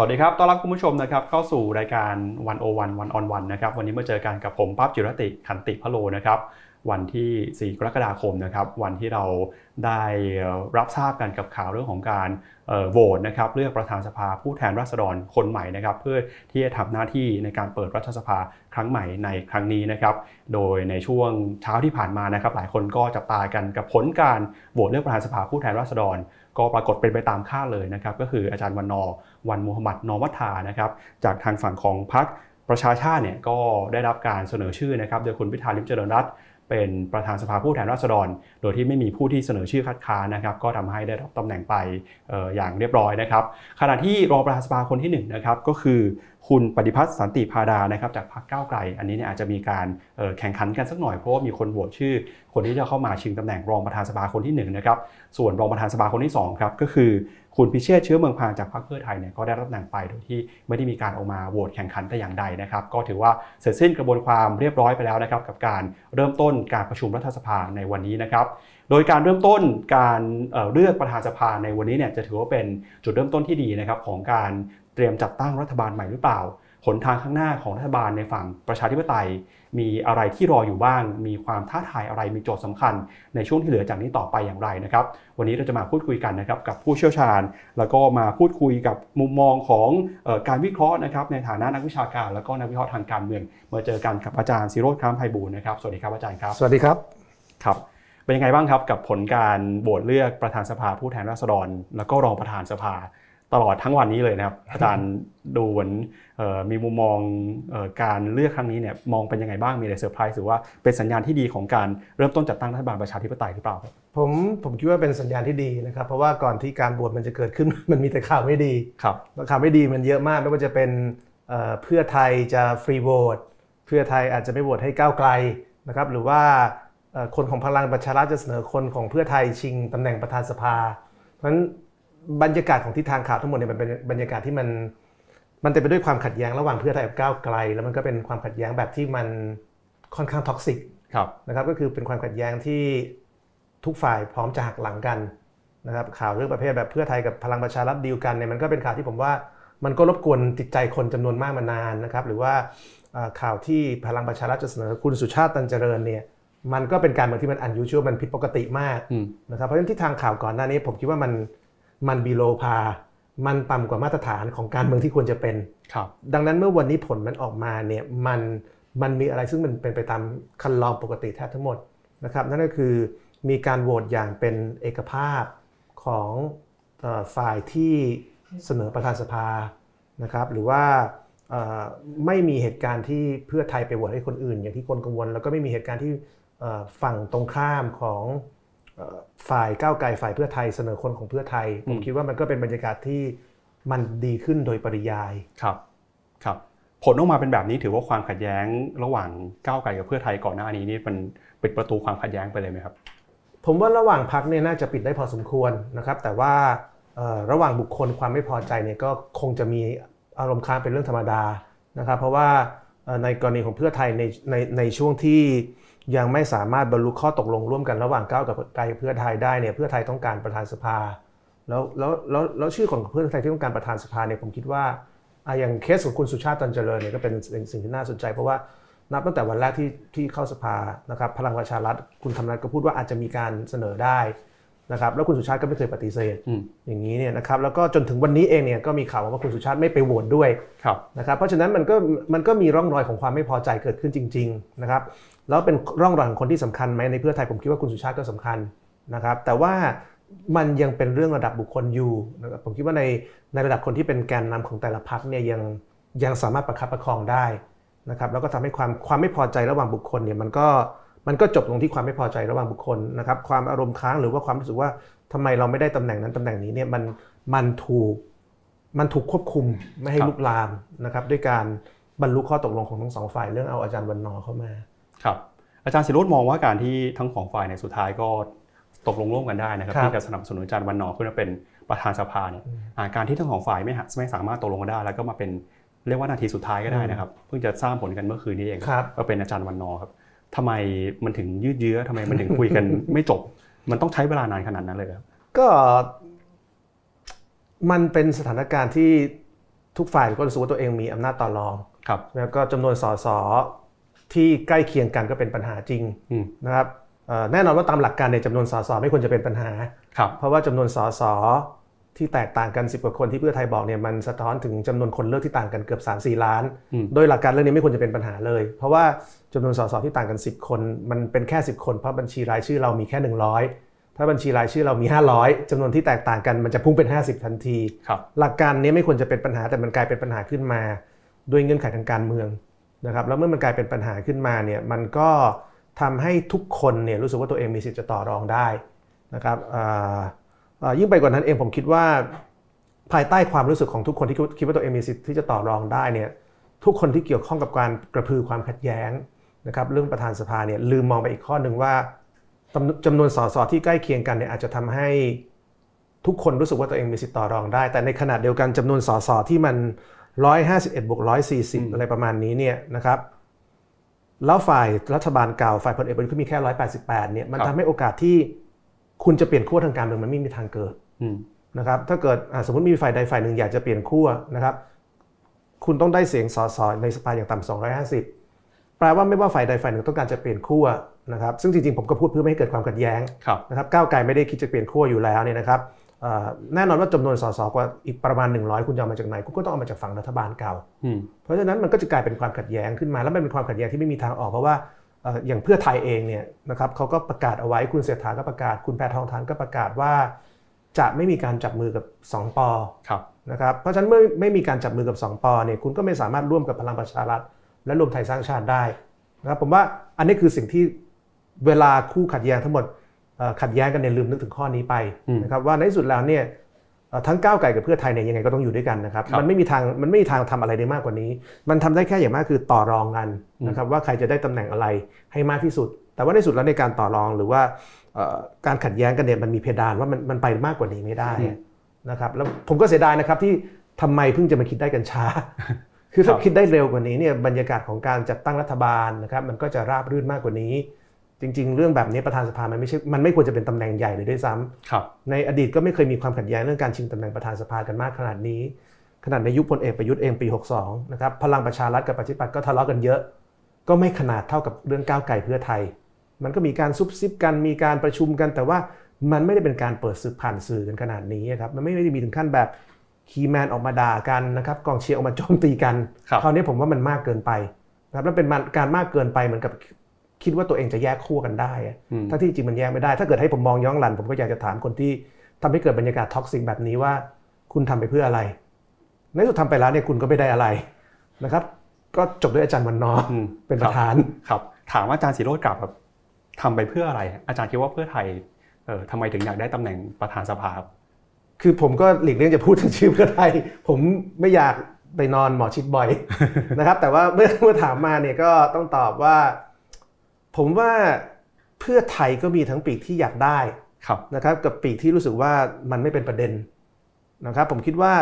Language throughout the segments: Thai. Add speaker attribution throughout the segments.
Speaker 1: สวัสดีครับ ต้อนรับคุณผู้ชมนะครับเข้าสู่รายการวันโอวันวันออนวันนะครับ วันนี้มาเจอกันกับผมปั๊บจิรติขันติพะโลนะครับ วันที่ 4 กรกฎาคมนะครับ วันที่เราได้รับทราบกันกับข่าวเรื่องของการโหวตนะครับเลือกประธานสภาผู้แทนราษฎรคนใหม่นะครับ เพื่อที่จะทำหน้าที่ในการเปิดรัฐสภาครั้งใหม่ในครั้งนี้นะครับ โดยในช่วงเช้าที่ผ่านมานะครับ หลายคนก็จับตากันกับผลการโหวตเลือกประธานสภาผู้แทนราษฎร ก็ปรากฏเป็นไปตามคาดเลยนะครับก็คืออาจารย์วันนอวันมูฮัมหมัดนอวัฒานะครับจากทางฝั่งของพรรคประชาชาติเนี่ยก็ได้รับการเสนอชื่อนะครับโดยคุณพิธาลิมเจริญรัตน์ เป็นประธานสภาผู้แทนราษฎร โดยที่ไม่มีผู้ที่เสนอชื่อคัดค้านนะครับ ก็ทำให้ได้รับตำแหน่งไปอย่างเรียบร้อยนะครับ ขณะที่รองประธานสภาคนที่1นะครับก็คือคุณปฏิพัฒน์สันติพาดานะครับจากพรรคก้าวไกล อันนี้เนี่ยอาจจะมีการแข่งขันกันสักหน่อยเพราะว่ามีคนโหวตชื่อ คนที่จะเข้ามาชิงตำแหน่งรองประธานสภาคนที่1นะครับส่วนรองประธานสภาคนที่2ครับก็คือ คุณพิเชษเชื้อเมืองพานจากพรรคเพื่อไทยเนี่ยก็ได้รับตำแหน่งไปโดยที่ไม่ได้มีการออกมาโหวตแข่งขันแต่อย่างใดนะครับ ก็ถือว่าเสร็จสิ้นกระบวนความเรียบร้อยไปแล้วนะครับ กับการเริ่มต้นการประชุมรัฐสภาในวันนี้นะครับ โดยการเริ่มต้นการเลือกประธานสภาในวันนี้เนี่ยจะถือว่าเป็นจุดเริ่มต้นที่ดีนะครับของการเตรียมจัดตั้งรัฐบาลใหม่หรือเปล่าหนทางข้างหน้าของรัฐบาลในฝั่งประชาธิปไตย มีอะไรที่รออยู่บ้าง มีความท้าทายอะไรมีโจทย์สำคัญ ในช่วงที่เหลือจากนี้ต่อไปอย่างไรนะครับ วันนี้เราจะมาพูดคุยกันนะครับกับผู้เชี่ยวชาญ แล้วก็มาพูดคุยกับมุมมองของออการวิเคราะห์นะครับในฐานะนักวิชาการ แล้วก็นักวิเคราะห์ทางการเมืองมาเจอกันกับอาจารย์ซิโรธคามไพบูลนะครับสวัสดีครับอาจารย์ครับ
Speaker 2: สวัสดีครับ
Speaker 1: ครับเป็นยังไงบ้างครับกับผลการโหวตเลือกประธานสภาผู้แทนราษฎร แล้วก็รองประธานสภาตลอดทั้งวันนี้เลยนะครับอาจารย์ดูเหมือน มีมุมมองการเลือกครั้งนี้เนี่ยมองเป็นยังไงบ้างมีอะไรเซอร์ไพรส์หรือว่าเป็นสัญญาณที่ดีของการเริ่มต้นจัดตั้งรัฐบาลประชาธิปไตยหรือเปล่า
Speaker 2: ผมผมคิดว่าเป็นสัญญาณที่ดีนะครับ เพราะว่าก่อนที่การโหวตมันจะเกิดขึ้นมันมีแต่ข่าวไม่ดี
Speaker 1: ครับ
Speaker 2: ข่าวไม่ดีมันเยอะมากไม่ว่าจะเป็นเพื่อไทยจะฟรีโหวตเพื่อไทยอาจจะไม่โหวตให้ก้าวไกลนะครับหรือว่าคนของพลังประชารัฐจะเสนอคนของเพื่อไทยชิงตำแหน่งประธานสภา เพราะฉะนั้นบรรยากาศของทิศทางข่าวทั้งหมดเนี่ยมันเป็นบรรยากาศที่มัน มันเต็มไปด้วยความขัดแย้งระหว่างเพื่อไทยกับก้าวไกล แล้วมันก็เป็นความขัดแย้งแบบที่มันค่อนข้างท็อกซิกนะครับก็คือเป็นความขัดแย้งที่ทุกฝ่ายพร้อมจะหักหลังกันนะครับข่าวเรื่องประเภทแบบเพื่อไทยกับพลังประชารัฐดีลกันเนี่ยมันก็เป็นข่าวที่ผมว่ามันก็รบกวนจิตใจคนจำนวนมากมานานนะครับหรือว่าข่าวที่พลังประชารัฐจะเสนอคุณสุชาติตันเจริญเนี่ยมันก็เป็นการเมืองที่มันอันยูชัวมันผิดปกติมากนะครับเพราะฉะนั้นที่ทางข่าวก่อนหน้านี้ผมคิดว่ามันมันบีโลพา มันต่ำกว่ามาตรฐานของการเมืองที่ควรจะเป็น
Speaker 1: ครับ
Speaker 2: ดังนั้นเมื่อวันนี้ผลมันออกมาเนี่ยมันมันมีอะไรซึ่งมันเป็นไปตามคันลองปกติแทบทั้งหมดนะครับ นั่นก็คือมีการโหวตอย่างเป็นเอกภาพของฝ่ายที่เสนอประธานสภานะครับ หรือว่าไม่มีเหตุการณ์ที่เพื่อไทยไปโหวตให้คนอื่น อย่างที่คนกังวล แล้วก็ไม่มีเหตุการณ์ที่ฝั่งตรงข้ามของ ฝ่ายก้าวไกลฝ่ายเพื่อไทยเสนอคนของเพื่อไทย ผมคิดว่ามันก็เป็นบรรยากาศที่มันดีขึ้นโดยปริยาย
Speaker 1: ครับครับผลออกมาเป็นแบบนี้ถือว่าความขัดแย้งระหว่างก้าวไกลกับเพื่อไทยก่อนหน้านี้นี่มันปิดประตูความขัดแย้งไปเลยไหมครับ
Speaker 2: ผมว่าระหว่างพักเนี่ยน่าจะปิดได้พอสมควรนะครับ แต่ว่าระหว่างบุคคลความไม่พอใจเนี่ยก็คงจะมีอารมณ์ค้างเป็นเรื่องธรรมดานะครับ เพราะว่าในกรณีของเพื่อไทยในในในช่วงที่ ยังไม่สามารถบรรลุข้อตกลงร่วมกันระหว่างก้าวกับไกลเพื่อไทยได้เนี่ยเพื่อไทยต้องการประธานสภา แล้วแล้วแล้วแล้วชื่อของเพื่อไทยที่ต้องการประธานสภาเนี่ยผมคิดว่าอย่างเคสของคุณสุชาติตันเจริญเนี่ยก็เป็นสิ่งที่น่าสนใจ เพราะว่านับตั้งแต่วันแรกที่ที่เข้าสภานะครับพลังประชารัฐคุณธรรมนัฐก็พูดว่าอาจจะมีการเสนอได้นะครับแล้วคุณสุชาติก็ไม่เคยปฏิเสธอย่างนี้เนี่ยนะครับแล้วก็จนถึงวันนี้เองเนี่ยก็มีข่าวว่าคุณสุชาติไม่ไปโหวตด้วยนะครับเพราะฉะนั้นมันก็มันก็มีร่องรอยของความไม่พอใจเกิดขึ้นจริง ๆ นะครับ แล้วเป็นร่องรอยของคนที่สำคัญไหมในเพื่อไทยผมคิดว่าคุณสุชาติก็สำคัญนะครับ แต่ว่ามันยังเป็นเรื่องระดับบุคคลอยู่นะครับผมคิดว่าในในระดับคนที่เป็นแกนนำของแต่ละพรรคเนี่ยยังยังสามารถประคับประคองได้นะครับแล้วก็ทำให้ความความไม่พอใจระหว่างบุคคลเนี่ยมันก็มันก็จบลงที่ความไม่พอใจระหว่างบุคคลนะครับความอารมณ์ค้างหรือว่าความรู้สึกว่าทำไมเราไม่ได้ตำแหน่งนั้นตำแหน่งนี้เนี่ยมันมันถูกมันถูกควบคุมไม่ให้ลุกลามนะครับด้วยการบรรลุข้อตกลงของทั้งสองฝ่ายเรื่องเอาอาจารย์วันนอเข้ามา
Speaker 1: ครับ อาจารย์สิรุตมองว่าการที่ทั้งสองฝ่ายในสุดท้ายก็ตกลงร่วมกันได้นะครับที่จะสนับสนุนอาจารย์วันนอขึ้นมาเป็นประธานสภาเนี่ยการที่ทั้งสองฝ่ายไม่ไม่สามารถตกลงกันได้ แล้วก็มาเป็นเรียกว่านาทีสุดท้ายก็ได้นะครับ เพิ่งจะทราบผลกันเมื่อคืนนี้เองก็เป็นอาจารย์วันนอครับทำไมมันถึงยืดเยื้อทำไมมันถึงคุยกันไม่จบ มันต้องใช้เวลานานขนาดนั้นเลยครับ
Speaker 2: ก็มันเป็นสถานการณ์ที่ทุกฝ่ายก็รู้สึกว่าตัวเองมีอำนาจต่อรอง
Speaker 1: ครับ
Speaker 2: แล้วก็จำนวนสส ที่ใกล้เคียงกันก็เป็นปัญหาจริง
Speaker 1: อืม
Speaker 2: นะครับเอ่อแน่นอนว่าตามหลักการในยจำนวนสสไม่ควรจะเป็นปัญหา
Speaker 1: ครับ
Speaker 2: เพราะว่าจำนวนสสที่แตกต่างกัน 10 กว่าคนที่เพื่อไทยบอกเนี่ยมันสะท้อนถึงจำนวนคนเลือกที่ต่างกันเกือบ 3-4 ล้าน
Speaker 1: อืม
Speaker 2: โดยหลักการเรื่องนี้ไม่ควรจะเป็นปัญหาเลย เพราะว่าจำนวนสสที่ต่างกัน 10 คน มันเป็นแค่ 10 คนเพราะบัญชีรายชื่อเรามีแค่ 100 ถ้าบัญชีรายชื่อเรามี 500จำนวนที่แตกต่างกันมันจะพุ่งเป็น 50 ทันที
Speaker 1: ครับ
Speaker 2: หลักการนี้ไม่ควรจะเป็นปัญหาแต่มันกลายเป็นปัญหาขึ้นมา ด้วยเงื่อนไขทางการเมือง นะครับแล้วเมื่อมันกลายเป็นปัญหาขึ้นมาเนี่ยมันก็ทำให้ทุกคนเนี่ยรู้สึกว่าตัวเองมีสิทธิ์จะต่อรองได้นะครับยิ่งไปกว่านั้นเองผมคิดว่า ภายใต้ความรู้สึกของทุกคนที่คิดว่าตัวเองมีสิทธิ์ที่จะต่อรองได้เนี่ยทุกคนที่เกี่ยวข้องกับการกระพือความขัดแย้งนะครับเรื่องประธานสภาเนี่ยลืมมองไปอีกข้อหนึ่งว่าจำจำนวนสสที่ใกล้เคียงกันเนี่ยอาจจะทำให้ทุกคนรู้สึกว่าตัวเองมีสิทธิ์ต่อรองได้ แต่ในขณะเดียวกันจำนวนสสที่มัน 151บวก140 อะไรประมาณนี้เนี่ยนะครับแล้วฝ่ายรัฐบาลเก่าฝ่ายพลเอกประยุทธ์ก็มีแค่ 188เนี่ยมัน
Speaker 1: ครับ
Speaker 2: ทำให้โอกาสที่คุณจะเปลี่ยนขั้วทางการเมืองมันไม่มีทางเกิด
Speaker 1: อืม
Speaker 2: นะครับถ้าเกิดอะสมมติมีฝ่ายใดฝ่ายหนึ่งอยากจะเปลี่ยนขั้วนะครับ คุณต้องได้เสียงสสในสภาอย่างต่ำ250 แปลว่าไม่ว่าฝ่ายใดฝ่ายหนึ่งต้องการจะเปลี่ยนขั้วนะครับซึ่งจริงๆผมก็พูดเพื่อไม่ให้เกิดความขัดแย้ง
Speaker 1: ครับ
Speaker 2: นะครับก้าวไกลไม่ได้คิดจะเปลี่ยนขั้วอยู่แล้วเนี่ยนะครับเอ่อ แน่นอนว่าจำนวนสสกว่าอีกประมาณ 100 คุณจะเอามาจากไหนคุณก็ต้องเอามาจากฝั่งรัฐบาลเก่า
Speaker 1: อืม
Speaker 2: เพราะฉะนั้นมันก็จะกลายเป็นความขัดแย้งขึ้นมาแล้วมันเป็นความขัดแย้งที่ไม่มีทางออกเพราะว่าเอ่ออย่างเพื่อไทยเองเนี่ยนะครับเขาก็ประกาศเอาไว้คุณเศรษฐาก็ประกาศ คุณแพทองทานก็ประกาศว่า จะไม่มีการจับมือกับ 2ปอ
Speaker 1: ครับ
Speaker 2: นะครับเพราะฉะนั้นเมื่อไม่มีการจับมือกับ 2ปอเนี่ยคุณก็ไม่สามารถร่วมกับพลังประชารัฐ และรวมไทยสร้างชาติได้นะครับผมว่าอันนี้คือสิ่งที่เวลาคู่ขัดแย้งทั้งหมดเอ่อ ขัดแย้งกันเนี่ยลืมนึกถึงข้อนี้ไป
Speaker 1: อืม
Speaker 2: นะครับว่าในที่สุดแล้วเนี่ยเอ่อทั้งก้าวไกลกับเพื่อไทยเนี่ยยังไงก็ต้องอยู่ด้วยกันนะครับ
Speaker 1: ครับ
Speaker 2: มันไม่มีทางมันไม่มีทางทำอะไรได้มากกว่านี้ มันทำได้แค่อย่างมากคือต่อรองกันนะครับว่าใครจะได้ตำแหน่งอะไรให้มากที่สุด แต่ว่าในสุดแล้วในการต่อรองหรือว่าเอ่อการขัดแย้งกันเนี่ยมันมีเพดานว่ามันมันไปมากกว่านี้ไม่ได้
Speaker 1: อืม
Speaker 2: นะครับแล้วผมก็เสียดายนะครับที่ทำไมเพิ่งจะมาคิดได้กันช้า คือถ้า
Speaker 1: ครับ
Speaker 2: คิดได้เร็วกว่านี้เนี่ยบรรยากาศของการจัดตั้งรัฐบาลนะครับมันก็จะราบรื่นมากกว่านี้ จริง ๆ เรื่องแบบนี้ประธานสภามันไม่ใช่ มันไม่ควรจะเป็นตำแหน่งใหญ่เลยด้วยซ้ำ
Speaker 1: ครับ
Speaker 2: ในอดีตก็ไม่เคยมีความขัดแย้งเรื่องการชิงตำแหน่งประธานสภากันมากขนาดนี้ ขนาดในยุคพลเอกประยุทธ์เองปี 62 นะครับ พลังประชารัฐกับประชาธิปัตย์ก็ทะเลาะกันเยอะ ก็ไม่ขนาดเท่ากับเรื่องก้าวไกลเพื่อไทย มันก็มีการซุบซิบกัน มีการประชุมกัน แต่ว่ามันไม่ได้เป็นการเปิดสื่อผ่านสื่อกันขนาดนี้ครับ มันไม่ได้มีถึงขั้นแบบคีแมนออกมาด่ากันนะครับ กองเชียร์ออกมาโจมตีกัน
Speaker 1: ครับ
Speaker 2: คราวนี้ผมว่ามันมากเกินไปนะครับแล้วเป็นการมากเกินไปเหมือนกับ คิดว่าตัวเองจะแยกขั้วกันได้อะ
Speaker 1: อืม
Speaker 2: ถ้าที่จริงมันแยกไม่ได้ ถ้าเกิดให้ผมมองย้อนหลังผมก็อยากจะถามคนที่ทำให้เกิดบรรยากาศท็อกซิกแบบนี้ว่า คุณทำไปเพื่ออะไร ในที่สุดทำไปแล้วเนี่ยคุณก็ไม่ได้อะไรนะครับ ก็จบด้วยอาจารย์วันนอร์
Speaker 1: อืม
Speaker 2: เป็นประธาน
Speaker 1: ครับ ถามว่าอาจารย์ศิโรจน์กลับแบบทำไปเพื่ออะไร อาจารย์คิดว่าเพื่อไทยเออทำไมถึงอยากได้ตำแหน่งประธานสภาครับ
Speaker 2: คือผมก็หลีกเลี่ยงจะพูดถึงชื่อเพื่อไทย ผมไม่อยากไปนอนหมอชิดบ่อยนะครับ แต่ว่าเมื่อเมื่อถามมาเนี่ยก็ต้องตอบว่า ผมว่าเพื่อไทยก็มีทั้งปีกที่อยากได้
Speaker 1: ครับ
Speaker 2: นะครับกับปีกที่รู้สึกว่ามันไม่เป็นประเด็นนะครับผมคิดว่า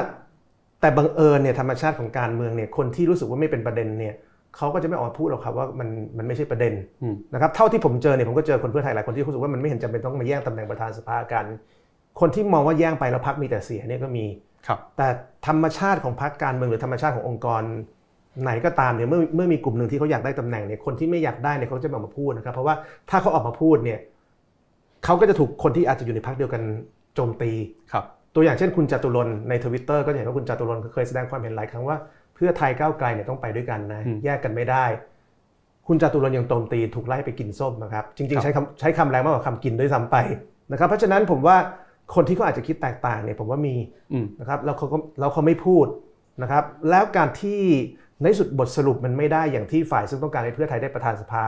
Speaker 2: แต่บังเอิญเนี่ยธรรมชาติของการเมืองเนี่ยคนที่รู้สึกว่าไม่เป็นประเด็นเนี่ยเขาก็จะไม่ออกมาพูดหรอกครับว่ามันมันไม่ใช่ประเด็น
Speaker 1: อืม
Speaker 2: นะครับเท่าที่ผมเจอเนี่ยผมก็เจอคนเพื่อไทยหลายคนที่รู้สึกว่ามันไม่เห็นจำเป็นต้องมาแย่งตำแหน่งประธานสภากัน คนที่มองว่าแย่งไปแล้วพักมีแต่เสียเนี่ยก็มี
Speaker 1: ครับ
Speaker 2: แต่ธรรมชาติของพรรคการเมืองหรือธรรมชาติขององค์กร ไหนก็ตามเนี่ยเมื่อเมื่อมีกลุ่มหนึ่งที่เขาอยากได้ตำแหน่งเนี่ยคนที่ไม่อยากได้เนี่ยเขาจะไม่ออกมาพูดนะครับ เพราะว่าถ้าเขาออกมาพูดเนี่ยเขาก็จะถูกคนที่อาจจะอยู่ในพรรคเดียวกันโจมตี
Speaker 1: ครับ
Speaker 2: ตัวอย่างเช่นคุณจตุรนต์ในทวิตเตอร์ก็จะเห็นว่าคุณจตุรนต์เคยแสดงความเห็นหลายครั้งว่าเพื่อไทยก้าวไกลเนี่ยต้องไปด้วยกันนะ
Speaker 1: อืม
Speaker 2: แยกกันไม่ได้ คุณจตุรนต์ยังโจมตีถูกไล่ไปกินส้มนะครับ จริง
Speaker 1: ครับ
Speaker 2: ๆใช้คำใช้คำแรงมากกว่าคำกินด้วยซ้ำไปนะครับ เพราะฉะนั้นผมว่าคนที่เขาอาจจะคิดแตกต่างเนี่ยผมว่ามี
Speaker 1: อืม
Speaker 2: นะครับแล้วเขาก็แล้วเขาไม่พูดนะครับ แล้วการที่ ในสุดบทสรุปมันไม่ได้อย่างที่ฝ่ายซึ่งต้องการให้เพื่อไทยได้ประธานสภา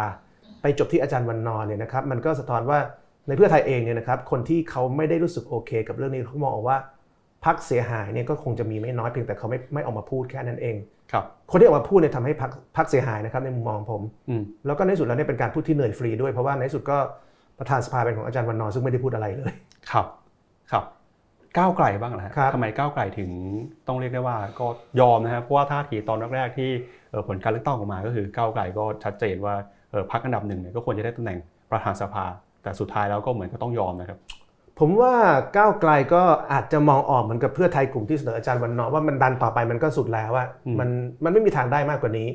Speaker 2: ไปจบที่อาจารย์วันนอร์เนี่ยนะครับมันก็สะท้อนว่าในเพื่อไทยเองเนี่ยนะครับคนที่เขาไม่ได้รู้สึกโอเค กับเรื่องนี้เขามองว่าพักเสียหายเนี่ยก็คงจะมีไม่น้อยเพียงแต่เขาไม่ไม่ออกมาพูดแค่นั้นเอง
Speaker 1: ครับ
Speaker 2: คนที่ออกมาพูดเนี่ยทำให้พักพักเสียหายนะครับในมุมมองผม
Speaker 1: อืม
Speaker 2: แล้วก็ในที่สุดแล้วเนี่ยเป็นการพูดที่เหนื่อยฟรีด้วยเพราะว่าในที่สุดก็ประธานสภาเป็นของอาจารย์วันนอร์ซึ่งไม่ได้พูดอะไรเลย
Speaker 1: ครับครับ ก้าวไกลบ้างนะฮะ
Speaker 2: ครับ
Speaker 1: ทำไมก้าวไกลถึงต้องเรียกได้ว่าก็ยอมนะครับเพราะว่าท่าทีตอนแรกๆที่เอ่อผลการเลือกตั้งออกมาก็คือก้าวไกลก็ชัดเจนว่าเอ่อพรรคอันดับหนึ่งเนี่ยก็ควรจะได้ตำแหน่งประธานสภา แต่สุดท้ายแล้วก็เหมือนก็ต้องยอมนะครับ
Speaker 2: ผมว่าก้าวไกลก็อาจจะมองออกเหมือนกับเพื่อไทยกลุ่มที่เสนออาจารย์วันนอว่ามันดันต่อไปมันก็สุดแล้วว่ามันมันไม่มีทางได้มากกว่านี้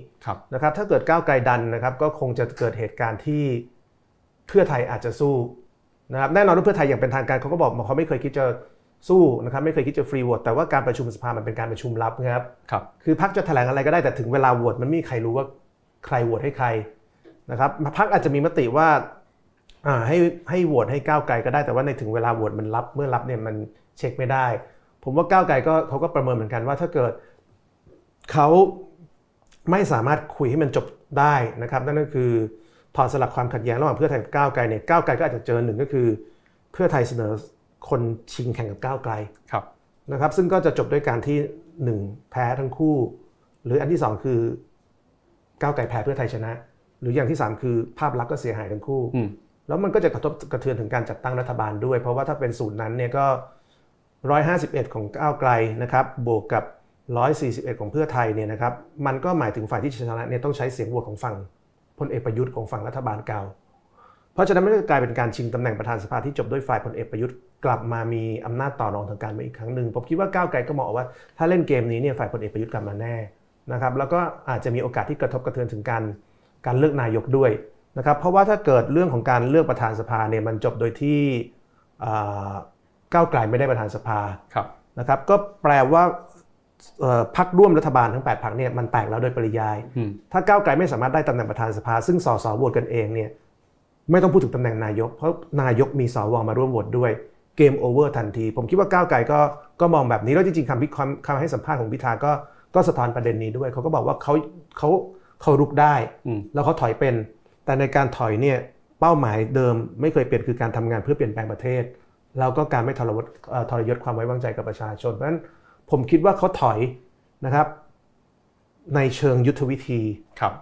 Speaker 2: นะครับถ้าเกิดก้าวไกลดันนะครับก็คงจะเกิดเหตุการณ์ที่เพื่อไทยอาจจะสู้นะครับแน่นอนว่าเพื่อไทยอย่างเป็นทางการเขาก็บอกเขาไม่เคยคิดจะ สู้นะครับไม่เคยคิดจะฟรีโหวตแต่ว่าการประชุมสภามันเป็นการประชุมลับนะครับ
Speaker 1: ครับ
Speaker 2: คือพักจะแถลงอะไรก็ได้แต่ถึงเวลาโหวตมันไม่มีใครรู้ว่าใครโหวตให้ใครนะครับพักอาจจะมีมติว่าให้ให้โหวตให้ก้าวไกลก็ได้แต่ว่าในถึงเวลาโหวตมันรับเมื่อรับเนี่ยมันเช็คไม่ได้ ผมว่าก้าวไกลก็เขาก็ประเมินเหมือนกันว่าถ้าเกิดเขาไม่สามารถคุยให้มันจบได้นะครับ นั่นก็คือถอดสลักความขัดแย้งระหว่างเพื่อไทยกับก้าวไกลเนี่ยก้าวไกลก็อาจจะเจอหนึ่งก็คือ เพื่อไทยเสนอ คนชิงแข่งกับก้าวไกล
Speaker 1: ครับ
Speaker 2: นะครับ ซึ่งก็จะจบด้วยการที่หนึ่งแพ้ทั้งคู่ หรืออันที่สองคือก้าวไกลแพ้เพื่อไทยชนะ หรืออย่างที่สามคือภาพลักษณ์ก็เสียหายทั้งคู่แล้วมันก็จะกระทบกระเทือนถึงการจัดตั้งรัฐบาลด้วย เพราะว่าถ้าเป็นสูตรนั้นเนี่ยก็151ของก้าวไกลนะครับบวกกับ141ของเพื่อไทยเนี่ยนะครับมันก็หมายถึงฝ่ายที่ชนะเนี่ยต้องใช้เสียงโหวตของฝั่งพลเอกประยุทธ์ของฝั่งรัฐบาลเก่า เพราะฉะนั้นมันก็กลายเป็นการชิงตำแหน่งประธานสภาที่จบด้วยฝ่ายพลเอกประยุทธ์ กลับมามีอำนาจต่อรองทางการเมืองอีกครั้งหนึ่งผมคิดว่าก้าวไกลก็มองว่า ถ้าเล่นเกมนี้เนี่ยฝ่ายพลเอกประยุทธ์กลับมาแน่นะครับแล้วก็อาจจะมีโอกาสที่กระทบกระเทือนถึงการการเลือกนายกด้วยนะครับเพราะว่าถ้าเกิดเรื่องของการเลือกประธานสภาเนี่ยมันจบโดยที่ก้าวไกลไม่ได้ประธานสภานะครับก็แปลว่าพักร่วมรัฐบาลทั้ง 8พักเนี่ยมันแตกแล้วโดยปริยาย ถ้าก้าวไกลไม่สามารถได้ตำแหน่งประธานสภา ซึ่งสสโหวตกันเองเนี่ยไม่ต้องพูดถึงตำแหน่งนายก เพราะนายกมีสวมาร่วมโหวตด้วย เกมโอเวอร์ทันที ผมคิดว่าก้าวไกลก็ก็มองแบบนี้แล้วจริงๆคำพิคำคำให้สัมภาษณ์ของพิธาก็ก็สะท้อนประเด็นนี้ด้วยเขาก็บอกว่าเขาเขาเขารุกได้แล้วเขาถอยเป็น แต่ในการถอยเนี่ยเป้าหมายเดิมไม่เคยเปลี่ยนคือการทำงานเพื่อเปลี่ยนแปลงประเทศ แล้วก็การไม่ทรยศทรยศความไว้วางใจกับประชาชนเพราะฉะนั้นผมคิดว่าเขาถอยนะครับ ในเชิงยุทธวิธี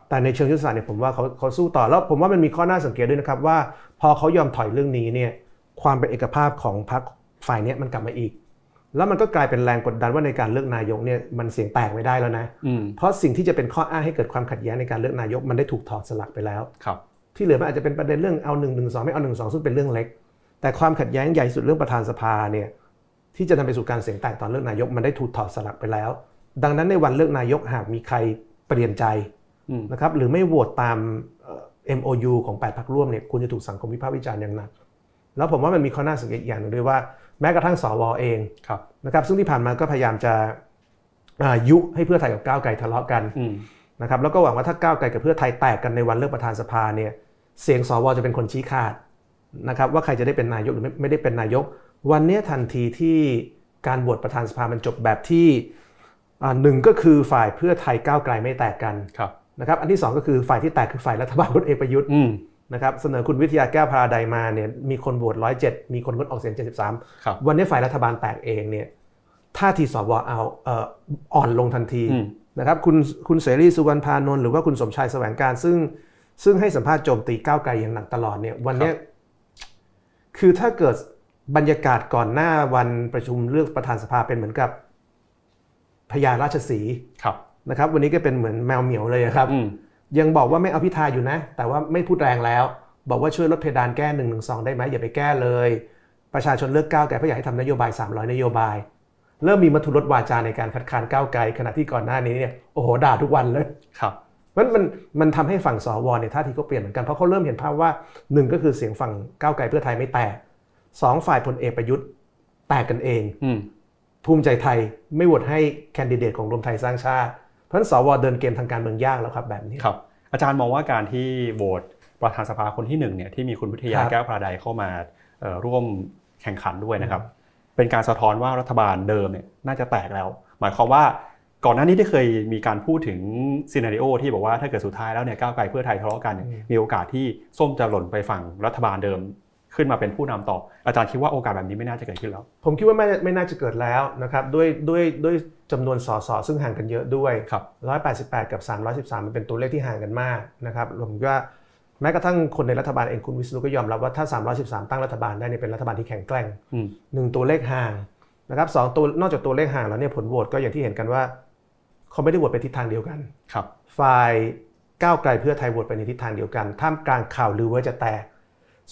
Speaker 2: แต่ในเชิงยุทธศาสตร์เนี่ยผมว่าเขาเขาสู้ต่อแล้วผมว่ามันมีข้อน่าสังเกตด้วยนะครับว่า พอเขายอมถอยเรื่องนี้เนี่ย ความเป็นเอกภาพของพรรคฝ่ายนี้มันกลับมาอีก แล้วมันก็กลายเป็นแรงกดดันว่าในการเลือกนายกเนี่ยมันเสียงแตกไม่ได้แล้วนะ เพราะสิ่งที่จะเป็นข้ออ้างให้เกิดความขัดแย้งในการเลือกนายกมันได้ถูกถอดสลักไปแล้ว
Speaker 1: ครับ
Speaker 2: ที่เหลือมันอาจจะเป็นประเด็นเรื่องเอาหนึ่งหนึ่งสองไม่เอาหนึ่งสองซึ่งเป็นเรื่องเล็ก แต่ความขัดแย้งใหญ่สุดเรื่องประธานสภาเนี่ยที่จะนำไปสู่การเสียงแตกตอนเลือกนายกมันได้ถูกถอดสลักไปแล้ว ดังนั้นในวันเลือกนายกหากมีใครเปลี่ยนใจนะครับหรือไม่โหวตตาม MOU ของ8พรรคร่วมเนี่ยคุณจะถูกสังคมวิพากษ์วิจารณ์อย่างหนัก แล้วผมว่ามันมีข้อน่าสังเกตอย่างหนึ่งด้วยว่าแม้กระทั่งสวเองนะครับซึ่งที่ผ่านมาก็พยายามจะยุให้เพื่อไทยกับก้าวไกลทะเลาะกันนะครับแล้วก็หวังว่าถ้าก้าวไกลกับเพื่อไทยแตกกันในวันเลือกประธานสภาเนี่ยเสียงสวจะเป็นคนชี้ขาดนะครับว่าใครจะได้เป็นนายกหรือไม่ได้เป็นนายก วันนี้ทันทีที่การบวชประธานสภามันจบแบบที่หนึ่งก็คือฝ่ายเพื่อไทยก้าวไกลไม่แตกกันนะครับอันที่ 2 ก็คือฝ่ายที่แตกคือฝ่ายรัฐบาลพลเอกประยุทธ์ นะครับเสนอคุณวิทยาแก้วพาราไดมาเนี่ยมีคนโหวตร้อยเจ็ดมีคนงดออกเสียง73วันนี้ฝ่ายรัฐบาลแตกเองเนี่ยท่าทีสวเอาอ่อนลงทันทีนะครับคุณคุณเสรีสุวรรณพานนท์หรือว่าคุณสมชายแสวงการซึ่งซึ่งให้สัมภาษณ์โจมตีก้าวไกลอย่างหนักตลอดเนี่ยวันนี้คือถ้าเกิดบรรยากาศก่อนหน้าวันประชุมเลือกประธานสภาเป็นเหมือนกับพญาราชสีนะครับ วันนี้ก็เป็นเหมือนแมวเหมียวเลยครับ ยังบอกว่าไม่เอาพิธาอยู่นะ แต่ว่าไม่พูดแรงแล้ว บอกว่าช่วยลดเพดานแก้หนึ่งหนึ่งสองได้ไหมอย่าไปแก้เลย ประชาชนเลือกก้าวไกลเพราะอยากให้ทำนโยบาย 300 นโยบาย เริ่มมีมัทุรสวาจาในการคัดค้านก้าวไกลขณะที่ก่อนหน้านี้เนี่ยโอ้โหด่าทุกวันเลย
Speaker 1: ครับ
Speaker 2: มันมันมันทำให้ฝั่งสวเนี่ยท่าทีก็เปลี่ยนเหมือนกันเพราะเขาเริ่มเห็นภาพว่าหนึ่งก็คือเสียงฝั่งก้าวไกลเพื่อไทยไม่แตกสองฝ่ายพลเอกประยุทธ์แตกกันเองภูมิใจไทยไม่โหวตให้แคนดิเดตของรวมไทยสร้างชาติ เพราะฉะนั้นสวเดินเกมทางการเมืองยากแล้วครับแบบนี้
Speaker 1: ครับอาจารย์มองว่าการที่โหวตประธานสภาคนที่หนึ่งเนี่ยที่มีคุณวิทยาแก้วพาดายเข้ามาร่วมแข่งขันด้วยนะครับ เป็นการสะท้อนว่ารัฐบาลเดิมเนี่ยน่าจะแตกแล้ว หมายความว่าก่อนหน้านี้ที่เคยมีการพูดถึงซีนารีโอที่บอกว่าถ้าเกิดสุดท้ายแล้วเนี่ยก้าวไกลเพื่อไทยทะเลาะกัน มีโอกาสที่ส้มจะหล่นไปฝั่งรัฐบาลเดิม ขึ้นมาเป็นผู้นำต่อ อาจารย์คิดว่าโอกาสแบบนี้ไม่น่าจะเกิดขึ้นแล้ว
Speaker 2: ผมคิดว่าไม่ไม่น่าจะเกิดแล้วนะครับด้วยด้วยด้วยจำนวนสสซึ่งห่างกันเยอะด้วย
Speaker 1: ครับ
Speaker 2: 188 กับ 313 มันเป็นตัวเลขที่ห่างกันมากนะครับผมว่าแม้กระทั่งคนในรัฐบาลเองคุณวิศนุก็ยอมรับว่าถ้า 313 ตั้งรัฐบาลได้เนี่ยเป็นรัฐบาลที่แข็งแกร่งหนึ่งตัวเลขห่างนะครับสองตัวนอกจากตัวเลขห่างแล้วเนี่ยผลโหวตก็อย่างที่เห็นกันว่าเขาไม่ได้โหวตไปทิศทางเดียวกัน
Speaker 1: ครับ
Speaker 2: ฝ่ายก้าวไกลเพื่อไทยโหวตไปในทิศทางเดียวกัน ท่ามกลางข่าวลือว่าจะแตก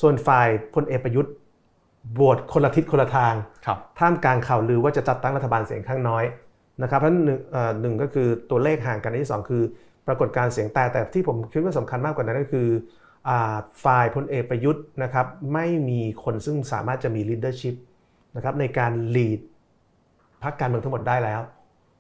Speaker 2: ส่วนฝ่ายพลเอกประยุทธ์โหวตคนละทิศคนละทาง
Speaker 1: ครับ
Speaker 2: ท่ามกลางข่าวลือว่าจะจัดตั้งรัฐบาลเสียงข้างน้อยนะครับเพราะฉะนั้นหนึ่งเอ่อหนึ่งก็คือตัวเลขห่างกันอันที่สองคือ ปรากฏการณ์เสียงแต่แต่ที่ผมคิดว่าสำคัญมากกว่านั้นก็คืออ่าฝ่ายพลเอกประยุทธ์นะครับไม่มีคนซึ่งสามารถจะมี leadership นะครับในการ lead พรรคการเมืองทั้งหมดได้แล้ว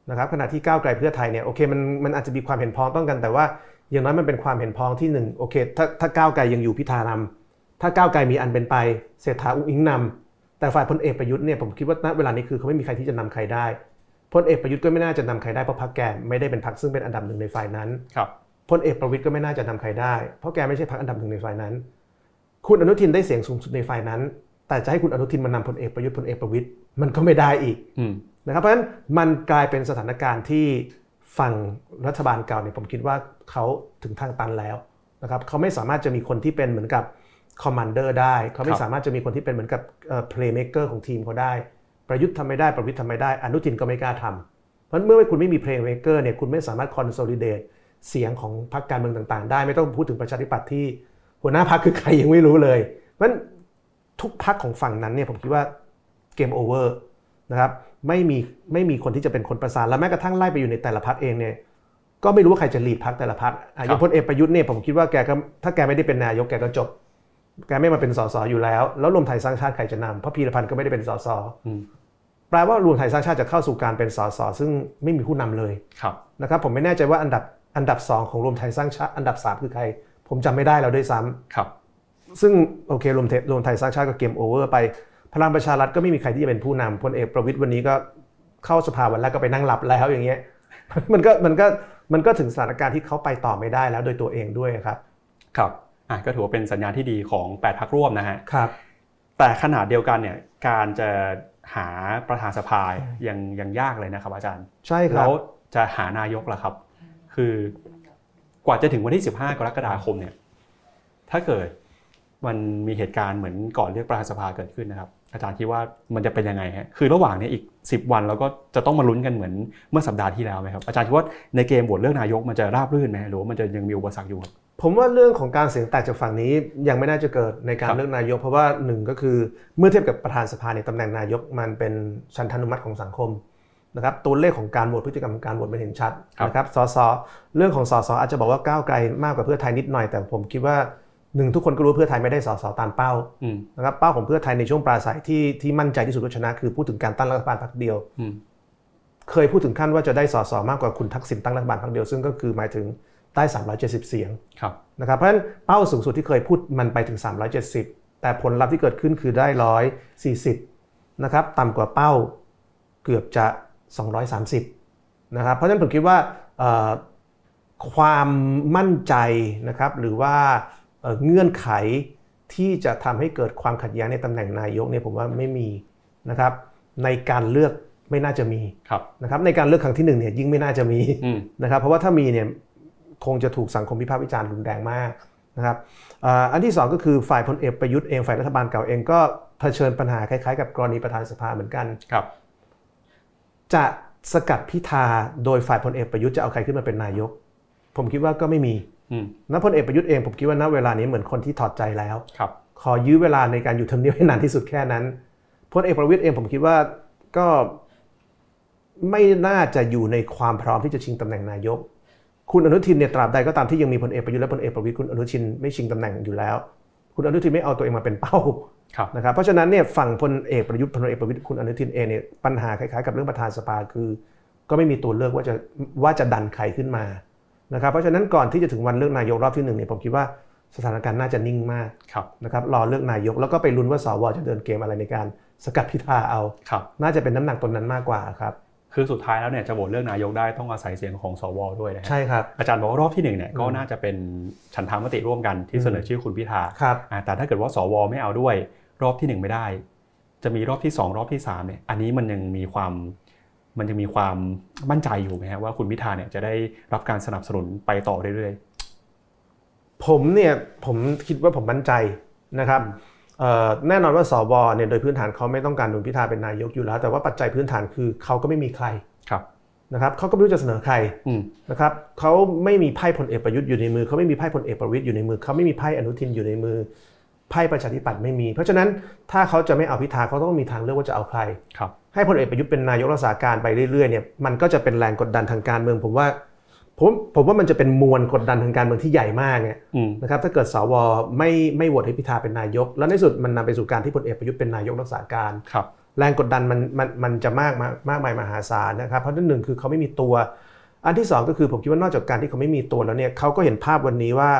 Speaker 2: นะครับขณะที่ก้าวไกลเพื่อไทยเนี่ยโอเคมันมันอาจจะมีความเห็นพ้องต้องกันแต่ว่าอย่างน้อยมันเป็นความเห็นพ้องที่หนึ่งโอเคถ้าถ้าก้าวไกลยังอยู่พิธานำ ถ้าก้าวไกลมีอันเป็นไปเศรษฐาอุ้งอิงนำแต่ฝ่ายพลเอกประยุทธ์เนี่ยผมคิดว่าณเวลานี้คือเขาไม่มีใครที่จะนำใครได้พลเอกประยุทธ์ก็ไม่น่าจะนำใครได้เพราะพรรคแกไม่ได้เป็นพรรคซึ่งเป็นอันดับหนึ่งในฝ่ายนั้น
Speaker 1: ครับ
Speaker 2: พลเอกประวิตยก็ไม่น่าจะนำใครได้ เพราะแกไม่ใช่พรรคอันดับหนึ่งในฝ่ายนั้น คุณอนุทินได้เสียงสูงสุดในฝ่ายนั้น แต่จะให้คุณอนุทินมานำพลเอกประยุทธ์พลเอกประวิตยมันก็ไม่ได้อีก
Speaker 1: อืม
Speaker 2: นะครับเพราะฉะนั้นมันกลายเป็นสถานการณ์ที่ฝั่งรัฐบาลเก่าเนี่ยผมคิดว่าเขาถึงทางตันแล้วนะครับเขาไม่สามารถจะมีคนที่เป็นเหมือนกับ commander ได้เขาไม่สามารถจะมีคนที่เป็นเหมือนกับเพลย์เม k เกอร์ของทีมเขาได้ ประยุทธ์ทำไม่ได้ประวิตรทำไม่ได้อนุทินก็ไม่กล้าทำเพราะฉะนั้นเมื่อคุณไม่มีเพลย์เม k เกอร์เนี่ยคุณไม่สามารถ consolidate เสียงของพรรคการเมืองต่างๆ ได้ไม่ต้องพูดถึงประชาธิปัตย์ที่ หัวหน้าพรรคคือใครยังไม่รู้เลยเพราะฉะนั้นทุกพรรคของฝั่งนั้นเนี่ยผมคิดว่า game over นะครับไม่มีไม่มีคนที่จะเป็นคนประสานและแม้กระทั่งไล่ไปอยู่ในแต่ละพรรคเองเนี่ยก็ไม่รู้ว่าใครจะ lead พรรคแต่ละพรรคอะอย่างพลเอกประยุทธ์เนี่ยผมคิดว่าแกก็ถ้าแกไม่ได้เป็นนายกแกก็จบ แกไม่มาเป็นสสอยู่แล้ว แล้วรวมไทยสร้างชาติใครจะนำเพราะพีระพันธุ์ก็ไม่ได้เป็นสส
Speaker 1: อืม
Speaker 2: แปลว่ารวมไทยสร้างชาติจะเข้าสู่การเป็นสสซึ่งไม่มีผู้นำเลย
Speaker 1: ครับ
Speaker 2: นะครับผมไม่แน่ใจว่าอันดับอันดับสองของรวมไทยสร้างชาติอันดับสามคือใคร ผมจำไม่ได้แล้วด้วยซ้ำ
Speaker 1: ครับ
Speaker 2: ซึ่งโอเครวมเทรวมไทยสร้างชาติก็ game over ไป พลังประชารัฐก็ไม่มีใครที่จะเป็นผู้นำพลเอกประวิตรวันนี้ก็เข้าสภาวันแรกก็ไปนั่งหลับแล้วอย่างเงี้ยมันก็มันก็มันก็ถึงสถานการณ์ที่เขาไปต่อไม่ได้แล้วโดยตัวเองด้วยครับ
Speaker 1: ครับ อะก็ถือว่าเป็นสัญญาณที่ดีของ 8พักร่วมนะฮะ
Speaker 2: ครับ
Speaker 1: แต่ขนาดเดียวกันเนี่ยการจะหาประธานสภายังยังยากเลยนะครับ อาจารย์
Speaker 2: ใช่ครั
Speaker 1: แล้
Speaker 2: บ
Speaker 1: วจะหานายกล่ะครับ คือกว่าจะถึงวันที่ 15 กรกฎาคมเนี่ย ถ้าเกิดมันมีเหตุการณ์เหมือนก่อนเลือกประธานสภาเกิดขึ้นนะครับ อาจารย์คิดว่ามันจะเป็นยังไงฮะคือระหว่างเนี้อีก 10 วันเราก็จะต้องมาลุ้นกันเหมือนเมื่อสัปดาห์ที่แล้วไหมครับอาจารย์คิดว่าในเกมบทเลือกนายกมันจะราบรื่นไหมหรือว่ามันจะยังมีอุปสรรคอยู่ครับ
Speaker 2: ผมว่าเรื่องของการเสียงแตกจากฝั่งนี้ยังไม่น่าจะเกิดในการ
Speaker 1: ครับ
Speaker 2: เลือกนายก เพราะว่าหนึ่งก็คือเมื่อเทียบกับประธานสภาในยตำแหน่งนายกมันเป็นชันทานุมัติของสังคมนะครับตัวเลขของการโหวตพฤติกรรมของการโหวตมันเห็นชัดนะครับสสเรื่องของสสอาจจะบอกว่าก้าวไกลมากกว่าเพื่อไทยนิดหน่อย แต่ผมคิดว่า หนึ่งทุกคนก็รู้ว่าเพื่อไทยไม่ได้สสตามเป้า
Speaker 1: อืม
Speaker 2: นะครับเป้าของเพื่อไทยในช่วงปราศัยที่ที่มั่นใจที่สุดว่าชนะ คือพูดถึงการตั้งรัฐบาลพรรคเดียว
Speaker 1: อืม
Speaker 2: เคยพูดถึงขั้นว่าจะได้สสมากกว่าคุณทักษิณตั้งรัฐบาลพรรคเดียวซึ่งก็คือหมายถึงได้ 370 เสียง
Speaker 1: ครับ
Speaker 2: นะครับเพราะฉะนั้นเป้าสูงสุดที่เคยพูดมันไปถึง 370 แต่ผลลัพธ์ที่เกิดขึ้นคือได้ 140นะครับต่ำกว่าเป้าเกือบจะ 230นะครับเพราะฉะนั้นผมคิดว่าเอ่อความมั่นใจนะครับหรือว่า เอ่อเงื่อนไขที่จะทำให้เกิดความขัดแย้งในตำแหน่งนายกเนี่ยผมว่าไม่มีนะครับ ในการเลือกไม่น่าจะมี
Speaker 1: ครับ
Speaker 2: นะครับในการเลือกครั้งที่หนึ่งเนี่ยยิ่งไม่น่าจะมี
Speaker 1: อืม
Speaker 2: นะครับเพราะว่าถ้ามีเนี่ยคงจะถูกสังคมวิพากษ์วิจารณ์รุนแรงมากนะครับอ่าอันที่สองก็คือฝ่ายพลเอกประยุทธ์เองฝ่ายรัฐบาลเก่าเองก็เผชิญปัญหาคล้ายๆ กับกรณีประธานสภาเหมือนกัน
Speaker 1: ครับ
Speaker 2: จะสกัดพิธาโดยฝ่ายพลเอกประยุทธ์จะเอาใครขึ้นมาเป็นนายก ผมคิดว่าก็ไม่มี
Speaker 1: อืม
Speaker 2: ณพลเอกประยุทธ์เองผมคิดว่าณเวลานี้เหมือนคนที่ถอดใจแล้ว
Speaker 1: ครับ
Speaker 2: ขอยื้อเวลาในการอยู่ทำเนียบให้นานที่สุดแค่นั้นพลเอกประวิตยเองผมคิดว่าก็ไม่น่าจะอยู่ในความพร้อมที่จะชิงตำแหน่งนายก คุณอนุทินเนี่ยตราบใดก็ตามที่ยังมีพลเอกประยุทธ์และพลเอกประวิตยคุณอนุทินไม่ชิงตำแหน่งอยู่แล้ว คุณอนุทินไม่เอาตัวเองมาเป็นเป้า
Speaker 1: ครับ
Speaker 2: นะครับเพราะฉะนั้นเนี่ยฝั่งพลเอกประยุทธ์พลเอกประวิตยคุณอนุทินเองเนี่ยปัญหาคล้ายๆกับเรื่องประธานสภาคือ ก็ไม่มีตัวเลือกว่าจะว่าจะดันใครขึ้นมา นะครับเพราะฉะนั้นก่อนที่จะถึงวันเลือกนายกรอบที่หนึ่งเนี่ยผมคิดว่าสถานการณ์น่าจะนิ่งมาก
Speaker 1: ครับ
Speaker 2: นะครับรอเลือกนายกแล้วก็ไปลุ้นว่าสวจะเดินเกมอะไรในการสกัดพิธาเอา
Speaker 1: ครับ
Speaker 2: น่าจะเป็นน้ำหนักตรงนั้นมากกว่าครับ
Speaker 1: คือสุดท้ายแล้วเนี่ยจะโหวตเลือกนายกได้ต้องอาศัยเสียงของสวด้วยนะฮะ
Speaker 2: ใช่ครับ
Speaker 1: อาจารย์บอกว่ารอบที่หนึ่งเนี่ยก็น่าจะเป็นฉันทามติร่วมกันที่เสนอชื่อคุณพิธา
Speaker 2: ครับ
Speaker 1: อ่าแต่ถ้าเกิดว่าสวไม่เอาด้วย รอบที่หนึ่งไม่ได้ จะมีรอบที่สองรอบที่สามเนี่ยอันนี้มันยังมีความ มันยังมีความมั่นใจอยู่ไหมฮะว่าคุณพิธาเนี่ยจะได้รับการสนับสนุนไปต่อเรื่อย
Speaker 2: ผมเนี่ยผมคิดว่าผมมั่นใจนะครับเอ่อแน่นอนว่าสวเนี่ยโดยพื้นฐานเขาไม่ต้องการคุณพิธาเป็นนายกอยู่แล้ว แต่ว่าปัจจัยพื้นฐานคือเขาก็ไม่มีใคร
Speaker 1: ๆครับ
Speaker 2: นะครับเขาก็ไม่รู้จะเสนอใคร
Speaker 1: อืม
Speaker 2: นะครับเขาไม่มีไพ่พลเอกประยุทธ์อยู่ในมือเขาไม่มีไพ่พลเอกประวิตยอยู่ในมือเขาไม่มีไพ่อนุทินอยู่ในมือไพ่ประชาธิปัตย์ไม่มี เพราะฉะนั้นถ้าเขาจะไม่เอาพิธาเขาต้องมีทางเลือกว่าจะเอาใคร
Speaker 1: ครับ
Speaker 2: ให้พลเอกประยุทธ์เป็นนายกรักษาการไปเรื่อยๆเนี่ยมันก็จะเป็นแรงกดดันทางการเมือง ผมว่าผมผมว่ามันจะเป็นมวลกดดันทางการเมืองที่ใหญ่มากเนี่ย
Speaker 1: อืม
Speaker 2: นะครับถ้าเกิดสวไม่ไม่โหวตให้พิธาเป็นนายก แล้วในที่สุดมันนำไปสู่การที่พลเอกประยุทธ์เป็นนายกรักษาการ
Speaker 1: ครับ
Speaker 2: แรงกดดันมันมันมันจะมากมากมากมายมหาศาลนะครับเพราะที่หนึ่งคือเขาไม่มีตัว อันที่สองก็คือผมคิดว่านอกจากการที่เขาไม่มีตัวแล้วเนี่ยเขาก็เห็นภาพวันนี้ว่า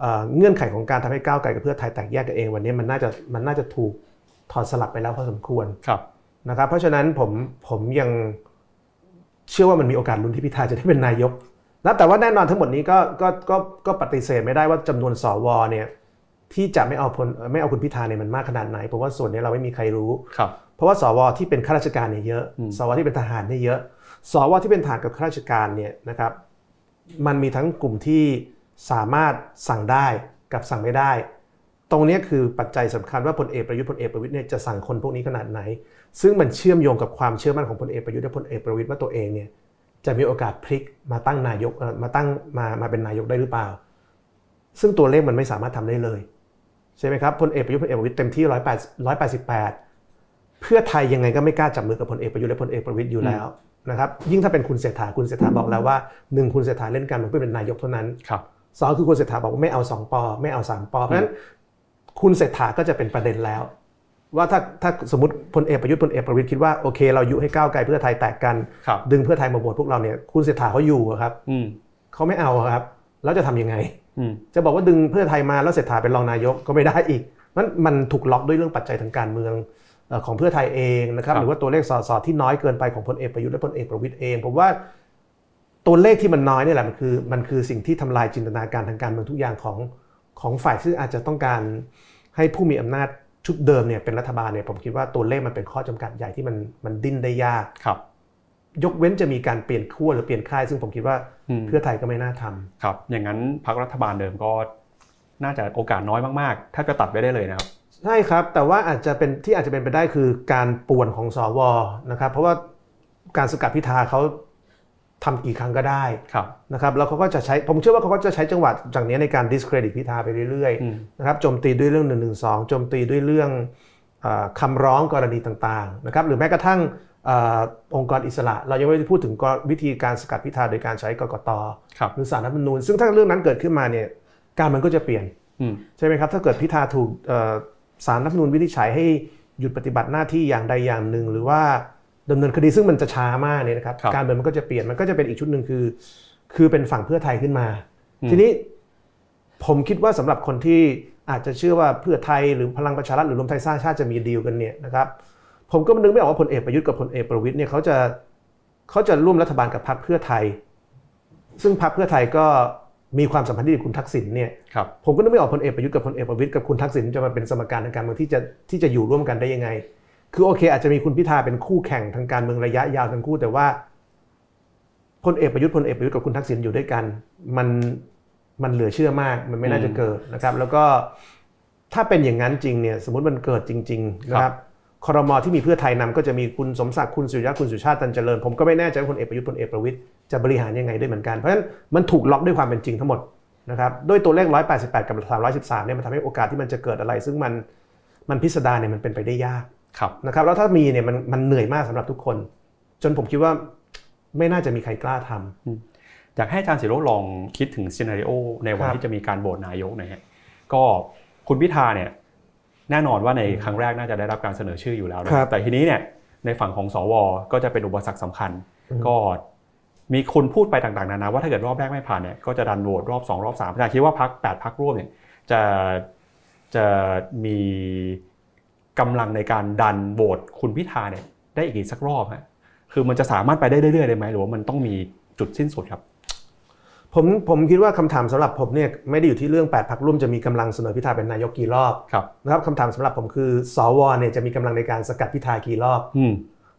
Speaker 2: เอ่อเงื่อนไขของการทำให้ก้าวไกลกับเพื่อไทยแตกแยกกันเองวันนี้มันน่าจะมันน่าจะถูกถอดสลับไปแล้วพอสมควร
Speaker 1: ครับ
Speaker 2: นะครับเพราะฉะนั้นผมผมยังเชื่อว่ามันมีโอกาสลุ้นที่พิธาจะได้เป็นนายกนะแต่ว่าแน่นอนทั้งหมดนี้ก็ก็ก็ก็ปฏิเสธไม่ได้ว่าจำนวนสวเนี่ยที่จะไม่เอาพลไม่เอาคุณพิธาเนี่ยมันมากขนาดไหนเพราะว่าส่วนนี้เราไม่มีใครรู้
Speaker 1: ครับ
Speaker 2: เพราะว่าสวที่เป็นข้าราชการเนี่ยเยอะ
Speaker 1: อืม
Speaker 2: สวที่เป็นทหารเนี่ยเยอะ สวที่เป็นทหารกับข้าราชการเนี่ยนะครับมันมีทั้งกลุ่มที่สามารถสั่งได้กับสั่งไม่ได้ ตรงเนี้ยคือปัจจัยสำคัญว่าพลเอกประยุทธ์พลเอกประวิทย์เนี่ยจะสั่งคนพวกนี้ขนาดไหน ซึ่งมันเชื่อมโยงกับความเชื่อมั่นของพลเอกประยุทธ์และพลเอกประวิทย์ว่าตัวเองเนี่ยจะมีโอกาสพลิกมาตั้งนายกเอ่อมาตั้งมามาเป็นนายกได้หรือเปล่า ซึ่งตัวเลขมันไม่สามารถทำได้เลยใช่ไหมครับพลเอกประยุทธ์พลเอกประวิทย์เต็มที่ร้อยแปดร้อยแปดสิบแปดเพื่อไทยยังไงก็ไม่กล้าจับมือกับพลเอกประยุทธ์และพลเอกประวิตยอยู่แล้วนะครับยิ่งถ้าเป็นคุณเศรษฐาคุณเศรษฐาบอกแล้วว่าหนึ่งคุณเศรษฐาเล่นการเมืองเพื่อเป็นนายกเท่านั้น
Speaker 1: ครับ
Speaker 2: สองคือคุณเศรษฐาบอกว่าไม่เอาสองปอไม่เอาสามปอเพราะฉะนั้นคุณเศรษฐาก็จะเป็นประเด็นแล้ว ว่าถ้าถ้าสมมติพลเอกประยุทธ์พลเอกประวิตยคิดว่าโอเคเรายุให้ก้าวไกลเพื่อไทยแตกกัน
Speaker 1: ครับ
Speaker 2: ดึงเพื่อไทยมาโหวตพวกเราเนี่ยคุณเศรษฐาเขาอยู่อะครับ
Speaker 1: อืม
Speaker 2: เขาไม่เอาอะครับ แล้วจะทำยังไง
Speaker 1: อืม
Speaker 2: จะบอกว่าดึงเพื่อไทยมาแล้วเศรษฐาเป็นรองนายกก็ไม่ได้อีกมันมันถูกล็อกด้วยเรื่องปัจจัยทางการเมืองเอ่อของเพื่อไทยเองนะครับ
Speaker 1: ครับ
Speaker 2: หรือว่าตัวเลขสสที่น้อยเกินไปของพลเอกประยุทธ์และพลเอกประวิตยเองผมว่าตัวเลขที่มันน้อยนี่แหละมันคือมันคือสิ่งที่ทำลายจินตนาการทางการเมืองทุกอย่างของของฝ่ายที่อาจจะต้องการให้ผู้มีอำนาจ ชุดเดิมเนี่ยเป็นรัฐบาลเนี่ยผมคิดว่าตัวเลขมันเป็นข้อจำกัดใหญ่ที่มันมันดิ้นได้ยาก
Speaker 1: ครับ
Speaker 2: ยกเว้นจะมีการเปลี่ยนขั้วหรือเปลี่ยนค่าย ซึ่งผมคิดว่า
Speaker 1: อืม
Speaker 2: เพื่อไทยก็ไม่น่าทำ
Speaker 1: ครับ อย่างนั้นพรรครัฐบาลเดิมก็น่าจะโอกาสน้อยมากๆถ้าจะตัดไปได้เลยนะครับ
Speaker 2: ใช่ครับ แต่ว่าอาจจะเป็นที่อาจจะเป็นไปได้คือการป่วนของสวนะครับ เพราะว่าการสกัดพิธาเขา ทำกี่ครั้งก็ได้
Speaker 1: ครับ
Speaker 2: นะครับแล้วเขาก็จะใช้ผมเชื่อว่าเขาก็จะใช้จังหวะจากนี้ในการ discredit พิธาไปเรื่อย
Speaker 1: อืม
Speaker 2: ๆนะครับโจมตีด้วยเรื่อง1นึโจมตีด้วยเรื่องเออคำร้องกรณีต่างๆนะครับหรือแม้กระทั่งเออองค์กรอิสระ เรายังไม่ได้พูดถึงกรวิธีการสกัดพิธาโดยการใช้กกต
Speaker 1: ครับ
Speaker 2: หรือสารรัฐธรรมนูญ ซึ่งถ้าเรื่องนั้นเกิดขึ้นมาเนี่ยการมันก็จะเปลี่ยน
Speaker 1: อืม
Speaker 2: ใช่ไหมครับถ้าเกิดพิธาถูกเอ่อสารรัฐธรรมนูญวินิจฉัยให้หยุดปฏิบัติหน้าที่อย่างใดอย่างหนึ่ง หรือว่า ดำเนินคดีซึ่งมันจะช้ามากเนี่ยนะครับ
Speaker 1: ครับ
Speaker 2: การเมืองมันก็จะเปลี่ยนมันก็จะเป็นอีกชุดหนึ่งคือ คือเป็นฝั่งเพื่อไทยขึ้นมา
Speaker 1: อืม
Speaker 2: ทีนี้ผมคิดว่าสำหรับคนที่อาจจะเชื่อว่าเพื่อไทยหรือพลังประชารัฐหรือรวมไทยสร้างชาติจะมีดีลกันเนี่ยนะครับผมก็นึกไม่ออกว่าพลเอกประยุทธ์กับพลเอกประวิตยเนี่ยเขาจะเขาจะร่วมรัฐบาลกับพรรคเพื่อไทย ซึ่งพรรคเพื่อไทยก็มีความสัมพันธ์ที่ดีกับคุณทักษิณเนี่ย
Speaker 1: ครับ
Speaker 2: ผมก็นึกไม่ออกพลเอกประยุทธ์กับพลเอกประวิตยกับคุณทักษิณจะมาเป็นสมการทางการเมืองที่จะที่จะอยู่ร่วมกันได้ยังไง คือโอเค อาจจะมีคุณพิธาเป็นคู่แข่งทางการเมืองระยะยาวทั้งคู่แต่ว่าพลเอกประยุทธ์พลเอกประยุทธ์กับคุณทักษิณอยู่ด้วยกัน มันมันเหลือเชื่อมากมันไม่น่าจะเกิดนะครับ แล้วก็ถ้าเป็นอย่างนั้นจริงเนี่ยสมมติมันเกิดจริงๆนะครับคอรมอที่มีเพื่อไทยนำก็จะมีคุณสมศักดิ์คุณสุริยะคุณสุชาติตันเจริญ ผมก็ไม่แน่ใจว่าพลเอกประยุทธ์พลเอกประวิตยจะบริหารยังไงด้วยเหมือนกัน เพราะฉะนั้นมันถูกล็อกด้วยความเป็นจริงทั้งหมดนะครับด้วยตัวเลข 188 กับ 313เนี่ยมันทำให้โอกาสที่มันจะเกิดอะไร ซึ่งมันมันพิสดารเนี่ยมันเป็นไปได้ยาก
Speaker 1: ครับ
Speaker 2: นะครับแล้วถ้ามีเนี่ยมันมันเหนื่อยมากสำหรับทุกคน จนผมคิดว่าไม่น่าจะมีใครกล้าทำ
Speaker 1: อยากให้อาจารย์สิโรจน์ลองคิดถึงซีนารีโอในวัน
Speaker 2: ครับ
Speaker 1: ที่จะมีการโหวตนายกหนะฮะก็คุณพิธาเนี่ยแน่นอนว่าในครั้งแรกน่าจะได้รับการเสนอชื่ออยู่แล้วนะครับแต่ทีนี้เนี่ยในฝั่งของสว ก็จะเป็นอุปสรรคสำคัญ
Speaker 2: อืม
Speaker 1: ก็มีคนพูดไปต่างๆนานาว่าถ้าเกิดรอบแรกไม่ผ่านเนี่ยก็จะดันโหวตรอบ 2 รอบ3อาจารย์คิดว่าพักแปดพักร่วมเนี่ยจะจะมี กำลังในการดันโหวตคุณพิธาเนี่ยได้อีกสักรอบฮะคือมันจะสามารถไปได้เรื่อยๆได้ไหมหรือว่ามันต้องมีจุดสิ้นสุดครับ
Speaker 2: ผมผมคิดว่าคำถามสำหรับผมเนี่ยไม่ได้อยู่ที่เรื่อง8พักร่วมจะมีกำลังเสนอพิธาเป็นนายกกี่รอบ
Speaker 1: ครับ
Speaker 2: นะครับคำถามสำหรับผมคือสวเนี่ยจะมีกำลังในการสกัดพิธากี่รอบ
Speaker 1: อืม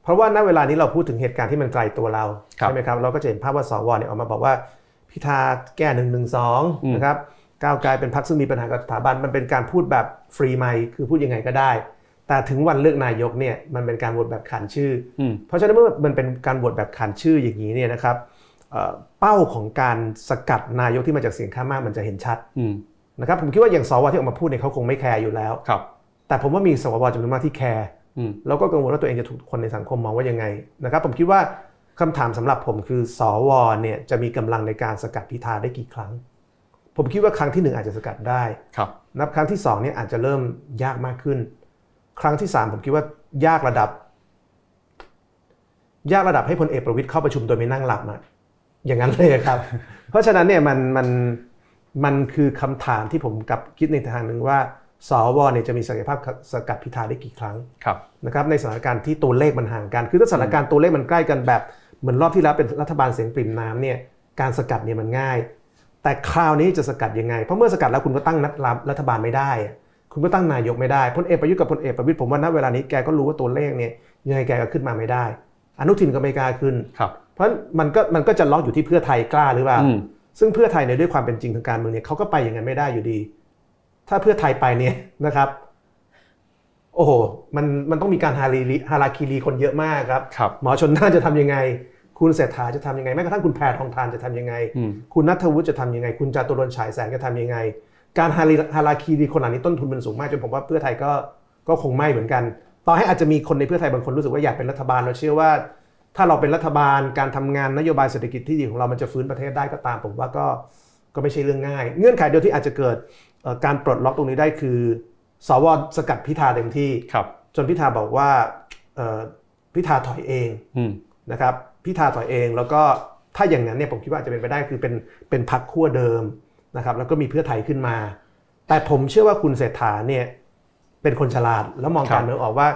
Speaker 2: เพราะว่าณเวลานี้เราพูดถึงเหตุการณ์ที่มันไกลตัวเรา
Speaker 1: ครับ
Speaker 2: ใช่ไหมครับเราก็จะเห็นภาพว่าสวเนี่ยออกมาบอกว่าพิธาแก้หนึ่งหนึ่งสอง
Speaker 1: อืม
Speaker 2: นะครับก้าวไกลเป็นพรรคซึ่งมีปัญหากับสถาบันมันเป็นการพูดแบบฟรีไมค์คือพูดยังไงก็ได้ แต่ถึงวันเลือกนายกเนี่ยมันเป็นการโหวตแบบขานชื่อ
Speaker 1: อืม
Speaker 2: เพราะฉะนั้นเมื่อมันเป็นการโหวตแบบขานชื่ออย่างนี้เนี่ยนะครับเอ่อเป้าของการสกัดนายกที่มาจากเสียงข้างมากมันจะเห็นชัด
Speaker 1: อืม
Speaker 2: นะครับผมคิดว่าอย่างสวที่ออกมาพูดเนี่ยเขาคงไม่แคร์อยู่แล้ว
Speaker 1: ครับ
Speaker 2: แต่ผมว่ามีสวจำนวนมากที่แคร์
Speaker 1: อืม
Speaker 2: แล้วก็กังวลว่าตัวเองจะถูกคนในสังคมมองว่ายังไงนะครับ ผมคิดว่าคำถามสำหรับผมคือสวเนี่ยจะมีกำลังในการสกัดพิธาได้กี่ครั้ง ผมคิดว่าครั้งที่หนึ่งอาจจะสกัดได้
Speaker 1: ครับ
Speaker 2: นับครั้งที่2เนี่ยอาจจะเริ่มยากมากขึ้น ครั้งที่ 3 ผมคิดว่ายากระดับ ยากระดับให้พลเอกประวิตยเข้าประชุมโดยไม่นั่งหลับอะอย่างนั้นเลยครับ เพราะฉะนั้นเนี่ยมันมันมันคือคำถามที่ผมกลับคิดในทางหนึ่งว่าสวเนี่ยจะมีศักยภาพสกัดพิธาได้กี่ครั้ง
Speaker 1: ครับ
Speaker 2: นะครับในสถานการณ์ที่ตัวเลขมันห่างกัน คือถ้าสถานการณ์ตัวเลขมันใกล้กันแบบ เหมือนรอบที่แล้วเป็นรัฐบาลเสียงปริ่มน้ำเนี่ยการสกัดเนี่ยมันง่าย แต่คราวนี้จะสกัดยังไง เพราะเมื่อสกัดแล้วคุณก็ตั้งรัฐบาลไม่ได้อะ คุณก็ตั้งนายกไม่ได้พลเอกประยุทธ์กับพลเอกประวิตยผมว่าณเวลานี้แกก็รู้ว่าตัวเลขเนี่ยยังไงแกก็ขึ้นมาไม่ได้ อนุทินก็ไม่กล้าขึ้น
Speaker 1: ครับ
Speaker 2: เพราะมันก็มันก็จะล็อกอยู่ที่เพื่อไทยกล้าหรือเปล่า
Speaker 1: อืม
Speaker 2: ซึ่งเพื่อไทยเนี่ยด้วยความเป็นจริงทางการเมืองเนี่ยเขาก็ไปอย่างนั้นไม่ได้อยู่ดี ถ้าเพื่อไทยไปเนี่ยนะครับโอ้โห มัน มันต้องมีการฮารีฮาราคีรีคนเยอะมากครับ
Speaker 1: ครับ
Speaker 2: หมอชนน่านจะทำยังไง คุณเศรษฐาจะทำยังไง แม้กระทั่งคุณแพทองทานจะทำยังไง
Speaker 1: อืม
Speaker 2: คุณนัทวุฒิจะทำยังไง คุณจาตุรนต์ฉายแสงจะทำยังไง การฮารีฮาราคีรีคนเหล่านี้ต้นทุนมันสูงมากจนผมว่าเพื่อไทยก็ก็คงไม่เหมือนกันต่อให้อาจจะมีคนในเพื่อไทยบางคนรู้สึกว่าอยากเป็นรัฐบาลเราเชื่อว่า ถ้าเราเป็นรัฐบาลการทำงานนโยบายเศรษฐกิจที่ดีของเรามันจะฟื้นประเทศได้ก็ตาม ผมว่าก็ก็ไม่ใช่เรื่องง่าย เงื่อนไขเดียวที่อาจจะเกิดเอ่อการปลดล็อกตรงนี้ได้คือ สวสกัดพิธาเต็มที่
Speaker 1: ครับ
Speaker 2: จนพิธาบอกว่าเอ่อพิธาถอยเอง
Speaker 1: อืม
Speaker 2: นะครับพิธาถอยเองแล้วก็ถ้าอย่างนั้นเนี่ยผมคิดว่าอาจจะเป็นไปได้คือเป็นเป็นพักขั้วเดิม นะครับแล้วก็มีเพื่อไทยขึ้นมา แต่ผมเชื่อว่าคุณเศรษฐาเนี่ยเป็นคนฉลาดแล้วมอง
Speaker 1: ครับ
Speaker 2: การเมืองออกว่า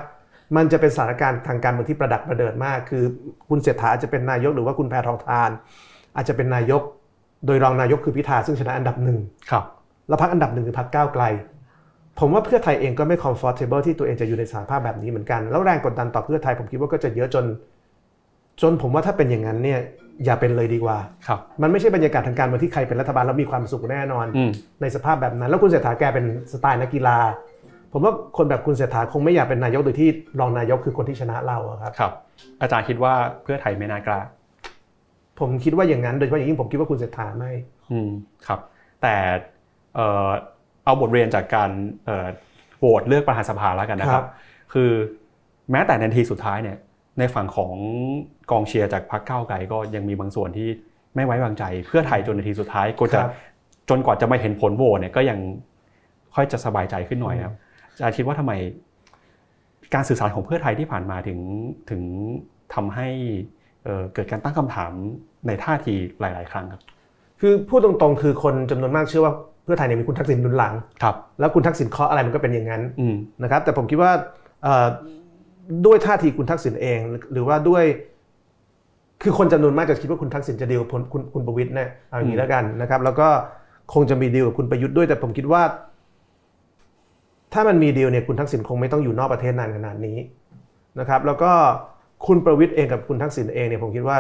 Speaker 2: มันจะเป็นสถานการณ์ทางการเมืองที่ประดักประเดิดมาก คือคุณเศรษฐาอาจจะเป็นนายกหรือว่าคุณแพทองทาน อาจจะเป็นนายก โดยรองนายกคือพิธาซึ่งชนะอันดับหนึ่ง
Speaker 1: ครับ
Speaker 2: แล้วพักอันดับหนึ่งคือพักก้าวไกล ผมว่าเพื่อไทยเองก็ไม่ comfortable ที่ตัวเองจะอยู่ในสถานภาพแบบนี้เหมือนกัน แล้วแรงกดดันต่อเพื่อไทยผมคิดว่าก็จะเยอะจน จนผมว่าถ้าเป็นอย่างนั้นเนี่ย อย่าเป็นเลยดีกว่า
Speaker 1: ครับ
Speaker 2: มันไม่ใช่บรรยากาศทางการเมืองที่ใครเป็นรัฐบาลแล้วมีความสุขแน่นอน
Speaker 1: อืม
Speaker 2: ในสภาพแบบนั้น แล้วคุณเศรษฐาแกเป็นสไตล์นักกีฬา ผมว่าคนแบบคุณเศรษฐาคงไม่อยากเป็นนายกโดยที่รองนายกคือคนที่ชนะเราอะครับ
Speaker 1: ครับ อาจารย์คิดว่าเพื่อไทยไม่น่ากล้า
Speaker 2: ผมคิดว่าอย่างนั้นโดยเฉพาะอย่างยิ่งผมคิดว่าคุณเศรษฐาไม่
Speaker 1: อืมครับ แต่เอ่อเอาบทเรียนจากการเอ่อโหวตเลือกประธานสภาแล้วกันนะครับ คือแม้แต่นาทีสุดท้ายเนี่ย ในฝั่งของกองเชียร์จากพรรคก้าวไกลก็ยังมีบางส่วนที่ไม่ไว้วางใจ เพื่อไทยจนนาทีสุดท้ายก็จะ
Speaker 2: ครับ
Speaker 1: จนกว่าจะมาเห็นผลโหวตเนี่ยก็ยังค่อยจะสบายใจขึ้นหน่อยครับอาจารย์คิดว่าทำไม การสื่อสารของเพื่อไทยที่ผ่านมาถึงถึงทำให้เอ่อเกิดการตั้งคำถามในท่าทีหลาย ๆ ครั้งครับ
Speaker 2: คือพูดตรงๆ คือคนจำนวนมากเชื่อว่าเพื่อไทยเนี่ยมีคุณทักษิณหนุนหลัง
Speaker 1: ครับ
Speaker 2: แล้วคุณทักษิณเคาะอะไรมันก็เป็นอย่างนั้น
Speaker 1: อืม
Speaker 2: นะครับ แต่ผมคิดว่าเอ่อ ด้วยท่าทีคุณทักษิณเอง หรือว่าด้วยคือคนจำนวนมากจะคิดว่าคุณทักษิณจะดีลกับคุณคุณคุณประวิตยเนี่ยเอาอย่างนี้แล้วกันนะครับ แล้วก็คงจะมีดีลกับคุณประยุทธ์ด้วยแต่ผมคิดว่า ถ้ามันมีดีลเนี่ยคุณทักษิณคงไม่ต้องอยู่นอกประเทศนานขนาดนี้นะครับ แล้วก็คุณประวิตยเองกับคุณทักษิณเองเนี่ยผมคิดว่า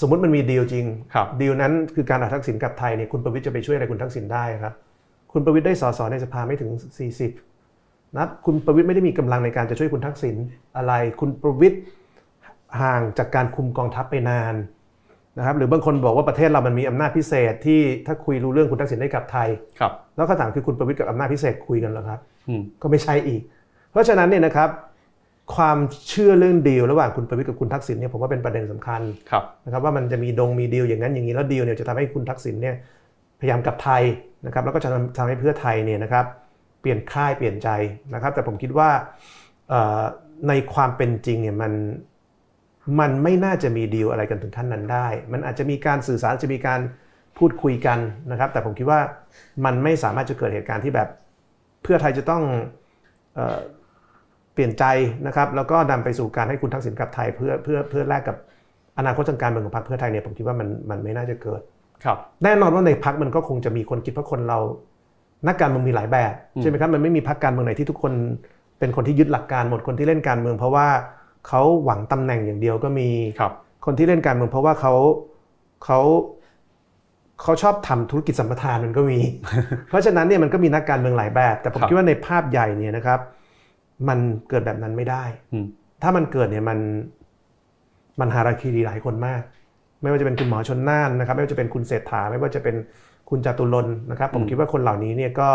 Speaker 2: สมมติมันมีดีลจริง
Speaker 1: ครับ
Speaker 2: ดีลนั้นคือการเอาทักษิณกลับไทยเนี่ยคุณประวิตยจะไปช่วยอะไรคุณทักษิณได้ครับ คุณประวิตยได้สสในสภาไม่ถึง 40 นะครับคุณประวิตยไม่ได้มีกำลังในการจะช่วยคุณทักษิณอะไร คุณประวิตยห่างจากการคุมกองทัพไปนานนะครับหรือบางคนบอกว่าประเทศเรามันมีอำนาจพิเศษที่ถ้าคุยรู้เรื่องคุณทักษิณได้กลับไทย
Speaker 1: ครับ
Speaker 2: แล้วคำถามคือคุณประวิตยกับอำนาจพิเศษคุยกันเหรอครับ
Speaker 1: อืม
Speaker 2: ก็ไม่ใช่อีก เพราะฉะนั้นเนี่ยนะครับความเชื่อเรื่องดีลระหว่างคุณประวิตยกับคุณทักษิณเนี่ยผมว่าเป็นประเด็นสำคัญ
Speaker 1: ครับ
Speaker 2: นะครับว่ามันจะมีดงมีดีลอย่างนั้นอย่างนี้แล้วดีลเนี่ยจะทำให้คุณทักษิณเนี่ยพยายามกลับไทยนะครับแล้วก็จะทำทำให้เพื่อไทยเนี่ยนะครับเปลี่ยนค่ายเปลี่ยนใจนะครับ แต่ผมคิดว่าในความเป็นจริงเนี่ยมันมันไม่น่าจะมีดีลอะไรกันถึงขั้นนั้นได้ มันอาจจะมีการสื่อสารจะมีการพูดคุยกันนะครับ แต่ผมคิดว่ามันไม่สามารถจะเกิดเหตุการณ์ที่แบบ เพื่อไทยจะต้องเอเปลี่ยนใจนะครับ แล้วก็นำไปสู่การให้คุณทักษิณกลับไทยเพื่อเพื่อเพื่อแลกกับอนาคตทางการเมืองของพรรคเพื่อไทยเนี่ยผมคิดว่ามันมันไม่น่าจะเกิด
Speaker 1: ครับ
Speaker 2: แน่นอนว่าในพรรคมันก็คงจะมีคนคิดเพราะคนเรา นักการเมืองมีหลายแบบ
Speaker 1: อืม
Speaker 2: ใช่ไหมครับมันไม่มีพรรคการเมืองไหนที่ทุกคนเป็นคนที่ยึดหลักการหมดคนที่เล่นการเมือง เพราะว่าเขาหวังตำแหน่งอย่างเดียวก็มี
Speaker 1: ครับ
Speaker 2: คนที่เล่นการเมืองเพราะว่าเขาเขาเขาชอบทำธุรกิจสัมปทานมันก็มี เพราะฉะนั้นเนี่ยมันก็มีนักการเมืองหลายแบบ แต่ผม
Speaker 1: ครับ
Speaker 2: คิดว่าในภาพใหญ่เนี่ยนะครับ มันเกิดแบบนั้นไม่ได้
Speaker 1: อืม
Speaker 2: ถ้ามันเกิดเนี่ยมันมันฮาราคีรีหลายคนมาก ไม่ว่าจะเป็นคุณหมอชนน่านนะครับ ไม่ว่าจะเป็นคุณเศรษฐาไม่ว่าจะเป็น คุณจตุรนนะครับผม
Speaker 1: อืม
Speaker 2: คิดว่าคนเหล่านี้เนี่ยก็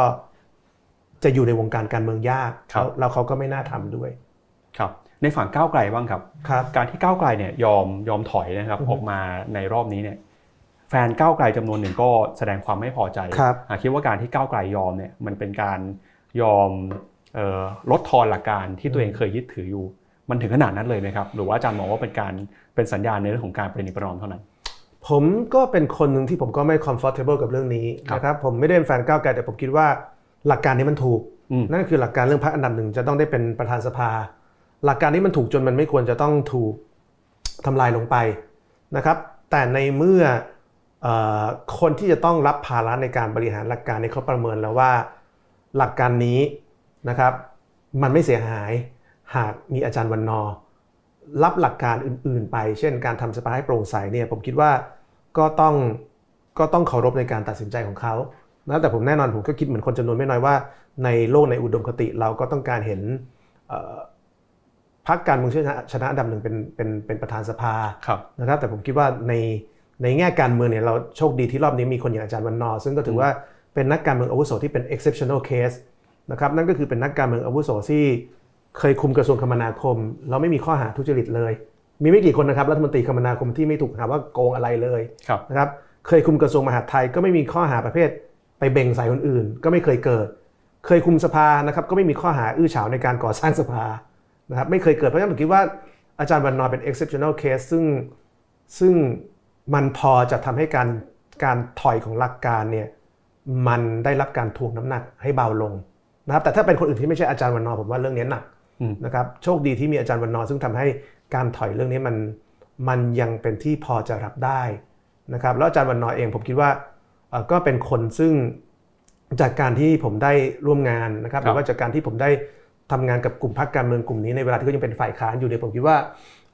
Speaker 2: จะอยู่ในวงการการเมืองยาก
Speaker 1: ครับ
Speaker 2: แล้วแล้วเขาก็ไม่น่าทำด้วย
Speaker 1: ครับในฝั่งก้าวไกลบ้างครับ
Speaker 2: ครับ
Speaker 1: การที่ก้าวไกลเนี่ยยอมยอมถอยนะครับ
Speaker 2: อือฮึ
Speaker 1: ออกมาในรอบนี้เนี่ยแฟนก้าวไกลจำนวนหนึ่งก็แสดงความไม่พอใจ
Speaker 2: ครับ
Speaker 1: อะคิดว่าการที่ก้าวไกลยอมเนี่ยมันเป็นการยอมเอ่อลดทอนหลักการที่ตัวเองเคยยึดถืออยู่ มันถึงขนาดนั้นเลยไหมครับ หรือว่าอาจารย์มองว่าเป็นการเป็นสัญญาณในเรื่องของการประนีประนอมเท่านั้น
Speaker 2: ผมก็เป็นคนหนึ่งที่ผมก็ไม่ comfortable กับเรื่องนี้
Speaker 1: ครับ
Speaker 2: นะครับผมไม่ได้เป็นแฟนก้าวไกลแต่ผมคิดว่าหลักการนี้มันถูก
Speaker 1: อืม
Speaker 2: นั่นคือหลักการเรื่องพรรคอันดับหนึ่งจะต้องได้เป็นประธานสภา หลักการนี้มันถูกจนมันไม่ควรจะต้องถูกทำลายลงไปนะครับ แต่ในเมื่อเออคนที่จะต้องรับภาระในการบริหารหลักการนี้เขาประเมินแล้วว่า หลักการนี้นะครับ มันไม่เสียหายหากมีอาจารย์วันนอร์ รับหลักการอื่น ๆ ไป เช่น การทำสภาให้โปร่งใสเนี่ยผมคิดว่าก็ต้องก็ต้องเคารพในการตัดสินใจของเขานะแต่ผมแน่นอนผมก็คิดเหมือนคนจำนวนไม่น้อยว่า ในโลกในอุดมคติเราก็ต้องการเห็นเอ่อพรรคการเมืองชนะชนะอันดับหนึ่งเป็นเป็นเป็นประธานสภา
Speaker 1: ครับ
Speaker 2: นะครับ แต่ผมคิดว่าในในแง่การเมืองเนี่ยเราโชคดีที่รอบนี้มีคนอย่างอาจารย์วันนอร์ซึ่งก็ถือว่าเป็นนักการเมืองอาวุโสที่เป็น exceptional case นะครับนั่นก็คือเป็นนักการเมืองอาวุโสที่ เคยคุมกระทรวงคมนาคม แล้วไม่มีข้อหาทุจริตเลย มีไม่กี่คนนะครับรัฐมนตรีคมนาคมที่ไม่ถูกหาว่าโกงอะไรเลย
Speaker 1: ครับ
Speaker 2: นะครับเคยคุมกระทรวงมหาดไทยก็ไม่มีข้อหาประเภท ไปเบ่งใส่คนอื่น ก็ไม่เคยเกิด เคยคุมสภานะครับก็ไม่มีข้อหาอื้อฉาวในการก่อสร้างสภานะครับไม่เคยเกิดเพราะฉะนั้นผมคิดว่าอาจารย์วันนอร์เป็น exceptional case ซึ่งซึ่งมันพอจะทำให้การการถอยของหลักการเนี่ยมันได้รับการทวงน้ำหนักให้เบาลงนะครับแต่ถ้าเป็นคนอื่นที่ไม่ใช่อาจารย์วันนอร์ผมว่าเรื่องนี้หนัก
Speaker 1: อืม
Speaker 2: นะครับโชคดีที่มีอาจารย์วันนอร์ซึ่งทำให้การถอยเรื่องนี้มันมันยังเป็นที่พอจะรับได้นะครับแล้วอาจารย์วันนอร์เองผมคิดว่าเอ่อก็เป็นคนซึ่งจากการที่ผมได้ร่วมงานนะครับหรือว่าจากการที่ผมได้ทำงานกับกลุ่มพรรคการเมืองกลุ่มนี้ในเวลาที่เขายังเป็นฝ่ายค้านอยู่เนี่ยผมคิดว่า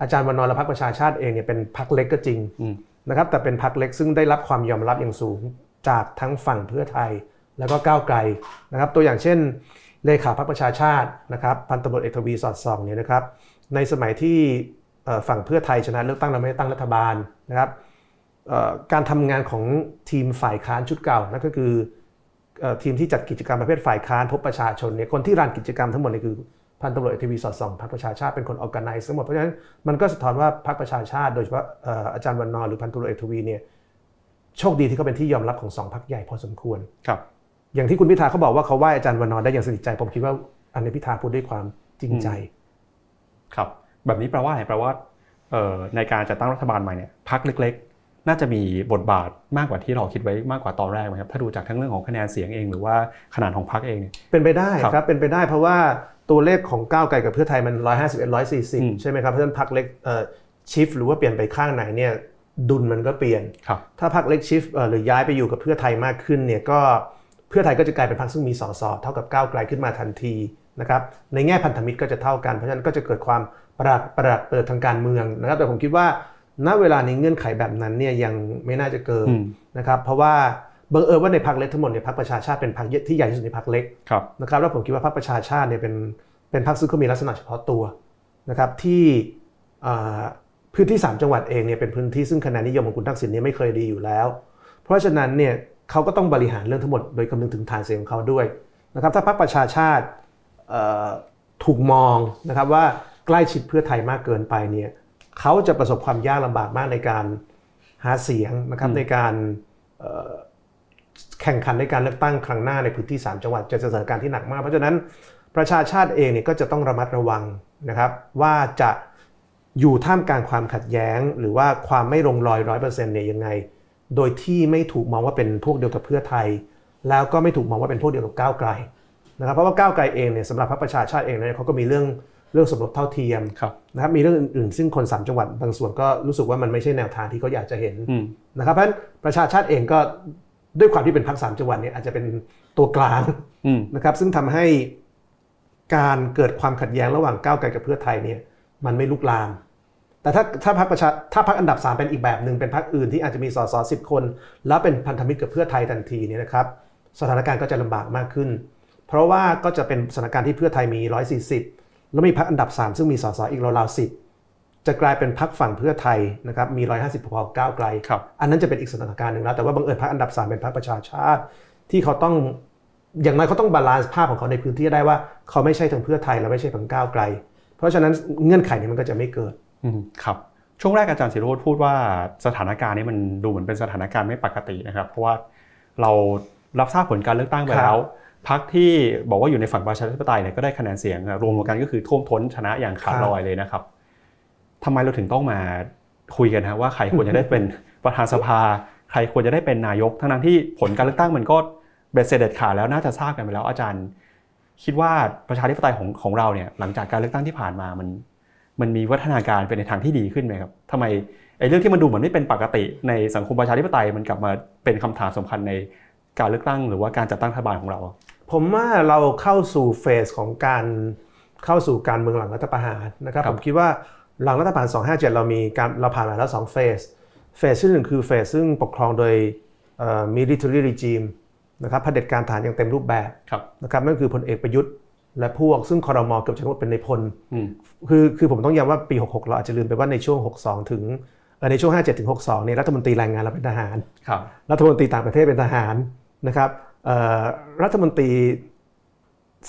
Speaker 2: อาจารย์วันนอร์และพรรคประชาชาติเองเนี่ยเป็นพรรคเล็กก็จริง
Speaker 1: อืม
Speaker 2: นะครับแต่เป็นพรรคเล็กซึ่งได้รับความยอมรับอย่างสูงจากทั้งฝั่งเพื่อไทยแล้วก็ก้าวไกลนะครับตัวอย่างเช่น เลขาพรรคประชาชาตินะครับพันตำรวจเอกทวีสอดส่องเนี่ยนะครับในสมัยที่ฝั่งเพื่อไทยชนะเลือกตั้งแล้วไม่ได้ตั้งรัฐบาลนะครับการทำงานของทีมฝ่ายค้านชุดเก่านั่นก็คือทีมที่จัดกิจกรรมประเภทฝ่ายค้านพบประชาชนเนี่ยคนที่รันกิจกรรมทั้งหมดเนี่ยคือพันตำรวจเอกทวีสอดส่องพรรคประชาชาติเป็นคนออกกันไนทั้งหมดเพราะฉะนั้นมันก็สะท้อนว่าพรรคประชาชาติ โดยเฉพาะอาจารย์วันนอร์หรือพันตำรวจเอกทวีเนี่ยโชคดีที่เขาเป็นที่ยอมรับของสองพรรคใหญ่พอสมควร
Speaker 1: ครับ
Speaker 2: อย่างที่คุณพิธาเขาบอกว่าเขาไหว้อาจารย์วันนอร์ได้อย่างสนิทใจ ผมคิดว่าอันนี้พิธาพูดด้วยความจริงใจ
Speaker 1: ครับ แบบนี้แปลว่าอะไรแปลว่าเอ่อในการจัดตั้งรัฐบาลใหม่เนี่ยพรรคเล็ก ๆ น่าจะมีบทบาทมากกว่าที่เราคิดไว้มากกว่าตอนแรกไหมครับถ้าดูจากทั้งเรื่องของคะแนนเสียงเองหรือว่าขนาดของพรรคเองเนี่ย
Speaker 2: เป็นไปได้
Speaker 1: ครับ
Speaker 2: ครับเป็นไปได้เพราะว่าตัวเลขของก้าวไกลกับเพื่อไทยมัน 151
Speaker 1: อืม
Speaker 2: 140 ใช่ไหมครับเพราะฉะนั้นพรรคเล็กเอ่อชิฟหรือว่าเปลี่ยนไปข้างไหนเนี่ยดุลมันก็เปลี่ยน
Speaker 1: ครับ
Speaker 2: ถ้าพรรคเล็กชิฟหรือย้ายไปอยู่กับเพื่อไทยมากขึ้นเนี่ยก็ เพื่อไทยก็จะกลายเป็นพรรคซึ่งมีสสเท่ากับก้าวไกลขึ้นมาทันทีนะครับในแง่พันธมิตรก็จะเท่ากันเพราะฉะนั้นก็จะเกิดความประหลาดประหลาดเปิดทางการเมืองนะครับแต่ผมคิดว่าณเวลานี้เงื่อนไขแบบนั้นเนี่ยยังไม่น่าจะเกิด
Speaker 1: อืม
Speaker 2: นะครับเพราะว่าบังเอิญว่าในพรรคเล็กทั้งหมดเนี่ยพรรคประชาชาติเป็นพรรคที่ใหญ่ที่สุดในพรรคเล็ก
Speaker 1: ครับ
Speaker 2: นะครับแล้วผมคิดว่าพรรคประชาชาติเนี่ยเป็นเป็นพรรคซึ่งเขามีลักษณะเฉพาะตัวนะครับที่อ่าพื้นที่ 3 จังหวัดเองเนี่ยเป็นพื้นที่ซึ่งคะแนนนิยมของคุณทักษิณเนี่ยไม่เคยดีอยู่แล้ว เพราะฉะนั้นเนี่ย เขาก็ต้องบริหารเรื่องทั้งหมดโดยคำนึงถึงฐานเสียงของเขาด้วยนะครับถ้าพรรคประชาชาติเอ่อถูกมองนะครับว่าใกล้ชิดเพื่อไทยมากเกินไปเนี่ยเขาจะประสบความยากลำบากมากในการหาเสียงนะครับในการเอ่อแข่งขันในการเลือกตั้งครั้งหน้าในพื้นที่ 3 จังหวัดจะสถานการณ์ที่หนักมาก เพราะฉะนั้นประชาชาติเองเนี่ยก็จะต้องระมัดระวังนะครับ ว่าจะอยู่ท่ามกลางความขัดแย้ง หรือว่าความไม่ลงรอยร้อยเปอร์เซ็นต์เนี่ยยังไง โดยที่ไม่ถูกมองว่าเป็นพวกเดียวกับเพื่อไทย แล้วก็ไม่ถูกมองว่าเป็นพวกเดียวกับก้าวไกลนะครับเพราะว่าก้าวไกลเองเนี่ยสำหรับพรรคประชาชาติเองเนี่ยเขาก็มีเรื่องเรื่องสมรสเท่าเทียม
Speaker 1: ครับ
Speaker 2: นะครับมีเรื่องอื่นๆ ซึ่งคนสามจังหวัดบางส่วนก็รู้สึกว่ามันไม่ใช่แนวทางที่เขาอยากจะเห็น
Speaker 1: อืม
Speaker 2: นะครับเพราะฉะนั้นประชาชาติเองก็ด้วยความที่เป็นพรรคสามจังหวัดเนี่ยอาจจะเป็นตัวกลาง
Speaker 1: อืม
Speaker 2: นะครับซึ่งทำให้การเกิดความขัดแย้งระหว่างก้าวไกลกับเพื่อไทยเนี่ยมันไม่ลุกลาม แต่ถ้าถ้าพรรคประชาถ้าพรรคอันดับ 3 เป็นอีกแบบหนึ่งเป็นพรรคอื่นที่อาจจะมีสสสิบคน แล้วเป็นพันธมิตรกับเพื่อไทยทันทีเนี่ยนะครับสถานการณ์ก็จะลำบากมากขึ้น เพราะว่าก็จะเป็นสถานการณ์ที่เพื่อไทยมี 140 แล้วมีพรรคอันดับ 3 ซึ่งมีสสอีกราวๆสิบจะกลายเป็นพักฝั่งเพื่อไทยนะครับมี 150พอก้าวไกล
Speaker 1: ครับ
Speaker 2: อันนั้นจะเป็นอีกสถานการณ์หนึ่งแล้วแต่ว่าบังเอิญพรรคอันดับ 3 เป็นพรรคประชาชาติ ที่เขาต้องอย่างน้อยเขาต้อง balance ภาพของเขาในพื้นที่ให้ได้ว่า เขาไม่ใช่ทางเพื่อไทยและไม่ใช่ทางก้าวไกล เพราะฉะนั้นเงื่อนไขนี้มันก็จะไม่เกิด
Speaker 1: อืม ครับช่วงแรกอาจารย์ศิโรตม์พูดว่าสถานการณ์นี้มันดูเหมือนเป็นสถานการณ์ไม่ปกตินะครับ เพราะว่าเรารับทราบผลการเลือกตั้งไปแล้วพรรคที่บอกว่าอยู่ในฝั่งประชาธิปไตยเนี่ยก็ได้คะแนนเสียงรวมกันก็คือท่วมท้นชนะอย่างขาดลอยเลยนะครับทำไมเราถึงต้องมาคุยกันนะว่าใครควรจะได้เป็นประธานสภา ใครควรจะได้เป็นนายก ทั้งนั้นที่ผลการเลือกตั้งมันก็เบ็ดเสร็จเด็ดขาดแล้วน่าจะทราบกันไปแล้วอาจารย์ คิดว่าประชาธิปไตยของของเราเนี่ยหลังจากการเลือกตั้งที่ผ่านมามัน มันมีวัฒนาการเป็นในทางที่ดีขึ้นไหมครับทำไมไอ้เรื่องที่มันดูเหมือนไม่เป็นปกติในสังคมประชาธิปไตยมันกลับมาเป็นคำถามสำคัญในการเลือกตั้ง หรือว่าการจัดตั้งรัฐบาลของเรา
Speaker 2: ผมว่าเราเข้าสู่เฟสของการเข้าสู่การเมืองหลังรัฐประหารนะครับ
Speaker 1: ครับ
Speaker 2: ผมคิดว่าหลังรัฐประหาร 257 เรามีการเราผ่านมาแล้ว2เฟสเฟสที่หนึ่งคือเฟสซึ่งปกครองโดยเอ่อ military regime นะครับเผด็จการทหารอย่างเต็มรูปแบบ
Speaker 1: ครับ
Speaker 2: นะครับนั่นคือพลเอกประยุทธ์ และพวกซึ่งคอรมอเกือบจะทั้งหมดเป็นในพล
Speaker 1: อืม
Speaker 2: คือคือผมต้องย้ำว่าปี 66 เราอาจจะลืมไปว่าในช่วง 62 ถึงเอ่อในช่วง 57 ถึง 62 เนี่ยรัฐมนตรีแรงงานเราเป็นทหาร
Speaker 1: ครับ
Speaker 2: รัฐมนตรีต่างประเทศเป็นทหารนะครับเอ่อรัฐมนตรี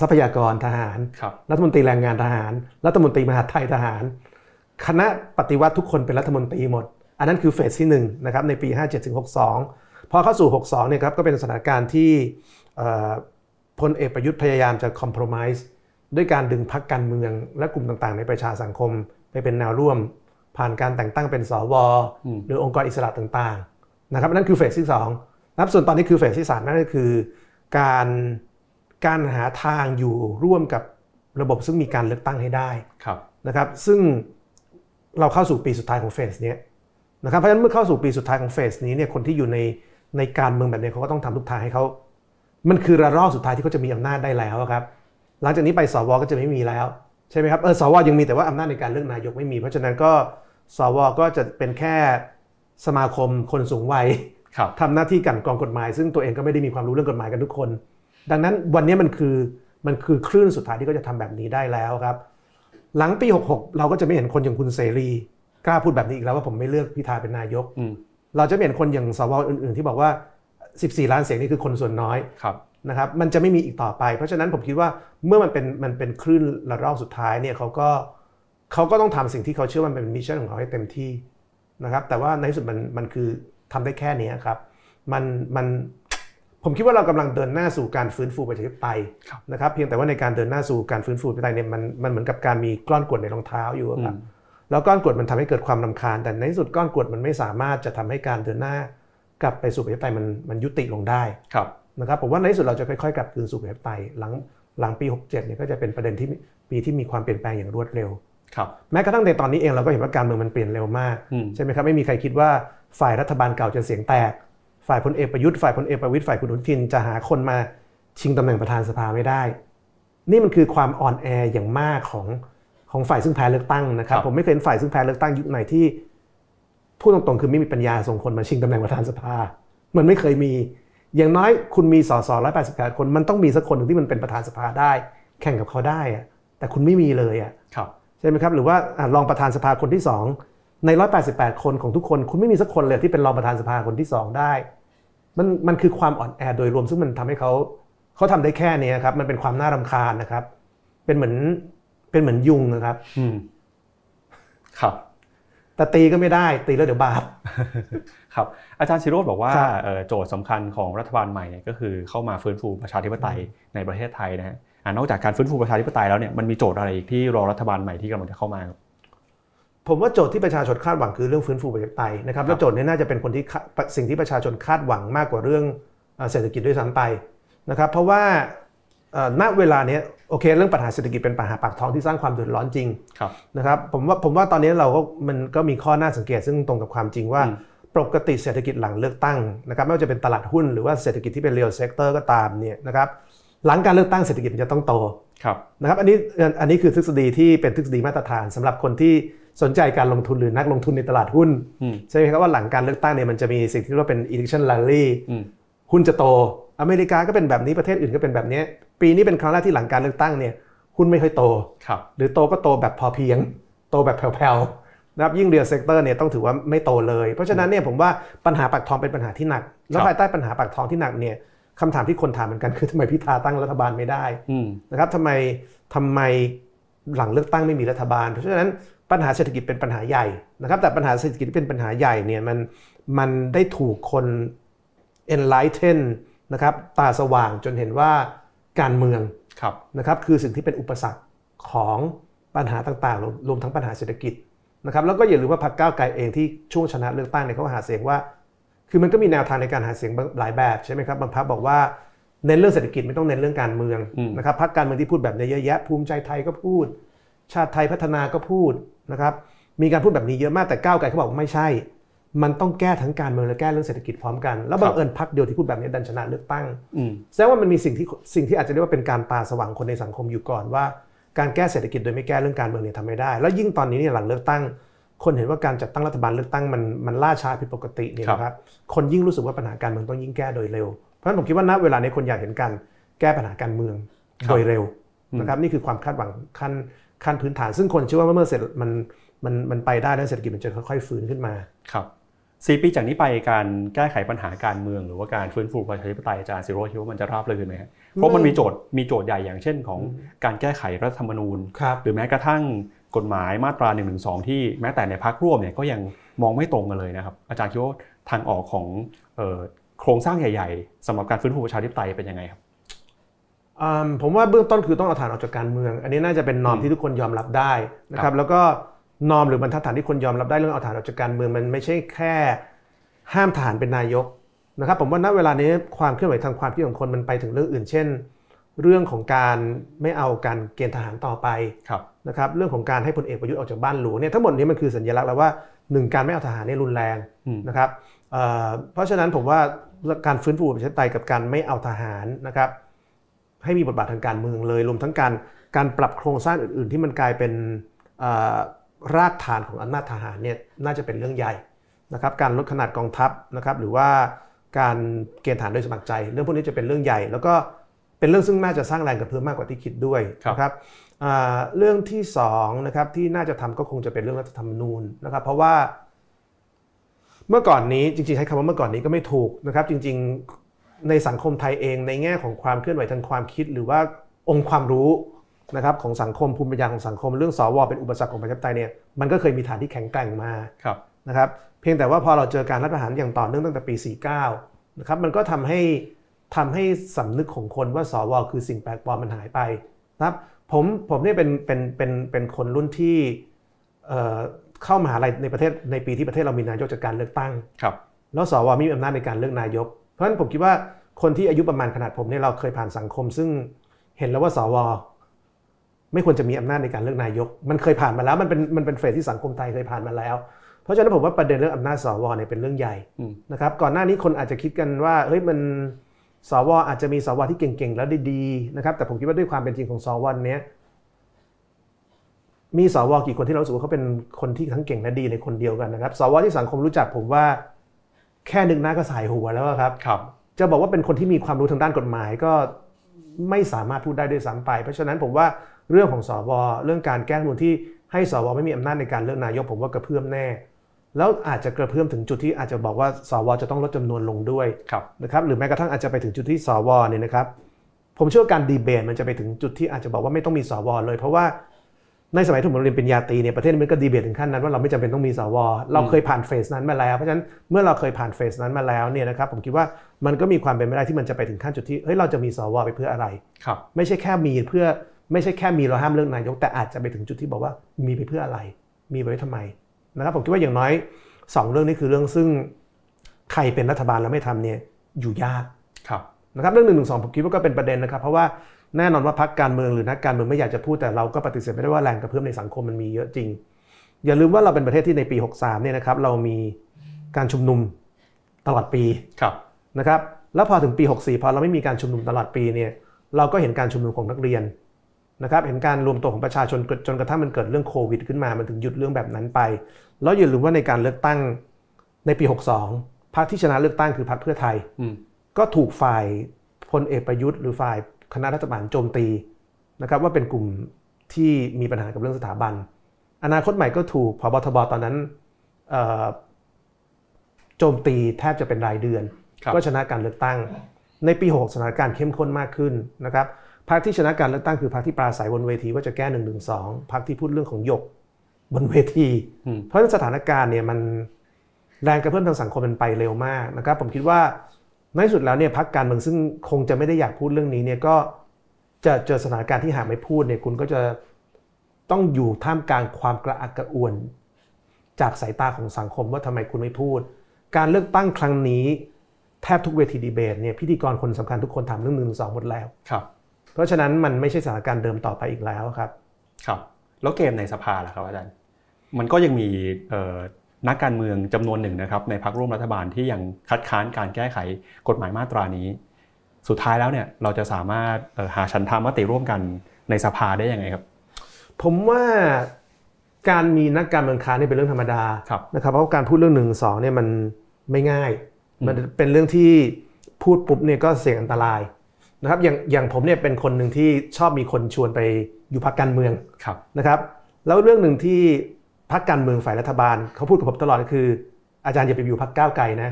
Speaker 2: ทรัพยากรทหาร
Speaker 1: ครับ
Speaker 2: รัฐมนตรีแรงงานทหาร รัฐมนตรีมหาดไทยทหาร คณะปฏิวัติทุกคนเป็นรัฐมนตรีหมด อันนั้นคือเฟสที่1นะครับในปี 57ถึง62 พอเข้าสู่ 62 เนี่ยครับก็เป็นสถานการณ์ที่เอ่อ พลเอกประยุทธ์พยายามจะคอม p r o m i s e ด้วยการดึงพรรคการเมือง และกลุ่มต่างๆ ในประชาสังคมไปเป็นแนวร่วม ผ่านการแต่งตั้งเป็นสว
Speaker 1: อืม
Speaker 2: หรือองค์กรอิสระต่างๆนะครับนั่นคือเฟสที่2นะครับส่วนตอนนี้คือเฟสที่3นั่นก็คือ การการหาทางอยู่ร่วมกับระบบซึ่งมีการเลือกตั้งให้ได้
Speaker 1: ครับ
Speaker 2: นะครับซึ่งเราเข้าสู่ปีสุดท้ายของเฟสเนี้ยนะครับเพราะฉะนั้นเมื่อเข้าสู่ปีสุดท้ายของเฟสนี้เนี่ยคนที่อยู่ในในการเมืองแบบนี้เขาก็ต้องทำทุกทางให้เขา มันคือระลอกสุดท้ายที่เขาจะมีอำนาจได้แล้วอะครับ หลังจากนี้ไปสวก็จะไม่มีแล้วใช่ไหมครับเออสวยังมีแต่ว่าอำนาจในการเลือกนายกไม่มี เพราะฉะนั้นก็สวก็จะเป็นแค่สมาคมคนสูงวัย
Speaker 1: ครับ
Speaker 2: ทำหน้าที่กลันกรองกฎหมาย ซึ่งตัวเองก็ไม่ได้มีความรู้เรื่องกฎหมายกันทุกคน ดังนั้นวันนี้มันคือมันคือคลื่นสุดท้ายที่ก็จะทำแบบนี้ได้แล้วครับ หลังปี 66 เราก็จะไม่เห็นคนอย่างคุณเสรีกล้าพูดแบบนี้อีกแล้วว่าผมไม่เลือกพิธาเป็นนายก
Speaker 1: อืม
Speaker 2: เราจะไม่เห็นคนอย่างสวอื่น ๆ ที่บอกว่า 14 ล้านเสียงนี่คือคนส่วนน้อย
Speaker 1: ครับ
Speaker 2: นะครับมันจะไม่มีอีกต่อไป เพราะฉะนั้นผมคิดว่าเมื่อมันเป็นมันเป็นคลื่นระลอกสุดท้ายเนี่ยเขาก็เขาก็ต้องทำสิ่งที่เขาเชื่อว่ามันเป็นมิชชั่นของเขาให้เต็มที่นะครับแต่ว่าในที่สุดมันมันคือทำได้แค่นี้ครับมันมันผมคิดว่าเรากำลังเดินหน้าสู่การฟื้นฟูประชาธิปไตย
Speaker 1: ครับ
Speaker 2: นะครับเพียงแต่ว่าในการเดินหน้าสู่การฟื้นฟูประชาธิปไตยเนี่ยมันมันเหมือนกับการมีก้อนกรวดในรองเท้าอยู่อะครับ
Speaker 1: อืม
Speaker 2: แล้วก้อนกรวดมันทำให้เกิดความรำคาญ แต่ในที่สุดก้อนกรวดมันไม่สามารถจะทำให้การเดินหน้า กลับไปสู่ประชาธิปไตยมันมันยุติลงได้
Speaker 1: ครับ
Speaker 2: นะครับผมว่าในที่สุดเราจะค่อยๆกลับคืนสู่ประชาธิปไตยหลังหลังปี 67เนี่ยก็จะเป็นประเด็นที่ปีที่มีความเปลี่ยนแปลงอย่างรวดเร็ว
Speaker 1: ครับ
Speaker 2: แม้กระทั่งในตอนนี้เองเราก็เห็นว่าการเมืองมันเปลี่ยนเร็วมาก
Speaker 1: อืม
Speaker 2: ใช่ไหมครับไม่มีใครคิดว่าฝ่ายรัฐบาลเก่าจะเสียงแตก ฝ่ายพลเอกประยุทธ์ฝ่ายพลเอกประวิตยฝ่ายคุณอนุทินจะหาคนมาชิงตำแหน่งประธานสภาไม่ได้ นี่มันคือความอ่อนแออย่างมากของของฝ่ายซึ่งแพ้เลือกตั้งนะครับ
Speaker 1: ครับ
Speaker 2: ผมไม่เคยเห็นฝ่ายซึ่งแพ้เลือกตั้งยุคไหนที่ พูดตรงๆคือไม่มีปัญญาส่งคนมาชิงตำแหน่งประธานสภา มันไม่เคยมี อย่างน้อยคุณมีสสร้อยแปดสิบคน มันต้องมีสักคนหนึ่งที่มันเป็นประธานสภาได้ แข่งกับเขาได้อะแต่คุณไม่มีเลยอะ
Speaker 1: ครับ
Speaker 2: ใช่ไหมครับ หรือว่าอะรองประธานสภาคนที่2ใน 188 คนของทุกคน คุณไม่มีสักคนเลยที่เป็นรองประธานสภาคนที่ 2 ได้ มันมันคือความอ่อนแอโดยรวมซึ่งมันทำให้เขาเขาทำได้แค่นี้ครับ มันเป็นความน่ารำคาญนะครับ เป็นเหมือนเป็นเหมือนยุงนะครับ
Speaker 1: อืม ครับ
Speaker 2: แต่ตีก็ไม่ได้ตีแล้วเดี๋ยวบาป
Speaker 1: ครับอาจารย์ชิโรธบอกว่า
Speaker 2: ครับ
Speaker 1: เอ่อโจทย์สำคัญของรัฐบาลใหม่เนี่ยก็คือเข้ามาฟื้นฟูประชาธิปไตยในประเทศไทยนะฮะอ่านอกจากการฟื้นฟูประชาธิปไตยแล้วเนี่ยมันมีโจทย์อะไรอีกที่รอรัฐบาลใหม่ที่กำลังจะเข้ามาครับ
Speaker 2: ผมว่าโจทย์ที่ประชาชนคาดหวังคือเรื่องฟื้นฟูประชาธิปไตยนะครับ
Speaker 1: ครับ
Speaker 2: แล้วโจทย์นี้น่าจะเป็นคนที่คาสิ่งที่ประชาชนคาดหวังมากกว่าเรื่องเอ่อเศรษฐกิจด้วยซ้ำไปนะครับเพราะว่าเอ่อณเวลาเนี้ย โอเค เรื่องปัญหาเศรษฐกิจเป็นปัญหาปากท้องที่สร้างความเดือดร้อนจริง
Speaker 1: ครับ
Speaker 2: นะครับผมว่าผมว่าตอนนี้เราก็มันก็มีข้อน่าสังเกตซึ่งตรงกับความจริงว่า
Speaker 1: อืม
Speaker 2: ปกติเศรษฐกิจหลังเลือกตั้งนะครับไม่ว่าจะเป็นตลาดหุ้นหรือว่าเศรษฐกิจที่เป็น real sector ก็ตามเนี่ยนะครับหลังการเลือกตั้งเศรษฐกิจมันจะต้องโต
Speaker 1: ครับ
Speaker 2: นะครับอันนี้อันนี้คือทฤษฎีที่เป็นทฤษฎีมาตรฐานสำหรับคนที่สนใจการลงทุนหรือนักลงทุนในตลาดหุ้น
Speaker 1: อืม
Speaker 2: ใช่ไหมครับว่าหลังการเลือกตั้งเนี่ยมันจะมีสิ่งที่เรียกว่าเป็น election rally
Speaker 1: อืม
Speaker 2: หุ้นจะโต อเมริกาก็เป็นแบบนี้ประเทศอื่นก็เป็นแบบนี้ ปีนี้เป็นครั้งแรกที่หลังการเลือกตั้งเนี่ยหุ้นไม่ค่อยโต
Speaker 1: ครับ
Speaker 2: หรือโตก็โตแบบพอเพียง โตแบบแผ่วๆนะครับยิ่ง real sector เนี่ยต้องถือว่าไม่โตเลย เพราะฉะนั้นเนี่ยผมว่าปัญหาปากท้องเป็นปัญหาที่หนัก แล้วภายใต้ปัญหาปากท้องที่หนักเนี่ยคำถามที่คนถามเหมือนกันคือทำไมพิธาตั้งรัฐบาลไม่ได้
Speaker 1: อืม
Speaker 2: นะครับทำไมทำไมหลังเลือกตั้งไม่มีรัฐบาล เพราะฉะนั้นปัญหาเศรษฐกิจเป็นปัญหาใหญ่นะครับ แต่ปัญหาเศรษฐกิจที่เป็นปัญหาใหญ่เนี่ยมันมันได้ถูกคน enlighten นะครับตาสว่างจนเห็นว่าการเมือง
Speaker 1: ครับ
Speaker 2: นะครับคือสิ่งที่เป็นอุปสรรคของปัญหาต่างๆรวมรวมทั้งปัญหาเศรษฐกิจนะครับแล้วก็อย่าลืมว่าพรรคก้าวไกลเองที่ช่วงชนะเลือกตั้งเนี่ยเขาหาเสียงว่า คือมันก็มีแนวทางในการหาเสียงหลายแบบใช่ไหมครับบางพรรคบอกว่าเน้นเรื่องเศรษฐกิจไม่ต้องเน้นเรื่องการเมือง
Speaker 1: อืม
Speaker 2: นะครับพรรคการเมืองที่พูดแบบนี้เยอะแยะภูมิใจไทยก็พูด ชาติไทยพัฒนาก็พูดนะครับมีการพูดแบบนี้เยอะมากแต่ก้าวไกลเขาบอกว่าไม่ใช่ มันต้องแก้ทั้งการเมืองและแก้เรื่องเศรษฐกิจพร้อมกัน แล้วบังเอิญพรรคเดียวที่พูดแบบนี้ดันชนะเลือกตั้ง
Speaker 1: อืม
Speaker 2: แสดงว่ามันมีสิ่งที่สิ่งที่อาจจะเรียกว่าเป็นการตาสว่างคนในสังคมอยู่ก่อนว่า การแก้เศรษฐกิจโดยไม่แก้เรื่องการเมืองเนี่ยทำไม่ได้ แล้วยิ่งตอนนี้เนี่ยหลังเลือกตั้ง คนเห็นว่าการจัดตั้งรัฐบาลเลือกตั้งมันมันล่าช้าผิดปกติเนี่ยนะครับ คนยิ่งรู้สึกว่าปัญหาการเมืองต้องยิ่งแก้โดยเร็ว เพราะฉะนั้นผมคิดว่าณเวลานี้คนอยากเห็นการแก้ปัญหาการเมือง
Speaker 1: ครับ
Speaker 2: โดยเร็วนะครับนี่คือความคาดหวังขั้นขั้นพื้นฐาน ซึ่งคนเชื่อว่าเมื่อเสร็จมันมันมันไปได้แล้วเศรษฐกิจมันจะค่อยๆฟื้นขึ้นมา
Speaker 1: ครับ สี่ปีจากนี้ไปการแก้ไขปัญหาการเมือง หรือว่าการฟื้นฟูประชาธิปไตยอาจารย์สิโรจน์คิดว่ามันจะราบรื่นไหมครับเพราะมันมีโจทย์มีโจทย์ใหญ่อย่างเช่นของการแก้ไขรัฐธรรมนูญ
Speaker 2: ครับ
Speaker 1: หรือแม้กระทั่งกฎหมายมาตรา1นึที่แม้แต่ในพักร่วมเนี่ยก็ยังมองไม่ตรงกันเลยนะครับ อาจารย์คิดว่าทางออกของเอ่อโครงสร้างใหญ่ ๆสำหรับการฟื้นฟูประชาธิปไตยเป็นยังไงครับ
Speaker 2: อืมผมว่าเบื้องต้นคือต้องเอาฐานออกจากการเมือง อันนี้น่าจะเป็นนอมที่ทุกคนยอมรับได้นะค
Speaker 1: ครั
Speaker 2: รับบแล้วก็ นอมหรือบรรทัดฐานที่คนยอมรับได้เรื่องเอาฐานออกจากการเมืองมันไม่ใช่แค่ ห้ามทหารเป็นนายกนะครับ ผมว่าณเวลานี้ความเคลื่อนไหวทางความคิดของคนมันไปถึงเรื่องอื่น เช่น เรื่องของการไม่เอาการเกณฑ์ทหารต่อไป
Speaker 1: ครับ
Speaker 2: นะครับเรื่องของการให้พลเอกประยุทธ์ออกจากบ้านหลวงเนี่ยทั้งหมดนี้มันคือสัญลักษณ์แล้วว่าหนึ่งการไม่เอาทหารเนี่ยรุนแรง
Speaker 1: อืม
Speaker 2: นะครับเอ่อเพราะฉะนั้นผมว่าการฟื้นฟูประชาธิปไตยกับการไม่เอาทหารนะครับให้มีบทบาททางการเมืองเลยรวมทั้งการการปรับโครงสร้างอื่น ๆ ที่มันกลายเป็นเอ่อ รากฐานของอำนาจทหารเนี่ยน่าจะเป็นเรื่องใหญ่นะครับการลดขนาดกองทัพนะครับหรือว่าการเกณฑ์ทหารโดยสมัครใจ เรื่องพวกนี้จะเป็นเรื่องใหญ่ แล้วก็เป็นเรื่องซึ่งน่าจะสร้างแรงกระเพื่อมมากกว่าที่คิดด้วย
Speaker 1: ครับ
Speaker 2: นะครับอ่าเรื่องที่สองนะครับที่น่าจะทำก็คงจะเป็นเรื่องรัฐธรรมนูญนะครับ เพราะว่า เมื่อก่อนนี้จริงๆใช้คำว่าเมื่อก่อนนี้ก็ไม่ถูกนะครับ จริงๆในสังคมไทยเองในแง่ของความเคลื่อนไหวทางความคิด หรือว่าองค์ความรู้ นะครับของสังคมภูมิปัญญาของสังคม เรื่องสวเป็นอุปสรรคของประชาธิปไตยเนี่ยมันก็เคยมีฐานที่แข็งแกร่งมา
Speaker 1: ครับ
Speaker 2: นะครับเพียงแต่ว่าพอเราเจอการรัฐประหารอย่างต่อเนื่องตั้งแต่ปี 49นะครับมันก็ทำให้ทำให้สำนึกของคนว่าสวคือสิ่งแปลกปลอมมันหายไปนะครับผมผมเนี่ยเป็นเป็นเป็นเป็นคนรุ่นที่เอ่อเข้ามหาลัยในประเทศในปีที่ประเทศเรามีนายกจากการเลือกตั้ง
Speaker 1: ครับ
Speaker 2: แล้วสวมีอำนาจในการเลือกนายก เพราะฉะนั้นผมคิดว่าคนที่อายุประมาณขนาดผมเนี่ยเราเคยผ่านสังคม ซึ่งเห็นแล้วว่าสว ไม่ควรจะมีอำนาจในการเลือกนายก มันเคยผ่านมาแล้ว มันเป็นมันเป็นเฟสที่สังคมไทยเคยผ่านมาแล้ว เพราะฉะนั้นผมว่าประเด็นเรื่องอำนาจสวเนี่ยเป็นเรื่องใหญ่
Speaker 1: อืม
Speaker 2: นะครับ ก่อนหน้านี้คนอาจจะคิดกันว่าเฮ้ยมันสวอาจจะมีสวที่เก่งๆแล้วดีๆนะครับ แต่ผมคิดว่าด้วยความเป็นจริงของสวเนี้ยมีสวกี่คนที่เรารู้สึกว่าเขาเป็นคนที่ทั้งเก่งและดีในคนเดียวกันนะครับ สวที่สังคมรู้จักผมว่าแค่นึกหน้าก็สายหัวแล้วอะครับ
Speaker 1: ครับ
Speaker 2: จะบอกว่าเป็นคนที่มีความรู้ทางด้านกฎหมายก็ไม่สามารถพูดได้ด้วยซ้ำไป เพราะฉะนั้นผมว่า เรื่องของสวเรื่องการแก้รัฐธรรมนูญที่ให้สวไม่มีอำนาจในการเลือกนายกผมว่ากระเพื่อมแน่ แล้วอาจจะกระเพื่อมถึงจุดที่อาจจะบอกว่าสวจะต้องลดจำนวนลงด้วย
Speaker 1: ครับ
Speaker 2: นะครับหรือแม้กระทั่งอาจจะไปถึงจุดที่สวเนี่ยนะครับผมเชื่อว่าการดีเบตมันจะไปถึงจุดที่อาจจะบอกว่าไม่ต้องมีสวเลย เพราะว่าในสมัยที่ผมเรียนปริญญาตรีเนี่ยประเทศมันก็ดีเบตถึงขั้นนั้นว่าเราไม่จำเป็นต้องมีสวเราเคยผ่านเฟสนั้นมาแล้ว เพราะฉะนั้นเมื่อเราเคยผ่านเฟสนั้นมาแล้วเนี่ยนะครับผมคิดว่ามันก็มีความเป็นไปได้ที่มันจะไปถึงขั้นจุดที่เฮ้ยเราจะมีสวไปเพื่ออะไร
Speaker 1: ครับ
Speaker 2: ไม่ใช่แค่มีเพื่อ ไม่ใช่แค่มีเราห้ามเลือกนายก แต่อาจจะไปถึงจุดที่บอกว่ามีไปเพื่ออะไร มีไปไว้ทำไมนะครับผมคิดว่าอย่างน้อยสองเรื่องนี้คือเรื่องซึ่งใครเป็นรัฐบาลแล้วไม่ทำเนี่ยอยู่ยาก
Speaker 1: ครับ
Speaker 2: นะครับเรื่องหนึ่งหนึ่งสองผมคิดว่าก็เป็นประเด็นนะครับ เพราะว่าแน่นอนว่าพรรคการเมืองหรือนักการเมืองไม่อยากจะพูดแต่เราก็ปฏิเสธไม่ได้ว่าแรงกระเพื่อมในสังคมมันมีเยอะจริง อย่าลืมว่าเราเป็นประเทศที่ในปี 63เนี่ยนะครับเรามีการชุมนุมตลอดปี
Speaker 1: ครับ
Speaker 2: นะครับแล้วพอถึงปี 64พอเราไม่มีการชุมนุมตลอดปีเนี่ยเราก็เห็นการชุมนุมของนักเรียน นะครับเห็นการรวมตัวของประชาชนจนจนกระทั่งมันเกิดเรื่องโควิดขึ้นมา มันถึงหยุดเรื่องแบบนั้นไป แล้วอย่าลืมว่าในการเลือกตั้งในปี 62 พรรคที่ชนะเลือกตั้งคือพรรคเพื่อไทย
Speaker 1: อืม
Speaker 2: ก็ถูกฝ่ายพลเอกประยุทธ์หรือฝ่ายคณะรัฐบาลโจมตีนะครับว่าเป็นกลุ่มที่มีปัญหากับเรื่องสถาบัน อนาคตใหม่ก็ถูกพบทบตอนนั้นโจมตีแทบจะเป็นรายเดือน ก็ชนะการเลือกตั้ง ในปี 6 สถานการณ์เข้มข้นมากขึ้นนะครับ พรรคที่ชนะการเลือกตั้งคือพรรคที่ปราศัยบนเวทีว่าจะแก้หนึ่งหนึ่งสองพรรคที่พูดเรื่องของหยกบนเวที เพราะสถานการณ์เนี่ยมันแรงกระเพื่อมทางสังคมมันไปเร็วมากนะครับ ผมคิดว่าในสุดแล้วเนี่ยพรรคการเมืองซึ่งคงจะไม่ได้อยากพูดเรื่องนี้เนี่ยก็จะเจอสถานการณ์ที่หากไม่พูดเนี่ยคุณก็จะต้องอยู่ท่ามกลางความกระอักกระอ่วน จากสายตาของสังคมว่าทำไมคุณไม่พูด การเลือกตั้งครั้งนี้แทบทุกเวทีดีเบตเนี่ยพิธีกรคนสำคัญทุกคนถามเรื่องหนึ่งสองหมดแล้ว
Speaker 1: ครับ
Speaker 2: เพราะฉะนั้นมันไม่ใช่สถานการณ์เดิมต่อไปอีกแล้วครับ
Speaker 1: ครับแล้วเกมในสภาล่ะครับอาจารย์มันก็ยังมีนักการเมืองจำนวนหนึ่งนะครับ ในพรรคร่วมรัฐบาลที่ยังคัดค้านการแก้ไขกฎหมายมาตรานี้ สุดท้ายแล้วเนี่ยเราจะสามารถหาชันธามติร่วมกันในสภาได้ยังไงครับ
Speaker 2: ผมว่าการมีนักการเมืองค้านนี่เป็นเรื่องธรรมดานะครับ เพราะการพูดเรื่องหนึ่งสองเนี่ยมันไม่ง่าย มันเป็นเรื่องที่พูดปุ๊บเนี่ยก็เสี่ยงอันตราย นะครับอย่างอย่างผมเนี่ยเป็นคนหนึ่งที่ชอบมีคนชวนไปอยู่พักการเมืองนะครับแล้วเรื่องหนึ่งที่พักการเมืองฝ่ายรัฐบาลเขาพูดกับผมตลอดก็คือ อาจารย์อย่าไปอยู่พักก้าวไกลนะ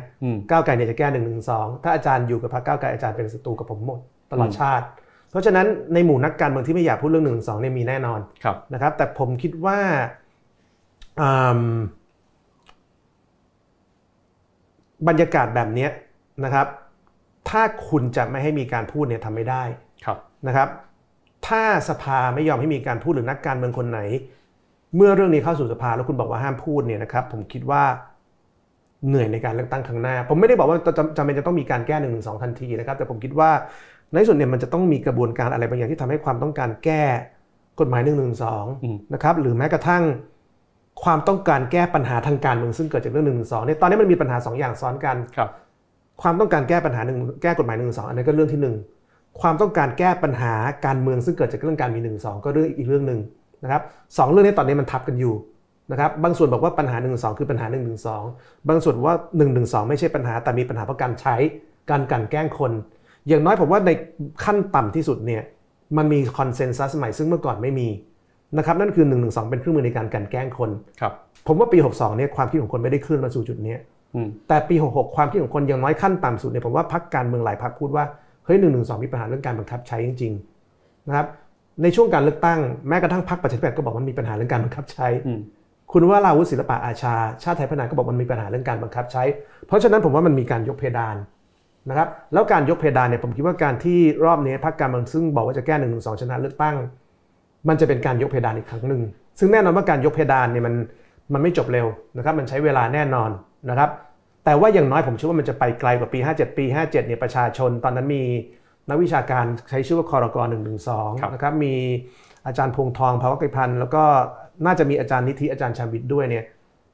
Speaker 2: ก้าวไกลเนี่ยจะแก้หนึ่งหนึ่งสองถ้าอาจารย์อยู่กับพักก้าวไกลอาจารย์เป็นศัตรูกับผมหมดตลอดชาติ เพราะฉะนั้นในหมู่นักการเมืองที่ไม่อยากพูดเรื่องหนึ่งสองเนี่ยมีแน่นอนนะครับ แต่ผมคิดว่าบรรยากาศแบบนี้นะครับ ถ้าคุณจะไม่ให้มีการพูดเนี่ยทำไม่ได้นะครับ ถ้าสภาไม่ยอมให้มีการพูดหรือนักการเมืองคนไหน เมื่อเรื่องนี้เข้าสู่สภาแล้วคุณบอกว่าห้ามพูดเนี่ยนะครับ ผมคิดว่าเหนื่อยในการเลือกตั้งครั้งหน้า ผมไม่ได้บอกว่าจำเป็นจะต้องมีการแก้หนึ่งหนึ่งสองทันทีนะครับ แต่ผมคิดว่าในส่วนเนี่ยมันจะต้องมีกระบวนการอะไรบางอย่างที่ทำให้ความต้องการแก้กฎหมายหนึ่งหนึ่งสองนะครับ หรือแม้กระทั่งความต้องการแก้ปัญหาทางการเมืองซึ่งเกิดจากเรื่องหนึ่งสองเนี่ยตอนนี้มันมีปัญหา2ออย่างซ้อนกัน
Speaker 1: ครับ
Speaker 2: ความต้องการแก้ปัญหาหนึ่งแก้กฎหมายหนึ่งสองอันนี้ก็เรื่องที่1ความต้องการแก้ปัญหาการเมืองซึ่งเกิดจากเรื่องการมีหนึ่งสองก็เรื่องอีกเรื่องหนึ่งนะครับสองเรื่องนี้ตอนนี้มันทับกันอยู่นะครับบางส่วนบอกว่าปัญหา1นึคือปัญหา1นึบางส่วนว่า1นึไม่ใช่ปัญหาแต่มีปัญหาเพราะการใช้การกันแกล้งคน อย่างน้อยผมว่าในขั้นต่ำที่สุดเนี่ยมันมีคอนเซนแซสใหม่ซึ่งเมื่อก่อนไม่มีนะครับนั่นคือ1นึเป็นเครื่องมือในการกันแกล้งคน
Speaker 1: ครับ
Speaker 2: ผมว่าปี 62เนี่ยความคิดของคนไม่ได้เคลื่อนมาสู่จุดนี้ แต่ปี 66 ความคิดของคนยังน้อยขั้นต่ำสุดเนี่ยผมว่าพักการเมืองหลายพักพูดว่าเฮ้ยหนึ่งหนึ่งสองมีปัญหาเรื่องการบังคับใช้จริงๆนะครับในช่วงการเลือกตั้งแม้กระทั่งพรรคประชาธิปัตย์ก็บอกมันมีปัญหาเรื่องการบังคับใช้ คุณว่าลาวุฒิศิลปะอาชา ชาติไทยพัฒนาก็บอกมันมีปัญหาเรื่องการบังคับใช้ เพราะฉะนั้นผมว่ามันมีการยกเพดานนะครับแล้วการยกเพดานเนี่ยผมคิดว่าการที่รอบนี้พรรคการเมืองซึ่งบอกว่าจะแก้หนึ่งหนึ่งสองชนะเลือกตั้ง มันจะเป็นการยกเพดานอีกครั้งหนึ่งซึ่งแน่นอนว่าการยกเพดานเนี่ยมันมันไม่จบเร็วนะครับมันใช้เวลาแน่นอนนะครับ แต่ว่าอย่างน้อยผมเชื่อว่ามันจะไปไกลกว่าปี 57 ปี 57เนี่ยประชาชน ตอนนั้นมีนักวิชาการใช้ชื่อว่าคอรกร112นะครับมีอาจารย์พงทองภาวะกิพันธ์แล้วก็น่าจะมีอาจารย์นิธิอาจารย์ชาวิทย์ด้วยเนี่ย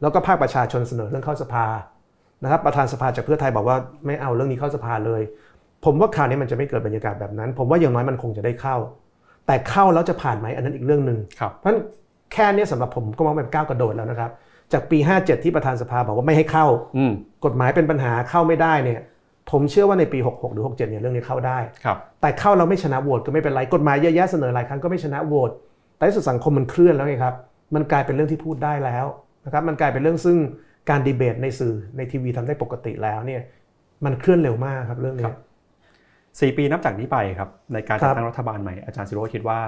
Speaker 2: แล้วก็ภาคประชาชนเสนอเรื่องเข้าสภานะครับประธานสภาจากเพื่อไทยบอกว่าไม่เอาเรื่องนี้เข้าสภาเลย ผมว่าคราวนี้มันจะไม่เกิดบรรยากาศแบบนั้น ผมว่าอย่างน้อยมันคงจะได้เข้า แต่เข้าแล้วจะผ่านไหมอันนั้นอีกเรื่องหนึ่งเพราะฉะนั้นแค่นี้สำหรับผมก็มองเป็นก้าวกระโดดแล้วนะครับ จากปี 57 ที่ประธานสภาบอกว่าไม่ให้เข้า กฎหมายเป็นปัญหาเข้าไม่ได้เนี่ย ผมเชื่อว่าในปี 66 หรือ 67 เนี่ยเรื่องนี้เข้าได้ แต่เข้าเราไม่ชนะโหวตก็ไม่เป็นไร กฎหมายเยอะแยะเสนอหลายครั้งก็ไม่ชนะโหวต แต่สุดสังคมมันเคลื่อนแล้วไงครับ มันกลายเป็นเรื่องที่พูดได้แล้วนะครับ มันกลายเป็นเรื่องซึ่งการดีเบตในสื่อในทีวีทำได้ปกติแล้วเนี่ย มันเคลื่อนเร็วมากครับเรื่องนี้
Speaker 1: สี่ปีนับจากนี้ไปครับในการจัดตั้งรัฐบาลใหม่อาจารย์สิโรคิดว่า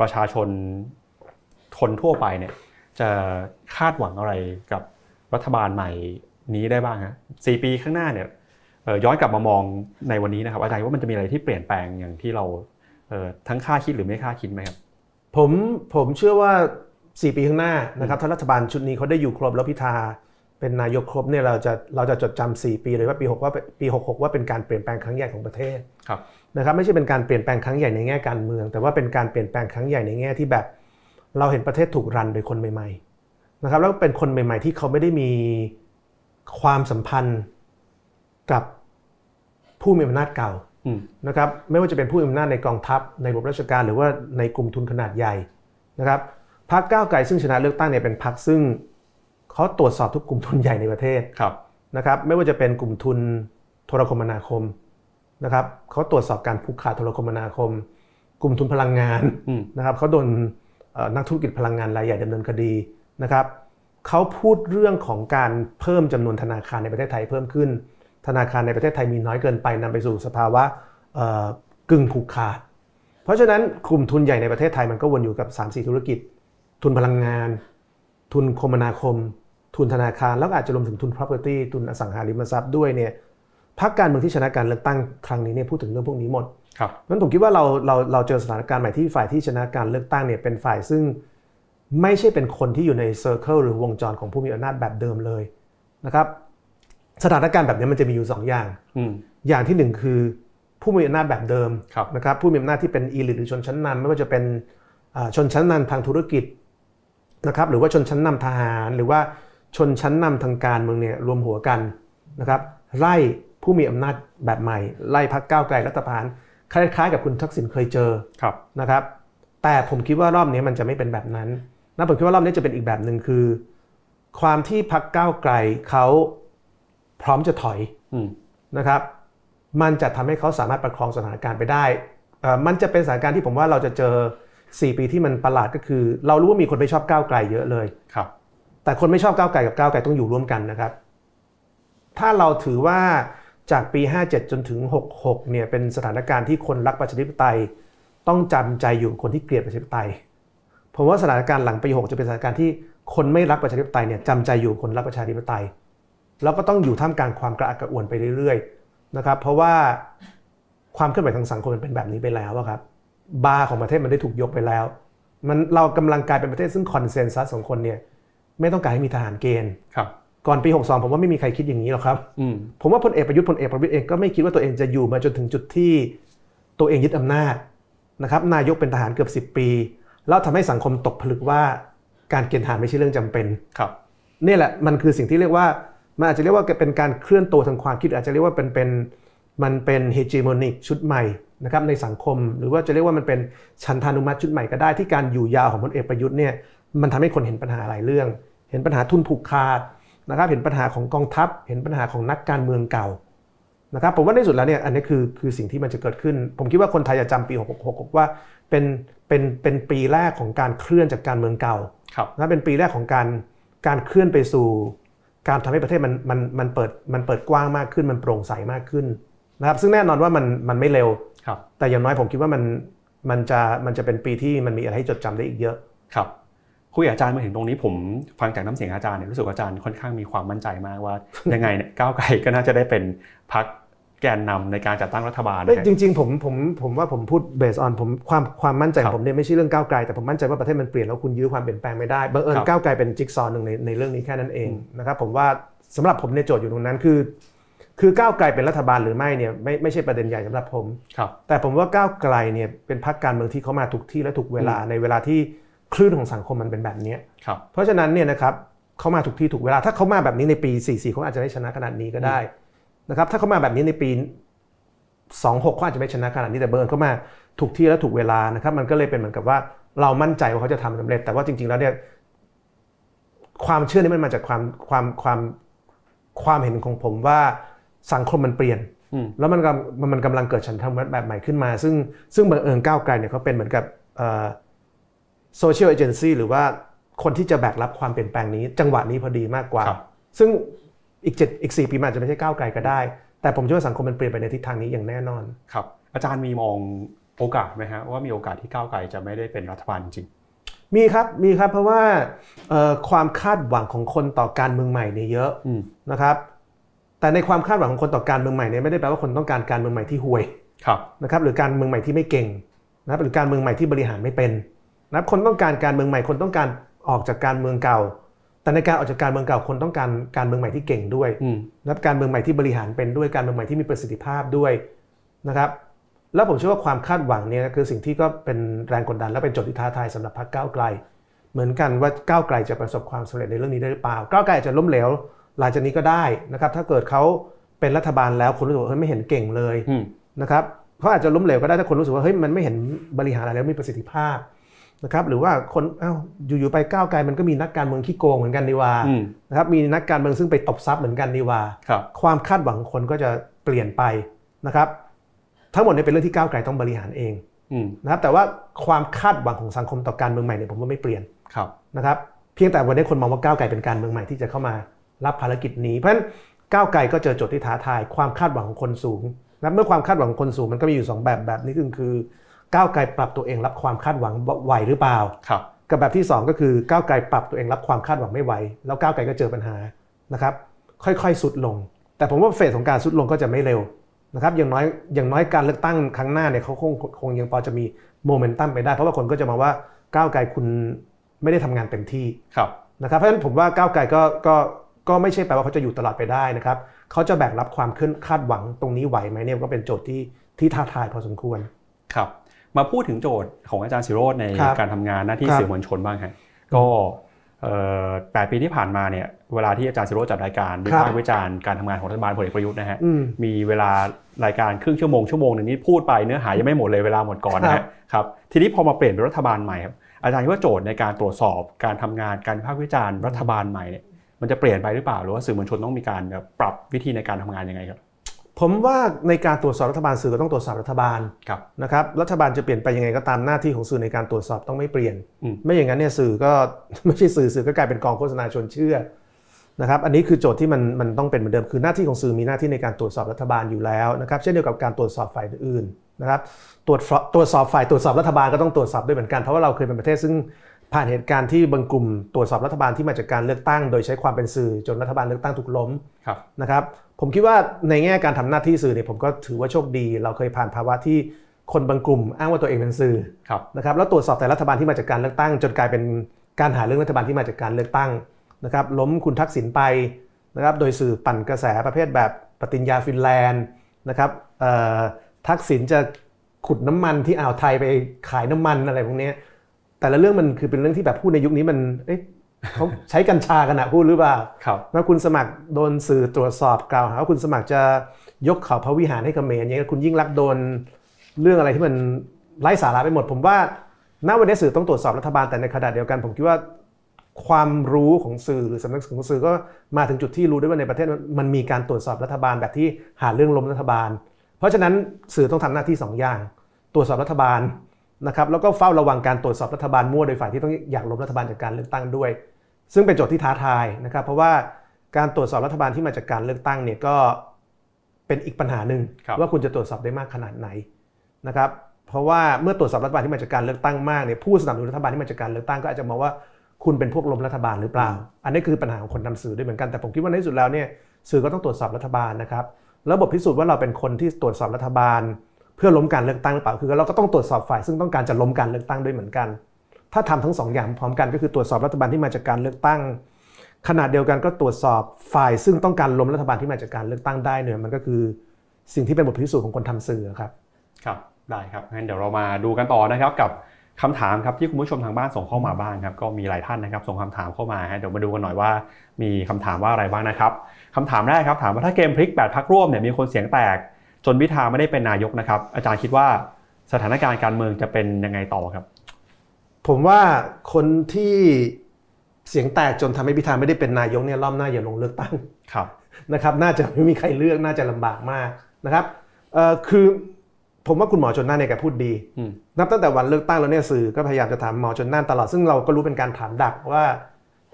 Speaker 1: ประชาชนคนทั่วไปเนี่ย จะคาดหวังอะไรกับรัฐบาลใหม่นี้ได้บ้างฮะสี่ปีข้างหน้าเนี่ยย้อนกลับมามองในวันนี้นะครับอาจารย์ว่ามันจะมีอะไรที่เปลี่ยนแปลงอย่างที่เราทั้งคาดคิดหรือไม่คาดคิดไหมครับ
Speaker 2: ผมผมเชื่อว่า 4 ปีข้างหน้านะครับถ้ารัฐบาลชุดนี้เขาได้อยู่ครบแล้วพิธาเป็นนายกครบเนี่ยเราจะเราจะจดจำ4ปีเลยว่าปี6ว่าปี 66 ว่าเป็นการเปลี่ยนแปลงครั้งใหญ่ของประเทศนะครับไม่ใช่เป็นการเปลี่ยนแปลงครั้งใหญ่ในแง่การเมือง แต่ว่าเป็นการเปลี่ยนแปลงครั้งใหญ่ในแง่ที่แบบ เราเห็นประเทศถูกรันโดยคนใหม่ๆนะครับแล้วเป็นคนใหม่ ๆ ที่เขาไม่ได้มีความสัมพันธ์กับผู้มีอำนาจเก่านะครับไม่ว่าจะเป็นผู้มีอำนาจในกองทัพในระบบราชการ หรือว่าในกลุ่มทุนขนาดใหญ่นะครับพรรคก้าวไกลซึ่งชนะเลือกตั้งเนี่ยเป็นพรรคซึ่งเขาตรวจสอบทุกกลุ่มทุนใหญ่ในประเทศนะครับไม่ว่าจะเป็นกลุ่มทุนโทรคมนาคมนะครับเขาตรวจสอบการผูกขาดโทรคมนาคม กลุ่มทุนพลังงานนะครับเขาโดน นักธุรกิจพลังงานรายใหญ่ดำเนินคดีนะครับเขาพูดเรื่องของการเพิ่มจำนวนธนาคารในประเทศไทยเพิ่มขึ้น ธนาคารในประเทศไทยมีน้อยเกินไปนำไปสู่สภาวะกึ่งผูกขาด เพราะฉะนั้นกลุ่มทุนใหญ่ในประเทศไทยมันก็วนอยู่กับ 3-4 ธุรกิจ ทุนพลังงาน ทุนคมนาคม ทุนธนาคารแล้วอาจจะรวมถึงทุน property ทุนอสังหาริมทรัพย์ด้วยเนี่ยพรรคการเมืองที่ชนะการเลือกตั้งครั้งนี้เนี่ยพูดถึงเรื่องพวกนี้หมด
Speaker 1: ครับ
Speaker 2: นั้นผมคิดว่าเราเราเราเจอสถานการณ์ใหม่ที่ฝ่ายที่ชนะการเลือกตั้งเนี่ยเป็นฝ่ายซึ่งไม่ใช่เป็นคนที่อยู่ในเซอร์เคิลหรือวงจรของผู้มีอำนาจแบบเดิมเลยนะครับ สถานการณ์แบบนี้มันจะมีอยู่ 2 อย่างอย่างที่ 1 คือผู้มีอำนาจแบบเดิมนะครับผู้มีอำนาจที่เป็นอีลิทหรือชนชั้นนำไม่ว่าจะเป็นชนชั้นนำทางธุรกิจนะครับหรือว่าชนชั้นนำทหาร หรือว่าชนชั้นนำทางการเมืองเนี่ยรวมหัวกันนะครับไล่ผู้มีอำนาจแบบใหม่ ไล่พักก้าวไกลรัฐบาล คล้ายๆ กับคุณทักษิณเคยเจอนะครับ แต่ผมคิดว่ารอบนี้มันจะไม่เป็นแบบนั้นนะผมคิดว่ารอบนี้จะเป็นอีกแบบหนึ่งคือ ความที่พักก้าวไกลเขาพร้อมจะถอยนะครับ มันจะทำให้เขาสามารถประคองสถานการณ์ไปได้มันจะเป็นสถานการณ์ที่ผมว่าเราจะเจอ 4 ปีที่มันประหลาดก็คือ เรารู้ว่ามีคนไม่ชอบก้าวไกลเยอะเลย
Speaker 1: ครับ
Speaker 2: แต่คนไม่ชอบก้าวไกลกับก้าวไกลต้องอยู่ร่วมกันนะครับ ถ้าเราถือว่า จากปี 57 จนถึง 66 เนี่ยเป็นสถานการณ์ที่คนรักประชาธิปไตย ต้องจำใจอยู่คนที่เกลียดประชาธิปไตย ผมว่าสถานการณ์หลังปี6จะเป็นสถานการณ์ที่คนไม่รักประชาธิปไตยเนี่ยจำใจอยู่คนรักประชาธิปไตย แล้วก็ต้องอยู่ท่ามกลางความกระอักกระอ่วนไปเรื่อยๆนะครับเพราะว่าความเคลื่อนไหวทางสังคมมันเป็นแบบนี้ไปแล้วครับบาร์ของประเทศมันได้ถูกยกไปแล้ว มันเรากำลังกลายเป็นประเทศซึ่งคอนเซนแซสของคนเนี่ยไม่ต้องการให้มีทหารเกณฑ์
Speaker 1: ครับ
Speaker 2: ก่อนปี 62 ผมว่าไม่มีใครคิดอย่างนี้หรอกครับผมว่าพลเอกประยุทธ์พลเอกประวิตยเองก็ไม่คิดว่าตัวเองจะอยู่มาจนถึงจุดที่ตัวเองยึดอำนาจนะครับนายกเป็นทหารเกือบ 10 ปี แล้วทำให้สังคมตกผลึกว่าการเกณฑ์ทหารไม่ใช่เรื่องจำเป็น
Speaker 1: ครับ
Speaker 2: นี่แหละมันคือสิ่งที่เรียกว่ามันอาจจะเรียกว่าเป็นการเคลื่อนตัวทางความคิด อาจจะเรียกว่าเป็นเป็นมันเป็นเฮจิมอนิกชุดใหม่นะครับในสังคม หรือว่าจะเรียกว่ามันเป็นชันทานุมัติชุดใหม่ก็ได้ที่การอยู่ยาวของพลเอกประยุทธ์เนี่ยมันทำให้คนเห็นปัญหาหลายเรื่อง เห็นปัญหาทุนผูกขาด นะครับเห็นปัญหาของกองทัพ เห็นปัญหาของนักการเมืองเก่านะครับผมว่าในสุดแล้วเนี่ยอันนี้คือคือสิ่งที่มันจะเกิดขึ้น ผมคิดว่าคนไทยจะจำปี 66 ว่าเป็นเป็นเป็นปีแรกของการเคลื่อนจากการเมืองเก่านะเป็นปีแรกของการการเคลื่อนไปสู่ การทำให้ประเทศมันมันมันเปิดมันเปิดกว้างมากขึ้นมันโปร่งใสมากขึ้นนะครับซึ่งแน่นอนว่ามันมันไม่เร็วแต่อย่างน้อยผมคิดว่ามันมันจะมันจะเป็นปีที่มันมีอะไรให้จดจำได้อีกเยอะ
Speaker 1: ครับ คุยอาจารย์มาถึงตรงนี้ผมฟังจากน้ำเสียงอาจารย์เนี่ยรู้สึกอาจารย์ค่อนข้างมีความมั่นใจมากว่า ยังไงเนี่ยก้าวไกลก็น่าจะได้เป็นพักแกนนำในการจัดตั้งรัฐบาล
Speaker 2: จริงๆผมผมผมว่าผมพูดเบสออนผมความความมั่นใจของผมเนี่ยไม่ใช่เรื่องก้าวไกลแต่ผมมั่นใจว่าประเทศมันเปลี่ยนแล้วคุณยื้อความเปลี่ยนแปลงไม่ได้บังเอิญก้าวไกลเป็นจิ๊กซอว์หนึ่งในในเรื่องนี้แค่นั้นเองนะครับผมว่าสำหรับผมในโจทย์อยู่ตรงนั้นคือ คือก้าวไกลเป็นรัฐบาลหรือไม่เนี่ยไม่ไม่ใช่ประเด็นใหญ่สำหรับผมแต่ผมว่าก้าวไกลเนี่ยเป็นพรรคการเมืองที่เขามาถูกที่และถูกเวลาในเวลาที่ คลื่นของสังคมมันเป็นแบบนี้เพราะฉะนั้นเนี่ยนะครับเขามาถูกที่ถูกเวลาถ้าเขามาแบบนี้ในปี 44เขาอาจจะได้ชนะขนาดนี้ก็ได้นะครับถ้าเขามาแบบนี้ในปี26เขาอาจจะไม่ชนะขนาดนี้แต่เบิร์นเขามาถูกที่และถูกเวลานะครับ มันก็เลยเป็นเหมือนกับว่าเรามั่นใจว่าเขาจะทำสำเร็จ แต่ว่าจริง ๆแล้วเนี่ยความเชื่อนี้มันมาจากความความความความเห็นของผมว่าสังคมมันเปลี่ยนแล้วมันมันกำลังเกิดฉันทามติแบบใหม่ขึ้นมา ซึ่งซึ่งบังเอิญก้าวไกลเนี่ยเขาเป็นเหมือนกับ social agency หรือว่าคนที่จะแบกรับความเปลี่ยนแปลงนี้ จังหวะนี้พอดีมากกว่า ซึ่งอีกเจ็ดอีกสี่ปีมันจะไม่ใช่ก้าวไกลก็ได้ แต่ผมเชื่อว่าสังคมมันเปลี่ยนไปในทิศทางนี้อย่างแน่นอน
Speaker 1: ครับ อาจารย์มีมองโอกาสไหมฮะว่ามีโอกาสที่ก้าวไกลจะไม่ได้เป็นรัฐบาลจริง
Speaker 2: มีครับมีครับเพราะว่าความคาดหวังของคนต่อการเมืองใหม่เนี่ยเยอะนะครับ แต่ในความคาดหวังของคนต่อการเมืองใหม่เนี่ยไม่ได้แปลว่าคนต้องการการเมืองใหม่ที่ห่วยนะครับหรือการเมืองใหม่ที่ไม่เก่งนะครับหรือการเมืองใหม่ที่บริหารไม่เป็น นะคนต้องการการเมืองใหม่คนต้องการออกจากการเมืองเก่า แต่ในการออกจากการเมืองเก่าคนต้องการการเมืองใหม่ที่เก่งด้วยนะการเมืองใหม่ที่บริหารเป็นด้วยการเมืองใหม่ที่มีประสิทธิภาพด้วยนะครับแล้วผมเชื่อว่าความคาดหวังเนี่ยคือสิ่งที่ก็เป็นแรงกดดันและเป็นโจทย์ที่ท้าทายสำหรับพรรคก้าวไกล เหมือนกันว่าก้าวไกลจะประสบความสำเร็จในเรื่องนี้ได้หรือเปล่าก้าวไกลจะล้มเหลวหลังจากนี้ก็ได้นะครับ ถ้าเกิดเขาเป็นรัฐบาลแล้วคนรู้สึกว่าเฮ้ยไม่เห็นเก่งเลยนะครับเขาอาจจะล้มเหลวก็ได้ถ้าคนรู้สึกว่าเฮ้ยมันไม่เห็นบริหารอะไรแล้วมีประสิทธิภาพ นะครับหรือว่าคนเอ้าอยู่ๆไปก้าวไกลมันก็มีนักการเมืองขี้โกงเหมือนกันดีว่านะครับมีนักการเมืองซึ่งไปตบซับเหมือนกันดีว่า ความคาดหวังคนก็จะเปลี่ยนไปนะครับ ทั้งหมดนี้เป็นเรื่องที่ก้าวไกลต้องบริหารเอง
Speaker 1: อืม
Speaker 2: นะครับแต่ว่าความคาดหวังของสังคมต่อการเมืองใหม่เนี่ยผมว่าไม่เปลี่ยน
Speaker 1: ครับ
Speaker 2: นะครับ เพียงแต่วันนี้คนมองว่าก้าวไกลเป็นการเมืองใหม่ที่จะเข้ามารับภารกิจนี้ เพราะฉะนั้นก้าวไกลก็เจอโจทย์ที่ท้าทาย ความคาดหวังของคนสูงนะเมื่อความคาดหวังของคนสูงมันก็มีอยู่สองแบบแบบนี้คือคือ ก้าวไกลปรับตัวเองรับความคาดหวังไหวหรือเปล่า
Speaker 1: ครับ
Speaker 2: กับแบบที่ 2 ก็คือก้าวไกลปรับตัวเองรับความคาดหวังไม่ไหวแล้วก้าวไกลก็เจอปัญหานะครับค่อยๆสุดลง แต่ผมว่าเฟสของการสุดลงก็จะไม่เร็วนะครับอย่างน้อยอย่างน้อยการเลือกตั้งครั้งหน้าเนี่ยเขาคงคงยังพอจะมีโมเมนตัมไปได้ เพราะว่าคนก็จะมาว่าก้าวไกลคุณไม่ได้ทำงานเต็มที่
Speaker 1: ครับ
Speaker 2: นะครับเพราะฉะนั้นผมว่าก้าวไกลก็ก็ก็ไม่ใช่แปลว่าเขาจะอยู่ตลอดไปได้นะครับเขาจะแบกรับความขึ้นคาดหวังตรงนี้ไหวไหมเนี่ยก็เป็นโจทย์ที่ที่ท้าทายพอสมควร
Speaker 1: ครับ มาพูดถึงโจทย์ของอาจารย์สิโรจน์ใน
Speaker 2: ครับ
Speaker 1: การทำงานหน้าที่
Speaker 2: ครับ
Speaker 1: สื่อมวลชนบ้างฮะก็เอ่อแปดปีที่ผ่านมาเนี่ยเวลาที่อาจารย์สิโรจน์จัดรายการวิพากษ์วิจารณ์การทำงานของรัฐบาลพลเอกประยุทธ์นะฮะ
Speaker 2: อืม
Speaker 1: มีเวลารายการครึ่งชั่วโมงชั่วโมงหนึ่งนี่พูดไปเนื้อหายังไม่หมดเลยเวลาหมดก่อนนะ
Speaker 2: ครั
Speaker 1: ฮะ
Speaker 2: บ
Speaker 1: ครับทีนี้พอมาเปลี่ยนเป็นรัฐบาลใหม่ครับอาจารย์คิดว่าโจทย์ในการตรวจสอบการทำงานการวิพากษ์วิจารณ์รัฐบาลใหม่เนี่ยมันจะเปลี่ยนไปหรือเปล่าหรือว่าสื่อมวลชนต้องมีการแบบปรับวิธีในการทำงานยังไงครับ
Speaker 2: ผมว่าในการตรวจสอบรัฐบาลสื่อก็ต้องตรวจสอบรัฐบาล
Speaker 1: ครับ
Speaker 2: นะครับรัฐบาลจะเปลี่ยนไปยังไงก็ตามหน้าที่ของสื่อในการตรวจสอบต้องไม่เปลี่ยน
Speaker 1: อืม
Speaker 2: ไม่อย่างนั้นเนี่ยสื่อก็ไม่ใช่สื่อสื่อก็กลายเป็นกองโฆษณาชวนเชื่อนะครับอันนี้คือโจทย์ที่มันมันต้องเป็นเหมือนเดิมคือหน้าที่ของสื่อมีหน้าที่ในการตรวจสอบรัฐบาลอยู่แล้วนะครับเช่นเดียวกับการตรวจสอบฝ่ายอื่นนะครับตรวจสอบตรวจสอบฝ่ายตรวจสอบรัฐบาลก็ต้องตรวจสอบด้วยเหมือนกันเพราะว่าเราเคยเป็นประเทศซึ่ง ผ่านเหตุการณ์ที่บางกลุ่มตรวจสอบรัฐบาลที่มาจากการเลือกตั้ง โดยใช้ความเป็นสื่อจนรัฐบาลเลือกตั้งถูกล้ม
Speaker 1: ครับ
Speaker 2: นะครับ ผมคิดว่าในแง่การทำหน้าที่สื่อเนี่ยผมก็ถือว่าโชคดี เราเคยผ่านภาวะที่คนบางกลุ่มอ้างว่าตัวเองเป็นสื่อ
Speaker 1: ครับ
Speaker 2: นะครับแล้วตรวจสอบแต่รัฐบาลที่มาจากการเลือกตั้ง จนกลายเป็นการหาเรื่องรัฐบาลที่มาจากการเลือกตั้งนะครับล้มคุณทักษิณไปนะครับโดยสื่อปั่นกระแสประเภทแบบปฏิญญาฟินแลนด์นะครับเอ่อทักษิณจะขุดน้ำมันที่อ่าวไทยไปขายน้ำมันอะไรพวกเนี้ย แต่ละเรื่องมันคือเป็นเรื่องที่แบบพูดในยุคนี้มันเอ๊ะเขาใช้กัญชากันอะพูดหรือเปล่า
Speaker 1: ครับ
Speaker 2: ว่าคุณสมัครโดนสื่อตรวจสอบกล่าวหาว่าคุณสมัครจะยกเขาพระวิหารให้เขมรอย่างเงี้ยคุณยิ่งรักษณ์โดนเรื่องอะไรที่มันไร้สาระไปหมด ผมว่าณวันนี้สื่อต้องตรวจสอบรัฐบาลแต่ในขณะเดียวกัน ผมคิดว่าความรู้ของสื่อหรือสำนักของสื่อก็มาถึงจุดที่รู้ด้วยว่าในประเทศมันมีการตรวจสอบรัฐบาลแบบที่หาเรื่องล้มรัฐบาล เพราะฉะนั้นสื่อต้องทำหน้าที่สองอย่าง ตรวจสอบรัฐบาล นะครับแล้วก็เฝ้าระวังการตรวจสอบรัฐบาลมั่วโดยฝ่ายที่ต้องอยากล้มรัฐบาลจากการเลือกตั้งด้วย ซึ่งเป็นโจทย์ที่ท้าทายนะครับ เพราะว่าการตรวจสอบรัฐบาลที่มาจากการเลือกตั้งเนี่ยก็เป็นอีกปัญหาหนึ่ง
Speaker 1: ครับ
Speaker 2: ว่าคุณจะตรวจสอบได้มากขนาดไหนนะครับเพราะว่าเมื่อตรวจสอบรัฐบาลที่มาจากการเลือกตั้งมากเนี่ยผู้สนับสนุนรัฐบาลที่มาจากการเลือกตั้งก็อาจจะมองว่าคุณเป็นพวกล้มรัฐบาลหรือเปล่า อันนี้คือปัญหาของคนทำสื่อด้วยเหมือนกันแต่ผมคิดว่าในที่สุดแล้วเนี่ยสื่อก็ต้องตรวจสอบรัฐบาลนะครับ แล้วบทพิสูจน์ว่าเราเป็นคนที่ตรวจสอบรัฐบาล เพื่อล้มการเลือกตั้งหรือเปล่าคือเราก็ต้องตรวจสอบฝ่ายซึ่งต้องการจะล้มการเลือกตั้งด้วยเหมือนกัน ถ้าทำทั้งสองอย่างพร้อมกันก็คือตรวจสอบรัฐบาลที่มาจากการเลือกตั้งขนาดเดียวกันก็ตรวจสอบฝ่ายซึ่งต้องการล้มรัฐบาลที่มาจากการเลือกตั้งได้เนี่ยมันก็คือสิ่งที่เป็นบทพิสูจน์ของคนทำสื่อครับ
Speaker 1: ครับได้ครับงั้นเดี๋ยวเรามาดูกันต่อนะครับกับคำถามครับที่คุณผู้ชมทางบ้านส่งเข้ามาบ้างครับก็มีหลายท่านนะครับส่งคำถามเข้ามาฮะเดี๋ยวมาดูกันหน่อยว่ามีคำถามว่าอะไรบ้างนะครับคำถามแรกครับถามว่าถ้าเกมพลิก8พักร่วมเนี่ยมีคนเสียงแตก จนพิธาไม่ได้เป็นนายกนะครับ อาจารย์คิดว่าสถานการณ์การเมืองจะเป็นยังไงต่อครับ
Speaker 2: ผมว่าคนที่เสียงแตกจนทำให้พิธาไม่ได้เป็นนายกเนี่ยรอบหน้าอย่าลงเลือกตั้ง
Speaker 1: ครับ
Speaker 2: นะครับ น่าจะไม่มีใครเลือกน่าจะลำบากมากนะครับเอ่อคือผมว่าคุณหมอชนน่านเนี่ยแกพูดดี
Speaker 1: อืม
Speaker 2: นับตั้งแต่วันเลือกตั้งแล้วเนี่ยสื่อก็พยายามจะถามหมอชนน่านตลอดซึ่งเราก็รู้เป็นการถามดักว่า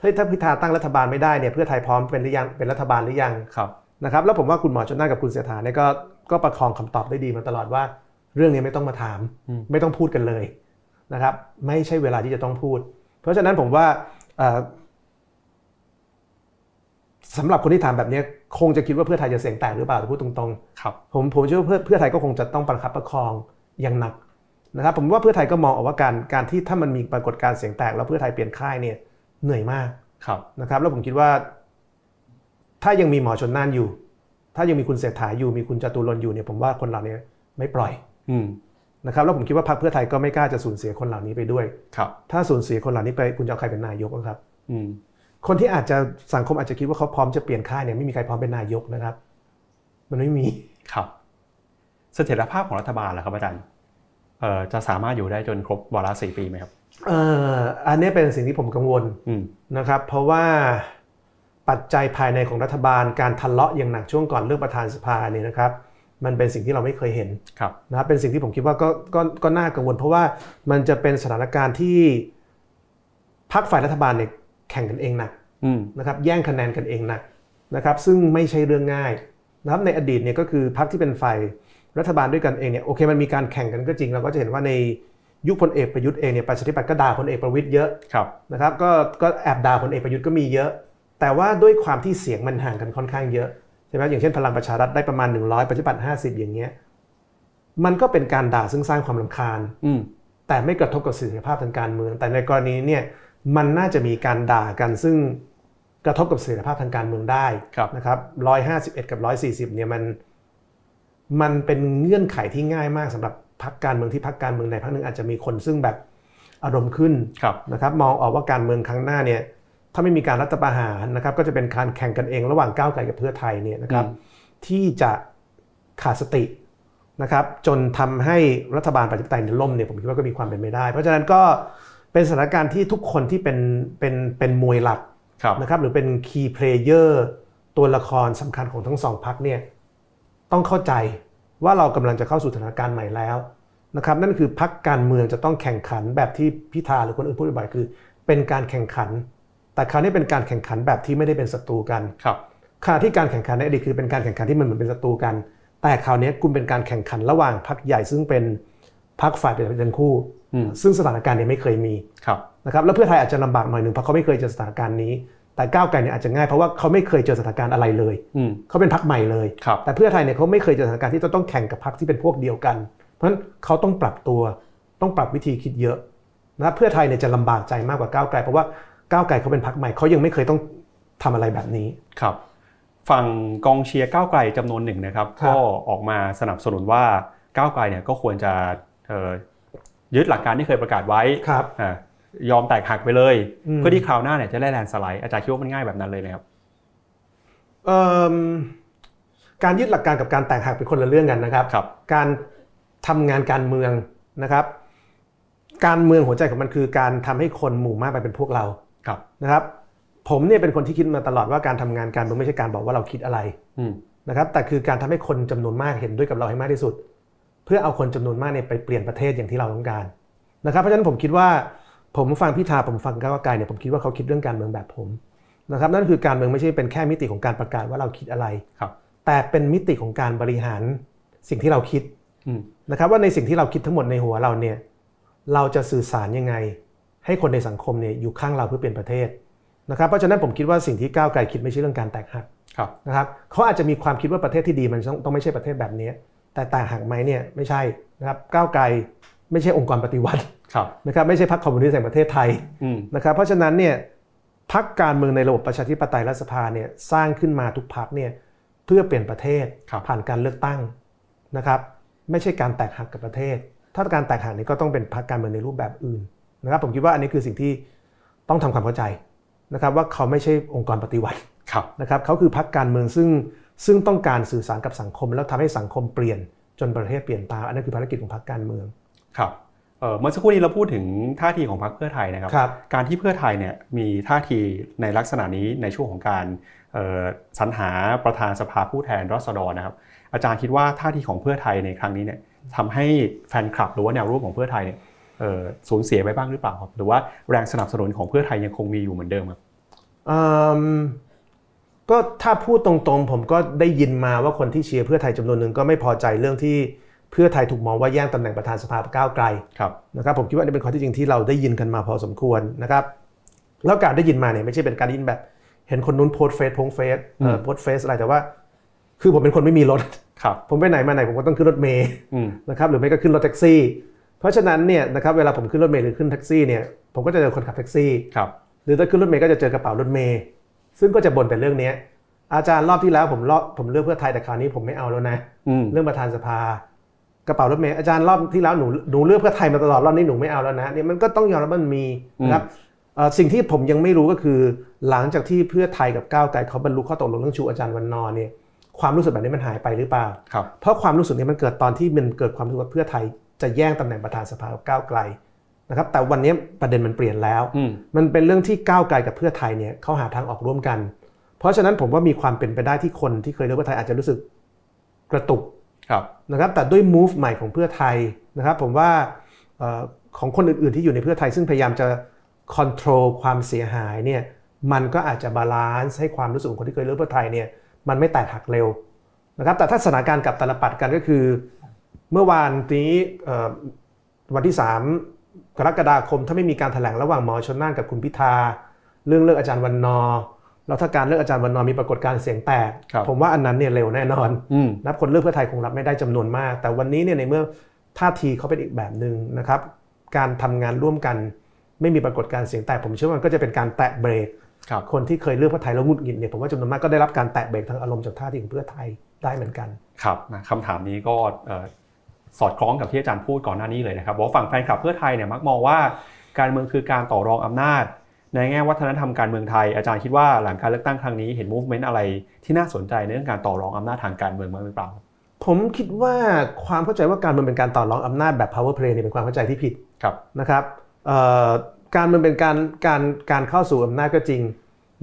Speaker 2: เฮ้ยถ้าพิธาตั้งรัฐบาลไม่ได้เนี่ยเพื่อไทยพร้อมเป็นหรือยังเป็นรัฐบาลหรือยัง
Speaker 1: ครับ
Speaker 2: นะครับแล้วผมว่าคุณหมอชนน่านกับคุณเสถาเนี่ยก็ก็ประคองคำตอบได้ดีมาตลอดว่า เรื่องนี้ไม่ต้องมาถาม
Speaker 1: อืม
Speaker 2: ไม่ต้องพูดกันเลยนะครับไม่ใช่เวลาที่จะต้องพูด เพราะฉะนั้นผมว่าเอ่อสำหรับคนที่ถามแบบนี้คงจะคิดว่าเพื่อไทยจะเสียงแตกหรือเปล่าพูดตรง
Speaker 1: ครับ
Speaker 2: ๆผมผมเชื่อว่าเพื่อเพื่อไทยก็คงจะต้องประคับประคองอย่างหนักนะครับผมว่าเพื่อไทยก็มองออกว่าการการที่ถ้ามันมีปรากฏการณ์เสียงแตกแล้วเพื่อไทยเปลี่ยนค่ายเนี่ยเหนื่อยมาก
Speaker 1: ครับ
Speaker 2: นะครับแล้วผมคิดว่า ถ้ายังมีหมอชนน่านอยู่ ถ้ายังมีคุณเศรษฐาอยู่มีคุณจตุรนต์อยู่เนี่ยผมว่าคนเหล่านี้ไม่ปล่อย
Speaker 1: อืม
Speaker 2: นะครับแล้วผมคิดว่าพรรคเพื่อไทยก็ไม่กล้าจะสูญเสียคนเหล่านี้ไปด้วย
Speaker 1: ครับ
Speaker 2: ถ้าสูญเสียคนเหล่านี้ไปคุณจะเอาใครเป็นนายกอะครับ
Speaker 1: อืม
Speaker 2: คนที่อาจจะสังคมอาจจะคิดว่าเขาพร้อมจะเปลี่ยนค่ายเนี่ยไม่มีใครพร้อมเป็นนายกนะครับ มันไม่มี
Speaker 1: ครับเสถียรภาพของรัฐบาลล่ะครับอาจารย์เอ่อจะสามารถอยู่ได้จนครบวาระสี่ปีไหมครับ
Speaker 2: เอ่ออันนี้เป็นสิ่งที่ผมกังวล
Speaker 1: อืม
Speaker 2: นะครับ เพราะว่า ปัจจัยภายในของรัฐบาลการทะเลาะอย่างหนักช่วงก่อนเลือกประธานสภาเนี่ยนะครับมันเป็นสิ่งที่เราไม่เคยเห็น
Speaker 1: ครับ
Speaker 2: นะครับเป็นสิ่งที่ผมคิดว่าก็ก็ก็น่ากังวล เพราะว่ามันจะเป็นสถานการณ์ที่พรรคฝ่ายรัฐบาลเนี่ยแข่งกันเองหนัก
Speaker 1: อืม
Speaker 2: นะครับแย่งคะแนนกันเองหนักนะครับซึ่งไม่ใช่เรื่องง่ายนะครับในอดีตเนี่ยก็คือพรรคที่เป็นฝ่ายรัฐบาลด้วยกันเองเนี่ยโอเคมันมีการแข่งกันก็จริงเราก็จะเห็นว่าในยุคพลเอกประยุทธ์เองเนี่ยประชาธิปัตย์ก็ด่าพลเอกประวิตยเยอะ
Speaker 1: ครับ
Speaker 2: นะครับก็ก็แอบด่าพลเอกประยุทธ์ก็มีเยอะ แต่ว่าด้วยความที่เสียงมันห่างกันค่อนข้างเยอะใช่ไหมอย่างเช่นพลังประชารัฐได้ประมาณ 100ประชาธิปัตย์50 อย่างเงี้ยมันก็เป็นการด่าซึ่งสร้างความลำคาญ
Speaker 1: อืม
Speaker 2: แต่ไม่กระทบกับเสถียรภาพทางการเมือง แต่ในกรณีนี้เนี่ยมันน่าจะมีการด่ากันซึ่งกระทบกับเสถียรภาพทางการเมืองได้
Speaker 1: ครับ
Speaker 2: นะครับร้อยห้าสิบเอ็ดกับร้อยสี่สิบเนี่ยมันมันเป็นเงื่อนไขที่ง่ายมากสำหรับพรรคการเมืองที่พรรคการเมืองใดพรรคหนึ่งอาจจะมีคนซึ่งแบบอารมณ์ขึ้น
Speaker 1: ครับ
Speaker 2: นะครับมองออกว่าการเมืองครั้งหน้าเนี่ย ถ้าไม่มีการรัฐประหารนะครับก็จะเป็นการแข่งกันเองระหว่างก้าวไกลกับเพื่อไทยเนี่ยนะครับ
Speaker 1: อืม
Speaker 2: ที่จะขาดสตินะครับจนทำให้รัฐบาลประชาธิปไตยเนี่ยล่มเนี่ยผมคิดว่าก็มีความเป็นไปได้ เพราะฉะนั้นก็เป็นสถานการณ์ที่ทุกคนที่เป็นเป็นเป็นมวยหลัก
Speaker 1: ครับ
Speaker 2: นะครับหรือเป็นคีย์เพลเยอร์ตัวละครสำคัญของทั้งสองพักเนี่ยต้องเข้าใจว่าเรากำลังจะเข้าสู่สถานการณ์ใหม่แล้วนะครับนั่นคือพักการเมืองจะต้องแข่งขันแบบที่พิธาหรือคนอื่นพูดบ่อยๆคือ เป็นการแข่งขัน แต่คราวนี้เป็นการแข่งขันแบบที่ไม่ได้เป็นศัตรูกัน
Speaker 1: ครับ
Speaker 2: ขณะที่การแข่งขันในอดีตคือเป็นการแข่งขันที่มันเหมือนเป็นศัตรูกัน แต่คราวนี้คุณเป็นการแข่งขันระหว่างพักใหญ่ซึ่งเป็นพักฝ่ายเป็นเป็นคู่
Speaker 1: อืม
Speaker 2: ซึ่งสถานการณ์เนี้ไม่เคยมี
Speaker 1: ครับ
Speaker 2: นะครับแล้วเพื่อไทยอาจจะลำบากหน่อยหนึ่งเพราะเขาไม่เคยเจอสถานการณ์นี้ แต่ก้าวไกลเนี่ยอาจจะง่ายเพราะว่าเขาไม่เคยเจอสถานการณ์อะไรเลย
Speaker 1: อืม
Speaker 2: เขาเป็นพักใหม่เลย
Speaker 1: ครับ
Speaker 2: แต่เพื่อไทยเนี่ยเขาไม่เคยเจอสถานการณ์ที่จะต้องแข่งกับพักที่เป็นพวกเดียวกัน เพราะฉะนั้นเขาต้องปรับตัวต้องปรับวิธีคิดเยอะนะครับเพื่อไทยเนี่ยจะลำบากใจมากกว่าก้าวไกลเพราะว่า ก้าวไกลเขาเป็นพักใหม่เขายังไม่เคยต้องทำอะไรแบบนี้
Speaker 1: ครับฝั่งกองเชียร์ก้าวไกลจำนวนหนึ่งนะครับ
Speaker 2: ครับ
Speaker 1: ก็ออกมาสนับสนุนว่าก้าวไกลเนี่ยก็ควรจะเอ่อยึดหลักการที่เคยประกาศไว้
Speaker 2: ครับ
Speaker 1: อ่ายอมแตกหักไปเลย
Speaker 2: อืม
Speaker 1: เพื่อที่คราวหน้าเนี่ยจะได้แลนด์สไลด์อาจารย์คิดว่ามันง่ายแบบนั้นเลยไหมครับ
Speaker 2: เอิ่มการยึดหลักการกับการแตกหักเป็นคนละเรื่องกันนะครับ
Speaker 1: ครับ
Speaker 2: การทำงานการเมืองนะครับ การเมืองหัวใจของมันคือการทำให้คนหมู่มากไปเป็นพวกเรา
Speaker 1: ครับ
Speaker 2: นะครับ ผมเนี่ยเป็นคนที่คิดมาตลอดว่าการทำงานการเมืองไม่ใช่การบอกว่าเราคิดอะไร
Speaker 1: อืม
Speaker 2: นะครับ แต่คือการทำให้คนจำนวนมากเห็นด้วยกับเราให้มากที่สุด เพื่อเอาคนจำนวนมากเนี่ยไปเปลี่ยนประเทศอย่างที่เราต้องการนะครับ เพราะฉะนั้นผมคิดว่า ผมฟังพิธาผมฟังก้าวไกลเนี่ยผมคิดว่าเขาคิดเรื่องการเมืองแบบผมนะครับ นั่นคือการเมืองไม่ใช่เป็นแค่มิติของการประกาศว่าเราคิดอะไร
Speaker 1: ครับ
Speaker 2: แต่เป็นมิติของการบริหารสิ่งที่เราคิด
Speaker 1: อืม
Speaker 2: นะครับว่าในสิ่งที่เราคิดทั้งหมดในหัวเราเนี่ย เราจะสื่อสารยังไง ให้คนในสังคมเนี่ยอยู่ข้างเราเพื่อเปลี่ยนประเทศนะครับเพราะฉะนั้นผมคิดว่าสิ่งที่ก้าวไกลคิดไม่ใช่เรื่องการแตกหัก
Speaker 1: ครับ
Speaker 2: นะครับเขาอาจจะมีความคิดว่าประเทศที่ดีมันต้องต้องไม่ใช่ประเทศแบบนี้ แต่แตกหักไหมเนี่ยไม่ใช่นะครับก้าวไกลไม่ใช่องค์กรปฏิวัติ
Speaker 1: ครับ
Speaker 2: นะครับไม่ใช่พรรคคอมมิวนิสต์แห่งประเทศไทย
Speaker 1: อืม
Speaker 2: นะครับเพราะฉะนั้นเนี่ยพรรคการเมืองในระบบประชาธิปไตยรัฐสภาเนี่ยสร้างขึ้นมาทุกพรรคเนี่ยเพื่อเปลี่ยนประเทศ
Speaker 1: ครับ
Speaker 2: ผ่านการเลือกตั้งนะครับไม่ใช่การแตกหักกับประเทศ ถ้าการแตกหักนี้ก็ต้องเป็นพรรคการเมืองในรูปแบบอื่น นะครับผมคิดว่าอันนี้คือสิ่งที่ต้องทำความเข้าใจนะครับว่าเขาไม่ใช่องค์กรปฏิวัติ
Speaker 1: ครับ
Speaker 2: นะครับเขาคือพรรคการเมืองซึ่งซึ่งต้องการสื่อสารกับสังคม แล้วทำให้สังคมเปลี่ยนจนประเทศเปลี่ยนตามอันนั้นคือภารกิจของพรรคการเมือง
Speaker 1: ครับเอ่อเมื่อสักครู่นี้เราพูดถึงท่าทีของพรรคเพื่อไทยนะครับ
Speaker 2: ครับ
Speaker 1: การที่เพื่อไทยเนี่ยมีท่าทีในลักษณะนี้ในช่วงของการเอ่อสรรหาประธานสภาผู้แทนราษฎรนะครับ อาจารย์คิดว่าท่าทีของเพื่อไทยในครั้งนี้เนี่ยทำให้แฟนคลับหรือว่าแนวร่วมของเพื่อไทยเนี่ยเอ่อ สูญเสียไปบ้างหรือเปล่าครับหรือว่าแรงสนับสนุนของเพื่อไทยยังคงมีอยู่เหมือนเดิมครับ
Speaker 2: อืมก็ถ้าพูดตรงๆ ผมก็ได้ยินมาว่าคนที่เชียร์เพื่อไทยจำนวนหนึ่งก็ไม่พอใจเรื่องที่เพื่อไทยถูกมองว่าแย่งตำแหน่งประธานสภาก้าวไกล
Speaker 1: ครับ
Speaker 2: นะครับผมคิดว่าอันนี่เป็นข้อที่จริงที่เราได้ยินกันมาพอสมควรนะครับแล้วการได้ยินมาเนี่ยไม่ใช่เป็นการได้ยินแบบ เห็นคนนู้นโพสต์เฟซพงเฟซเอ่อ
Speaker 1: อืม
Speaker 2: โพสต์เฟซอะไรแต่ว่า คือผมเป็นคนไม่มีรถ
Speaker 1: ครับ
Speaker 2: ผมไปไหนมาไหนผมก็ต้องขึ้นรถเมล์
Speaker 1: อืม
Speaker 2: นะครับหรือไม่ก็ขึ้นรถแท็กซี่ เพราะฉะนั้นเนี่ยนะครับเวลาผมขึ้นรถเมล์หรือขึ้นแท็กซี่เนี่ยผมก็จะเจอคนขับแท็กซี่
Speaker 1: ครับ
Speaker 2: หรือถ้าขึ้นรถเมล์ก็จะเจอกระเป๋ารถเมล์ซึ่งก็จะบ่นแต่เรื่องเนี้ยอาจารย์รอบที่แล้วผมรอบผมเลือกเพื่อไทยแต่คราวนี้ผมไม่เอาแล้วนะ
Speaker 1: อืม
Speaker 2: เรื่องประธานสภากระเป๋ารถเมล์อาจารย์รอบที่แล้วหนูหนูเลือกเพื่อไทยมาตลอดรอบนี้หนูไม่เอาแล้วนะเนี่ยมันก็ต้องยอมรับว่ามันมีนะครับเอ่อสิ่งที่ผมยังไม่รู้ก็คือ หลังจากที่เพื่อไทยกับก้าวไกลเขาบรรลุข้อตกลงเรื่องชูอาจารย์วันนอร์เนี่ยความรู้สึกแบบนี้มันหายไปหรือเปล่า
Speaker 1: ครับ
Speaker 2: เพราะความรู้สึกนี้มันเกิดตอนที่มันเกิดความรู้สึกว่าเพื่อไทย จะแย่งตำแหน่งประธานสภากับก้าวไกลนะครับแต่วันนี้ประเด็นมันเปลี่ยนแล้ว
Speaker 1: อืม
Speaker 2: มันเป็นเรื่องที่ก้าวไกลกับเพื่อไทยเนี่ยเขาหาทางออกร่วมกัน เพราะฉะนั้นผมว่ามีความเป็นไปได้ที่คนที่เคยเลือกเพื่อไทยอาจจะรู้สึกกระตุกนะครับแต่ด้วย move ใหม่ของเพื่อไทยนะครับผมว่าของคนอื่นๆที่อยู่ในเพื่อไทย ซึ่งพยายามจะ control ความเสียหายเนี่ยมันก็อาจจะ balance ให้ความรู้สึกของคนที่เคยเลือกเพื่อไทยเนี่ยมันไม่แตกหักเร็วนะครับแต่ถ้าสถานการณ์กลับตาลปัตรกันก็คือ เมื่อวานนี้วันที่ 3 กรกฎาคม ถ้าไม่มีการแถลงระหว่างหมอชลน่านกับคุณพิธา เรื่องเลือกอาจารย์วันนอร์แล้วถ้าการเลือกอาจารย์วันนอร์มีปรากฏการณ์เสียงแตก ผมว่าอันนั้นเนี่ยเร็วแน่นอนนะครับคนเลือกเพื่อไทยคงรับไม่ได้จำนวนมาก แต่วันนี้เนี่ยในเมื่อท่าทีเขาเป็นอีกแบบหนึ่งนะครับ การทำงานร่วมกันไม่มีปรากฏการเสียงแตก ผมเชื่อว่ามันก็จะเป็นการแตะเบรกคนที่เคยเลือกเพื่อไทยแล้วงุดหงิดเนี่ยผมว่าจำนวนมากก็ได้รับการแตะเบรกทางอารมณ์จากท่าทีของเพื่อไทยได้เหมือนกัน
Speaker 1: ครับคำถามนี้ก็ สอดคล้องกับที่อาจารย์พูดก่อนหน้านี้เลยนะครับว่าฝั่งแฟนคลับเพื่อไทยเนี่ยมักมองว่าการเมืองคือการต่อรองอำนาจ ในแง่วัฒนธรรมการเมืองไทยอาจารย์คิดว่าหลังการเลือกตั้งครั้งนี้เห็นมูฟเมนต์อะไรที่น่าสนใจในเรื่องการต่อรองอำนาจทางการเมืองมั้งหรือเปล่า
Speaker 2: ผมคิดว่าความเข้าใจว่าการเมืองเป็นการต่อรองอำนาจแบบ power play เนี่ยเป็นความเข้าใจที่ผิดนะครับการเมืองเป็นการการการเข้าสู่อำนาจก็จริง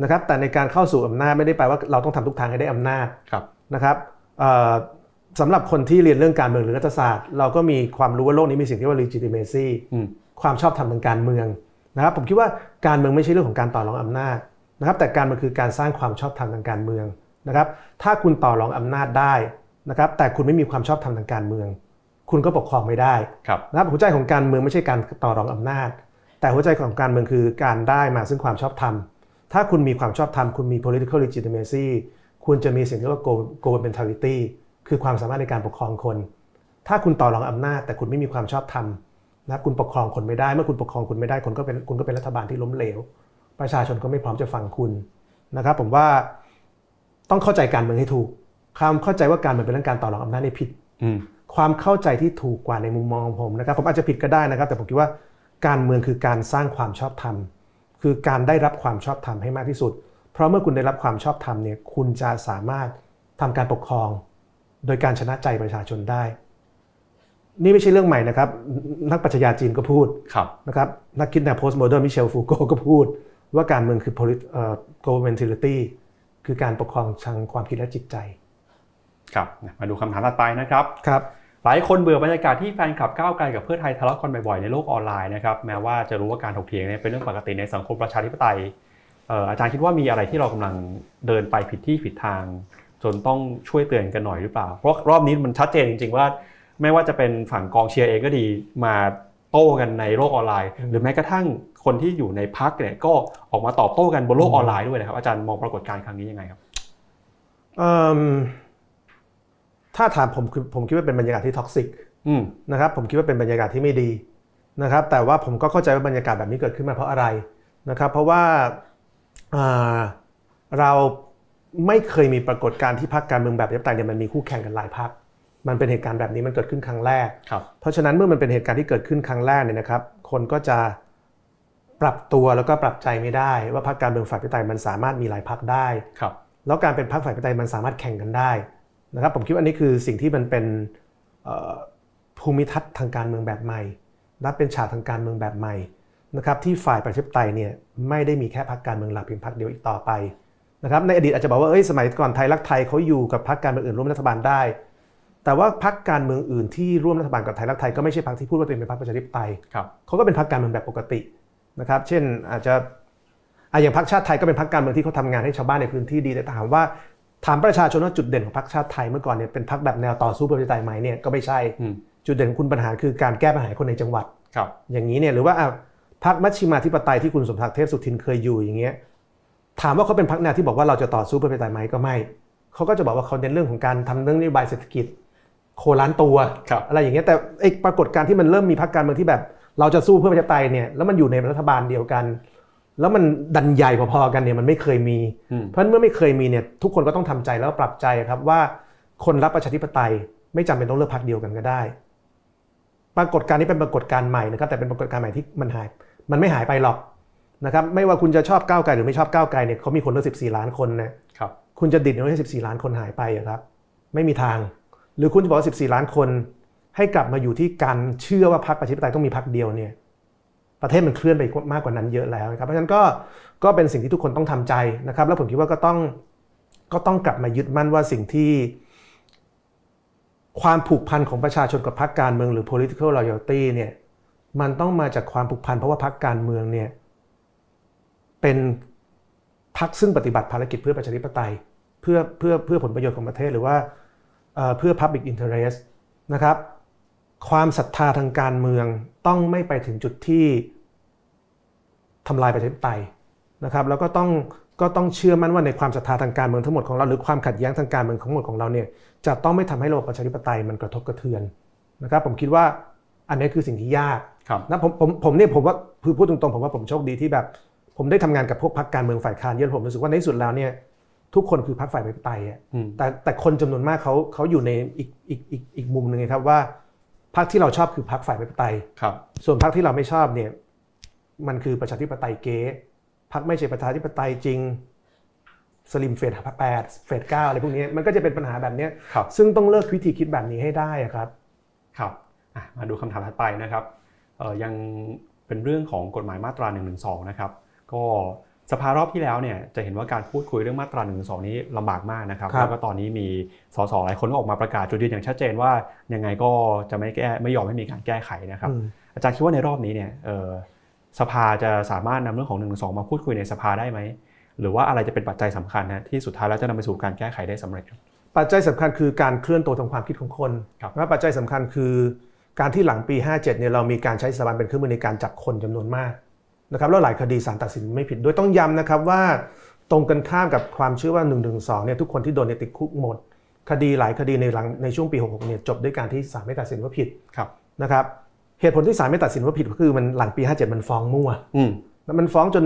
Speaker 2: นะครับแต่ในการเข้าสู่อำนาจไม่ได้แปลว่าเราต้องทำทุกทางให้ได้อำนาจนะครับ สำหรับคนที่เรียนเรื่องการเมืองหรือรัฐศาสตร์ เราก็มีความรู้ว่าโลกนี้มีสิ่งที่ว่า legitimacy ความชอบธรรมทางการเมืองนะครับผมคิดว่าการเมืองไม่ใช่เรื่องของการต่อรองอำนาจนะครับแต่การเมืองคือการสร้างความชอบธรรมทางการเมืองนะครับถ้าคุณต่อรองอำนาจได้นะครับแต่คุณไม่มีความชอบธรรมทางการเมือง คุณก็ปกครองไม่ได้นะครับหัวใจของการเมืองไม่ใช่การต่อรองอำนาจ แต่หัวใจของการเมืองคือการได้มาซึ่งความชอบธรรมถ้าคุณมีความชอบธรรมคุณมี political legitimacy คุณจะมีสิ่งที่เรียกว่า governmentality คือความสามารถในการปกครองคน ถ้าคุณต่อรองอำนาจ แต่คุณไม่มีความชอบธรรมนะคุณปกครองคนไม่ได้ เมื่อคุณปกครองคนไม่ได้คนก็เป็นคุณก็เป็นรัฐบาลที่ล้มเหลว ประชาชนก็ไม่พร้อมจะฟังคุณนะครับ ผมว่าต้องเข้าใจการเมืองให้ถูกความเข้าใจว่าการเมืองเป็นเรื่องการต่อรองอำนาจนี่ผิดความเข้าใจที่ถูกกว่าในมุมมองของผมนะครับ ผมอาจจะผิดก็ได้นะครับ แต่ผมคิดว่าการเมืองคือการสร้างความชอบธรรม คือการได้รับความชอบธรรมให้มากที่สุด เพราะเมื่อคุณได้รับความชอบธรรมเนี่ยคุณจะสามารถทำการปกครอง โดยการชนะใจประชาชนได้ นี่ไม่ใช่เรื่องใหม่นะครับ นักปรัชญาจีนก็พูดนะครับนักคิดแนว post modern มิเชลฟูโกก็พูด ว่าการเมืองคือ governmentality คือการปกครองทางความคิดและจิตใจ
Speaker 1: ครับมาดูคำถามถัดไปนะครับ
Speaker 2: ครับ
Speaker 1: หลายคนเบื่อบรรยากาศที่แฟนคลับก้าวไกลกับเพื่อไทยทะเลาะกันบ่อยๆในโลกออนไลน์นะครับแม้ว่าจะรู้ว่าการถกเถียงเป็นเรื่องปกติในสังคมประชาธิปไตยอาจารย์คิดว่ามีอะไรที่เรากำลังเดินไปผิดที่ผิดทาง จนต้องช่วยเตือนกันหน่อยหรือเปล่า เพราะรอบนี้มันชัดเจนจริง ๆ ว่า ไม่ว่าจะเป็นฝั่งกองเชียร์เองก็ดีมาโต้กันในโลกออนไลน์ หรือแม้กระทั่งคนที่อยู่ในพรรคเนี่ยก็ออกมาตอบโต้กันบนโลกออนไลน์ด้วยนะครับ อาจารย์มองปรากฏการณ์ครั้งนี้ยังไงครับ
Speaker 2: ถ้าถามผมคือผมคิดว่าเป็นบรรยากาศที่ toxic นะครับผมคิดว่าเป็นบรรยากาศที่ไม่ดีนะครับ แต่ว่าผมก็เข้าใจว่าบรรยากาศแบบนี้เกิดขึ้นมาเพราะอะไรนะครับ เพราะว่าเรา ไม่เคยมีปรากฏการณ์ที่พรรคการเมืองแบบประชาธิปไตยเนี่ยมันมีคู่แข่งกันหลายพรรคมันเป็นเหตุการณ์แบบนี้มันเกิดขึ้นครั้งแรก เพราะฉะนั้นเมื่อมันเป็นเหตุการณ์ที่เกิดขึ้นครั้งแรกเนี่ยนะครับ คนก็จะปรับตัวแล้วก็ปรับใจไม่ได้ ว่าพรรคการเมืองฝ่ายประชาธิปไตยมันสามารถมีหลายพรรคได้
Speaker 1: ครับ
Speaker 2: แล้วการเป็นพรรคฝ่ายประชาธิปไตยมันสามารถแข่งกันได้นะครับผมคิดว่านี้คือสิ่งที่มันเป็นภูมิทัศน์ทางการเมืองแบบใหม่และเป็นฉากทางการเมืองแบบใหม่นะครับที่ฝ่ายประชาธิปไตยเนี่ยไม่ได้มีแค่พรรคการเมืองหลักเพียงพรรคเดียวอีกต่อไป นะครับในอดีตอาจจะบอกว่าเอ้ยสมัยก่อนไทยรักไทยเขาอยู่กับพรรคการเมืองอื่นร่วมรัฐบาลได้ แต่ว่าพรรคการเมืองอื่นที่ร่วมรัฐบาลกับไทยรักไทยก็ไม่ใช่พรรคที่พูดว่าตัวเองเป็นพรรคประชาธิปไตยเขาก็เป็นพรรคการเมืองแบบปกตินะครับ เช่นอาจจะอย่างพรรคชาติไทยก็เป็นพรรคการเมืองที่เขาทำงานให้ชาวบ้านในพื้นที่ดีแต่ถามว่าถามประชาชนว่าจุดเด่นของพรรคชาติไทยเมื่อก่อนเนี่ยเป็นพรรคแบบแนวต่อสู้ประชาธิปไตยไหมเนี่ยก็ไม่ใช่จุดเด่นของคุณปัญหาคือการแก้ปัญหาคนในจังหวัดอย่างนี้เนี่ยหรือว่าพรรคมัชชิมาธิปไตยที่คุณสมศักดิ์เทพสุทินเคยอยู่อย่างเงี้ย ถามว่าเขาเป็นพรรคแนวที่บอกว่าเราจะต่อสู้เพื่อประชาธิปไตยไหมก็ไม่เขาก็จะบอกว่าเขาเน้นเรื่องของการทำเรื่องนโยบายเศรษฐกิจ โคล้านตัวอะไรอย่างเงี้ยแต่ไอ้ปรากฏการที่มันเริ่มมีพรรคการเมืองที่แบบ เราจะสู้เพื่อประชาธิปไตยเนี่ยแล้วมันอยู่ในรัฐบาลเดียวกัน แล้วมันดันใหญ่พอๆกันเนี่ยมันไม่เคยมีเพราะเมื่อไม่เคยมีเนี่ยทุกคนก็ต้องทำใจแล้วปรับใจครับว่าคนรับประชาธิปไตยไม่จำเป็นต้องเลือกพรรคเดียวกันก็ได้ ปรากฏการนี้เป็นปรากฏการใหม่นะครับแต่เป็นปรากฏการณ์ใหม่ที่มันหาย มันไม่หายไปหรอก นะครับไม่ว่าคุณจะชอบก้าวไกลหรือไม่ชอบก้าวไกลเนี่ยเขามีคนเลือก14 ล้านคนนะครับคุณจะดิดให้14 ล้านคนหายไปครับ ไม่มีทาง หรือคุณจะบอกว่า14 ล้านคน ให้กลับมาอยู่ที่การเชื่อว่าพรรคประชาธิปไตยต้องมีพรรคเดียวเนี่ยประเทศมันเคลื่อนไปมากกว่านั้นเยอะแล้วครับเพราะฉะนั้นก็ก็เป็นสิ่งที่ทุกคนต้องทำใจนะครับ แล้วผมคิดว่าก็ต้องก็ต้องกลับมายึดมั่นว่าสิ่งที่ ความผูกพันของประชาชนกับพรรคการเมืองหรือ political loyalty เนี่ยมันต้องมาจากความผูกพันเพราะว่าพรรคการเมืองเนี่ย เป็นพรรคซึ่งปฏิบัติภารกิจเพื่อประชาธิปไตย เพื่อเพื่อเพื่อผลประโยชน์ของประเทศหรือว่าเพื่อ public interest นะครับ ความศรัทธาทางการเมืองต้องไม่ไปถึงจุดที่ทำลายประชาธิปไตยนะครับ แล้วก็ต้องก็ต้องเชื่อมั่นว่าในความศรัทธาทางการเมืองทั้งหมดของเราหรือความขัดแย้งทางการเมืองทั้งหมดของเราเนี่ยจะต้องไม่ทำให้ระบบประชาธิปไตยมันกระทบกระเทือนนะครับผมคิดว่าอันนี้คือสิ่งที่ยากนะผมผมผมเนี่ยผมว่าคือพูดตรงๆผมว่าผมโชคดีที่แบบ ผมได้ทำงานกับพวกพรรคการเมืองฝ่ายค้านเยอะผมรู้สึกว่าในสุดแล้วเนี่ยทุกคนคือพรรคฝ่ายประชาธิปไตยอะแต่แต่คนจำนวนมากเขาเขาอยู่ในอีกอีกอีกอีกมุมหนึ่งครับว่าพรรคที่เราชอบคือพรรคฝ่ายประชาธิปไตย
Speaker 1: ครับ
Speaker 2: ส่วนพรรคที่เราไม่ชอบเนี่ยมันคือประชาธิปไตยเก๊พรรคไม่ใช่ประชาธิปไตยจริงสลิมเฟดแปดเฟดเก้าอะไรพวกนี้มันก็จะเป็นปัญหาแบบนี้ซึ่งต้องเลิกวิธีคิดแบบนี้ให้ได้ครับ
Speaker 1: ครับมาดูคำถามถัดไปนะครับยังเป็นเรื่องของกฎหมายมาตรา1นึนะครับ ก็สภารอบที่แล้วเนี่ยจะเห็นว่าการพูดคุยเรื่องมาตรา1นึนี้ลำบากมากนะครับแล้วก็ตอนนี้มีสสหลายคนก็ออกมาประกาศจุดยืนอย่างชัดเจนว่ายังไงก็จะไม่แก้ไม่ยอมให้มีการแก้ไขนะครับอาจารย์คิดว่าในรอบนี้เนี่ยสภาจะสามารถนำเรื่องของ1นึมาพูดคุยในสภาได้ไหมหรือว่าอะไรจะเป็นปัจจัยสำคัญนะที่สุดท้ายแล้วจะนำไปสู่การแก้ไขได้สำเร็จ
Speaker 2: ปัจจัยสำคัญคือการเคลื่อนตัวทางความคิดของคนและปัจจัยสำคัญคือ การที่หลังปี 57เนี่ยเรามีการใช้สถาบันเป็นเครื่องมือในการจับคนจำนวนมาก นะครับแล้วหลายคดีศาลตัดสินไม่ผิดโดยต้องย้ำนะครับว่าตรงกันข้ามกับความเชื่อว่า1นึเนี่ยทุกคนที่โดนติดคุกหมด คดีหลายคดีในหลังในช่วงปี 66เนี่ยจบด้วยการที่ศาลไม่ตัดสินว่าผิดนะครับเหตุผลที่ศาลไม่ตัดสินว่าผิดก็คือมันหลังปี 57 มันฟ้องมั่วแล้วมันฟ้องจน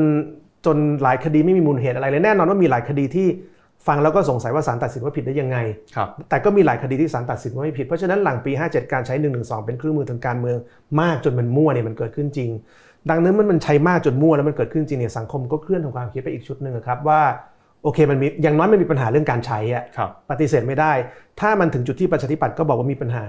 Speaker 2: จนหลายคดีไม่มีมูลเหตุอะไรเลยแน่นอนว่ามีหลายคดีที่ฟังแล้วก็สงสัยว่าศาลตัดสินว่าผิดได้ยังไง แต่ก็มีหลายคดีที่ศาลตัดสินว่าไม่ผิด เพราะฉะนั้นหลังปี 57 การใช้1นึเป็นเครื่องมือทางการเมืองมากจนมันมั่วเนี่ยมันเกิดขึ้นจริง ดังนั้นมันมันใช้มากจนมั่วแล้วมันเกิดขึ้นจริงเนี่ยสังคมก็เคลื่อนทางความคิดไปอีกชุดหนึ่งครับว่าโอเคมันมีอย่างน้อยมันมีปัญหาเรื่องการใช้อะปฏิเสธไม่ได้ ถ้ามันถึงจุดที่ประชาธิปัตย์ก็บอกว่ามีปัญหา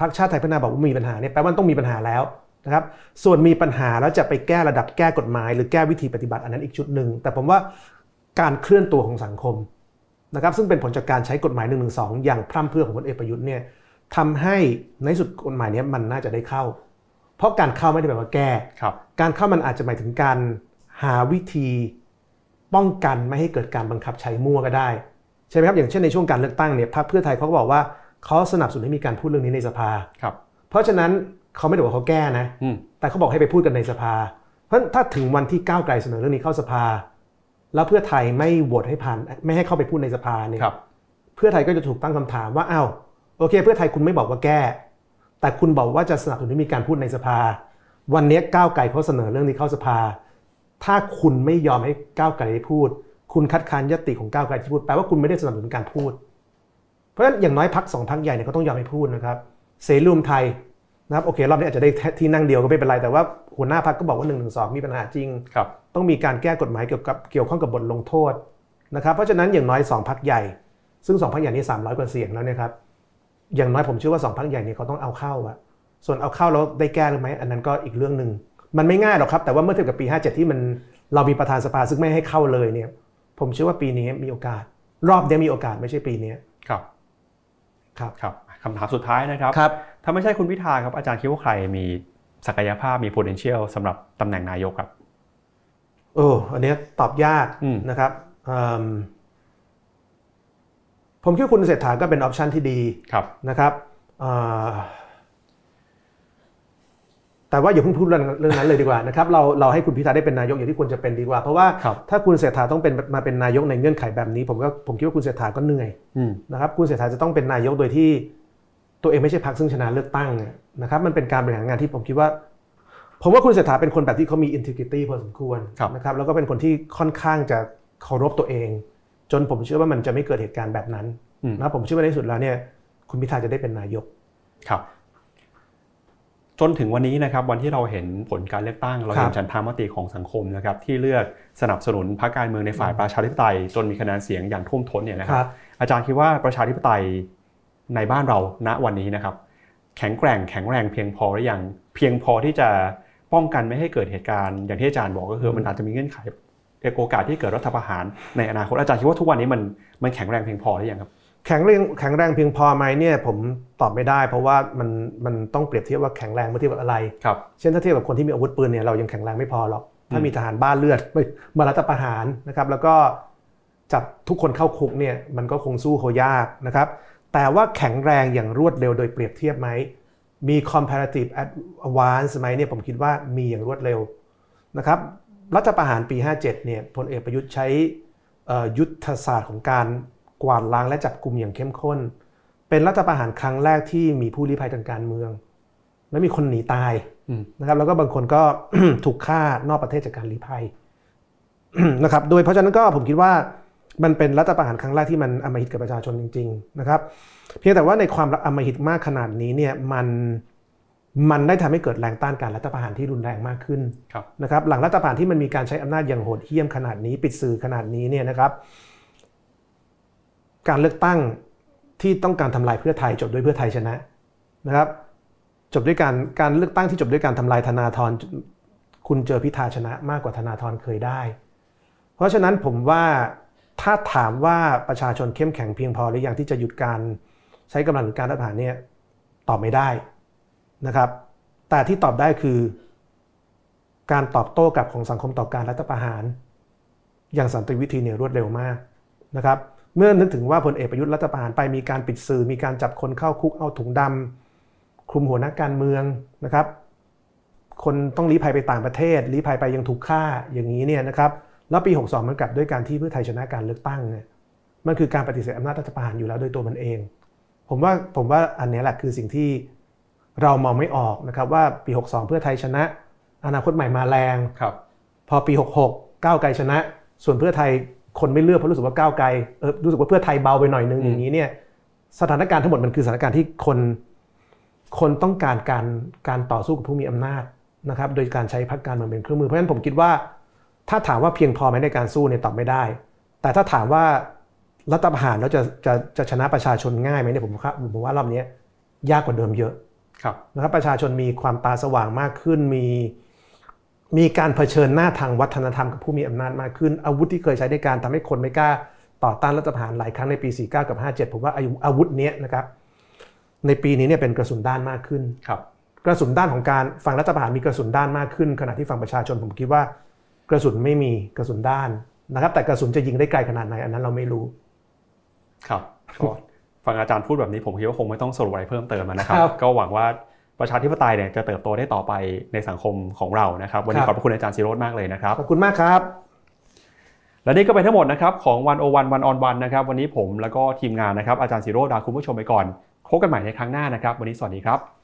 Speaker 2: พรรคชาติไทยพัฒนาบอกว่ามีปัญหาเนี่ยแปลว่าต้องมีปัญหาแล้วนะครับส่วนมีปัญหาแล้วจะไปแก้ระดับแก้กฎหมาย หรือแก้วิธีปฏิบัติอันนั้นอีกชุดหนึ่งแต่ผมว่าการเคลื่อนตัวของสังคมนะครับซึ่งเป็นผลจากการใช้กฎหมาย1นึอย่างพร่ำเพื่อของพลเอกประยุทธ์เนี่ยทำให้ในสุดกฎหมายนี้มันน่าจะได้เข้า เพราะการเข้าไม่ได้แปลว่าแก้การเข้ามันอาจจะหมายถึงการหาวิธีป้องกันไม่ให้เกิดการบังคับใช้มั่วก็ได้ใช่ไหมครับอย่างเช่นในช่วงการเลือกตั้งเนี่ยพรรคเพื่อไทยเขาก็บอกว่าเขาสนับสนุนให้มีการพูดเรื่องนี้ในสภา
Speaker 1: ครับ
Speaker 2: เพราะฉะนั้นเขาไม่ได้บอกเขาแก้นะ แต่เขาบอกให้ไปพูดกันในสภา เพราะถ้าถึงวันที่ก้าวไกลเสนอเรื่องนี้เข้าสภา แล้วเพื่อไทยไม่โหวตให้ผ่านไม่ให้เข้าไปพูดในสภาเนี่ยเพื่อไทยก็จะถูกตั้งคำถามว่าอ้าวโอเค เพื่อไทยคุณไม่บอกว่าแก้ แต่คุณบอกว่าจะสนับสนุนให้มีการพูดในสภา วันนี้ก้าวไกลเขาเสนอเรื่องนี้เข้าสภา ถ้าคุณไม่ยอมให้ก้าวไกลได้พูด คุณคัดค้านยติของก้าวไกลที่พูดแปลว่าคุณไม่ได้สนับสนุนการพูด เพราะฉะนั้นอย่างน้อยพักสองพักใหญ่เนี่ยเขาต้องยอมให้พูดนะครับเสรีรวมไทยนะครับโอเครอบนี้อาจจะได้ที่นั่งเดียวก็ไม่เป็นไรแต่ว่าหัวหน้าพักก็บอกว่า1นึมีปัญหาจริงต้องมีการแก้กฎหมายเกี่ยวกับเกี่ยวข้องกับบทลงโทษนะครับเพราะฉะนั้นอย่างน้อย2พักใหญ่ ซึ่ง2พักใหญ่นี้300กว่าเสียงแล้วนะครับ อย่างน้อยผมเชื่อว่า2พักใหญ่นี้เขาต้องเอาเข้าอะส่วนเอาเข้าแล้วได้แก้หรือไม่อันนั้นก็อีกเรื่องหนึ่งมันไม่ง่ายหรอกครับ แต่ว่าเมื่อเทียบกับปี 57 ที่มันเรามีประธานสภาซึ่งไม่ให้เข้าเลยเนี่ย ผมเชื่อว่าปีนี้มีโอกาส รอบนี้มีโอกาสไม่ใช่ปีนี้
Speaker 1: ครับ
Speaker 2: ครับ
Speaker 1: ครับคำถามสุดท้ายนะครับ
Speaker 2: ครับ
Speaker 1: ถ้าไม่ใช่คุณพิธาครับอาจารย์คิดว่าใครมีศักยภาพมี potential สำหรับตำแหน่งนายกครับ
Speaker 2: โอ้อันนี้ตอบยากนะครับ ผมคิดว่าคุณเศรษฐาก็เป็นออปชันที่ดีนะครับแต่ว่าอย่าเพิ่งพูดเรื่องนั้นเลยดีกว่านะครับเราเราให้คุณพิธาได้เป็นนายกอย่างที่ควรจะเป็นดีกว่า เพราะว่าถ้าคุณเศรษฐาต้องเป็นมาเป็นนายกในเงื่อนไขแบบนี้ ผมก็ผมคิดว่าคุณเศรษฐาก็เหนื่อยนะครับคุณเศรษฐาจะต้องเป็นนายกโดยที่ ตัวเองไม่ใช่พรรคซึ่งชนะเลือกตั้งนะครับมันเป็นการบริหารงานที่ผมคิดว่า ผมว่าคุณเศรษฐาเป็นคนแบบที่เขามี integrity พอสมควรนะครับแล้วก็เป็นคนที่ค่อนข้างจะเคารพตัวเอง จนผมเชื่อว่ามันจะไม่เกิดเหตุการณ์แบบนั้นนะผมเชื่อว่าในสุดแล้วเนี่ยคุณพิธาจะได้เป็นนายก
Speaker 1: ครับจนถึงวันนี้นะครับวันที่เราเห็นผลการเลือกตั้ง เราเห็นฉันทามติของสังคมนะครับที่เลือกสนับสนุนพรรคการเมืองในฝ่ายประชาธิปไตย จนมีคะแนนเสียงอย่างท่วมท้นเนี่ยนะครับ อาจารย์คิดว่าประชาธิปไตยในบ้านเราณวันนี้นะครับ แข็งแกร่งแข็งแรงเพียงพอหรือยังเพียงพอที่จะป้องกันไม่ให้เกิดเหตุการณ์อย่างที่อาจารย์บอกก็คือมันอาจจะมีเงื่อนไข โอกาสที่เกิดรัฐประหารในอนาคตอาจารย์คิดว่าทุกวันนี้มันมันแข็งแรงเพียงพอหรือยังครับ
Speaker 2: แข็งแรงแข็งแรงเพียงพอไหมเนี่ยผมตอบไม่ได้ เพราะว่ามันมันต้องเปรียบเทียบว่าแข็งแรงเมื่อเทียบกับอะไร
Speaker 1: ครับ
Speaker 2: เช่นถ้าเทียบกับคนที่มีอาวุธปืนเนี่ยเรายังแข็งแรงไม่พอหรอกถ้ามีทหารบ้าเลือดมารัฐประหารนะครับ แล้วก็จับทุกคนเข้าคุกเนี่ยมันก็คงสู้เขายากนะครับ แต่ว่าแข็งแรงอย่างรวดเร็วโดยเปรียบเทียบไหมมี comparative advance ไหมเนี่ยผมคิดว่ามีอย่างรวดเร็วนะครับ รัฐประหารปี 57 เนี่ยพลเอกประยุทธ์ใช้เอ่อยุทธศาสตร์ของการกวาดล้างและจับกลุ่มอย่างเข้มข้น เป็นรัฐประหารครั้งแรกที่มีผู้ลี้ภัยทางการเมือง และมีคนหนีตาย
Speaker 1: อืม
Speaker 2: นะครับ แล้วก็บางคนก็ถูกฆ่านอกประเทศจากการลี้ภัยนะครับ โดยเพราะฉะนั้นก็ผมคิดว่ามันเป็นรัฐประหารครั้งแรกที่มันอำมหิตกับประชาชนจริง ๆ นะครับ เพียงแต่ว่าในความอำมหิตมากขนาดนี้เนี่ยมัน มันได้ทำให้เกิดแรงต้านการรัฐประหารที่รุนแรงมากขึ้น
Speaker 1: ครับ
Speaker 2: นะครับหลังรัฐประหารที่มันมีการใช้อำนาจอย่างโหดเหี้ยมขนาดนี้ ปิดสื่อขนาดนี้เนี่ยนะครับ การเลือกตั้งที่ต้องการทำลายเพื่อไทยจบด้วยเพื่อไทยชนะนะครับ จบด้วยการการเลือกตั้งที่จบด้วยการทำลายธนาธรคุณเจอพิธาชนะมากกว่าธนาธรเคยได้ เพราะฉะนั้นผมว่าถ้าถามว่าประชาชนเข้มแข็งเพียงพอหรือยังที่จะหยุดการใช้กำลังหรือการรัฐประหารเนี่ยตอบไม่ได้ นะครับแต่ที่ตอบได้คือ การตอบโต้กลับของสังคมต่อการรัฐประหาร อย่างสันติวิธีเนี่ยรวดเร็วมากนะครับเมื่อนึกถึงว่าพลเอกประยุทธ์รัฐประหารไปมีการปิดสื่อ มีการจับคนเข้าคุกเอาถุงดำคลุมหัวนักการเมืองนะครับ คนต้องลี้ภัยไปต่างประเทศลี้ภัยไปยังถูกฆ่าอย่างนี้เนี่ยนะครับแล้วปี 62 มันกลับด้วยการที่เพื่อไทยชนะการเลือกตั้งเนี่ยมันคือการปฏิเสธอำนาจรัฐประหารอยู่แล้วโดยตัวมันเอง ผมว่าผมว่าอันนี้แหละคือสิ่งที่ เรามองไม่ออกนะครับว่าปี 62 เพื่อไทยชนะ อนาคตใหม่มาแรง
Speaker 1: ครับ
Speaker 2: พอปี 66 ก้าวไกลชนะ ส่วนเพื่อไทยคนไม่เลือกเพราะรู้สึกว่าก้าวไกลเออรู้สึกว่าเพื่อไทยเบาไปหน่อยนึง
Speaker 1: อืม
Speaker 2: อย่างนี้เนี่ยสถานการณ์ทั้งหมดมันคือสถานการณ์ที่คนคนต้องการการการต่อสู้กับผู้มีอำนาจนะครับ โดยการใช้พรรคการเมืองเป็นเครื่องมือเพราะฉะนั้นผมคิดว่า ถ้าถามว่าเพียงพอไหมในการสู้เนี่ยตอบไม่ได้ แต่ถ้าถามว่ารัฐประหารแล้วจะจะจะชนะประชาชนง่ายไหมเนี่ยผมว่าผมว่ารอบนี้ยากกว่าเดิมเยอะ
Speaker 1: ครับ
Speaker 2: นะครับประชาชนมีความตาสว่างมากขึ้น มีมีการเผชิญหน้าทางวัฒนธรรมกับผู้มีอำนาจมากขึ้น อาวุธที่เคยใช้ในการทำให้คนไม่กล้าต่อต้านรัฐประหารหลายครั้งในปี 49 กับ 57 ผมว่าอายุอาวุธเนี้ยนะครับ ในปีนี้เนี่ยเป็นกระสุนด้านมากขึ้น
Speaker 1: ครับ
Speaker 2: กระสุนด้านของการฝั่งรัฐประหารมีกระสุนด้านมากขึ้น ขณะที่ฝั่งประชาชนผมคิดว่ากระสุนไม่มีกระสุนด้านนะครับ แต่กระสุนจะยิงได้ไกลขนาดไหนอันนั้นเราไม่รู้
Speaker 1: ครับก็ ฟังอาจารย์พูดแบบนี้ผมคิดว่าคงไม่ต้องสรุปอะไรเพิ่มเติมนะครับ
Speaker 2: ครับ
Speaker 1: ก็หวังว่าประชาธิปไตยเนี่ยจะเติบโตได้ต่อไปในสังคมของเรานะครับ วันนี้
Speaker 2: ค
Speaker 1: ข
Speaker 2: รั
Speaker 1: อบบพระคุณอาจารย์ซิโรจน์มากเลยนะครับ
Speaker 2: ขอบคุณมากครับ
Speaker 1: และนี่ก็เป็นทั้งหมดนะครับของวันโอวันวันออนวันนะครับ วันนี้ผมแล้วก็ทีมงานนะครับอาจารย์ซิโรจน์ลาคุณผู้ชมไปก่อนพบกันใหม่ในครั้งหน้านะครับ วันนี้สวัสดีครับ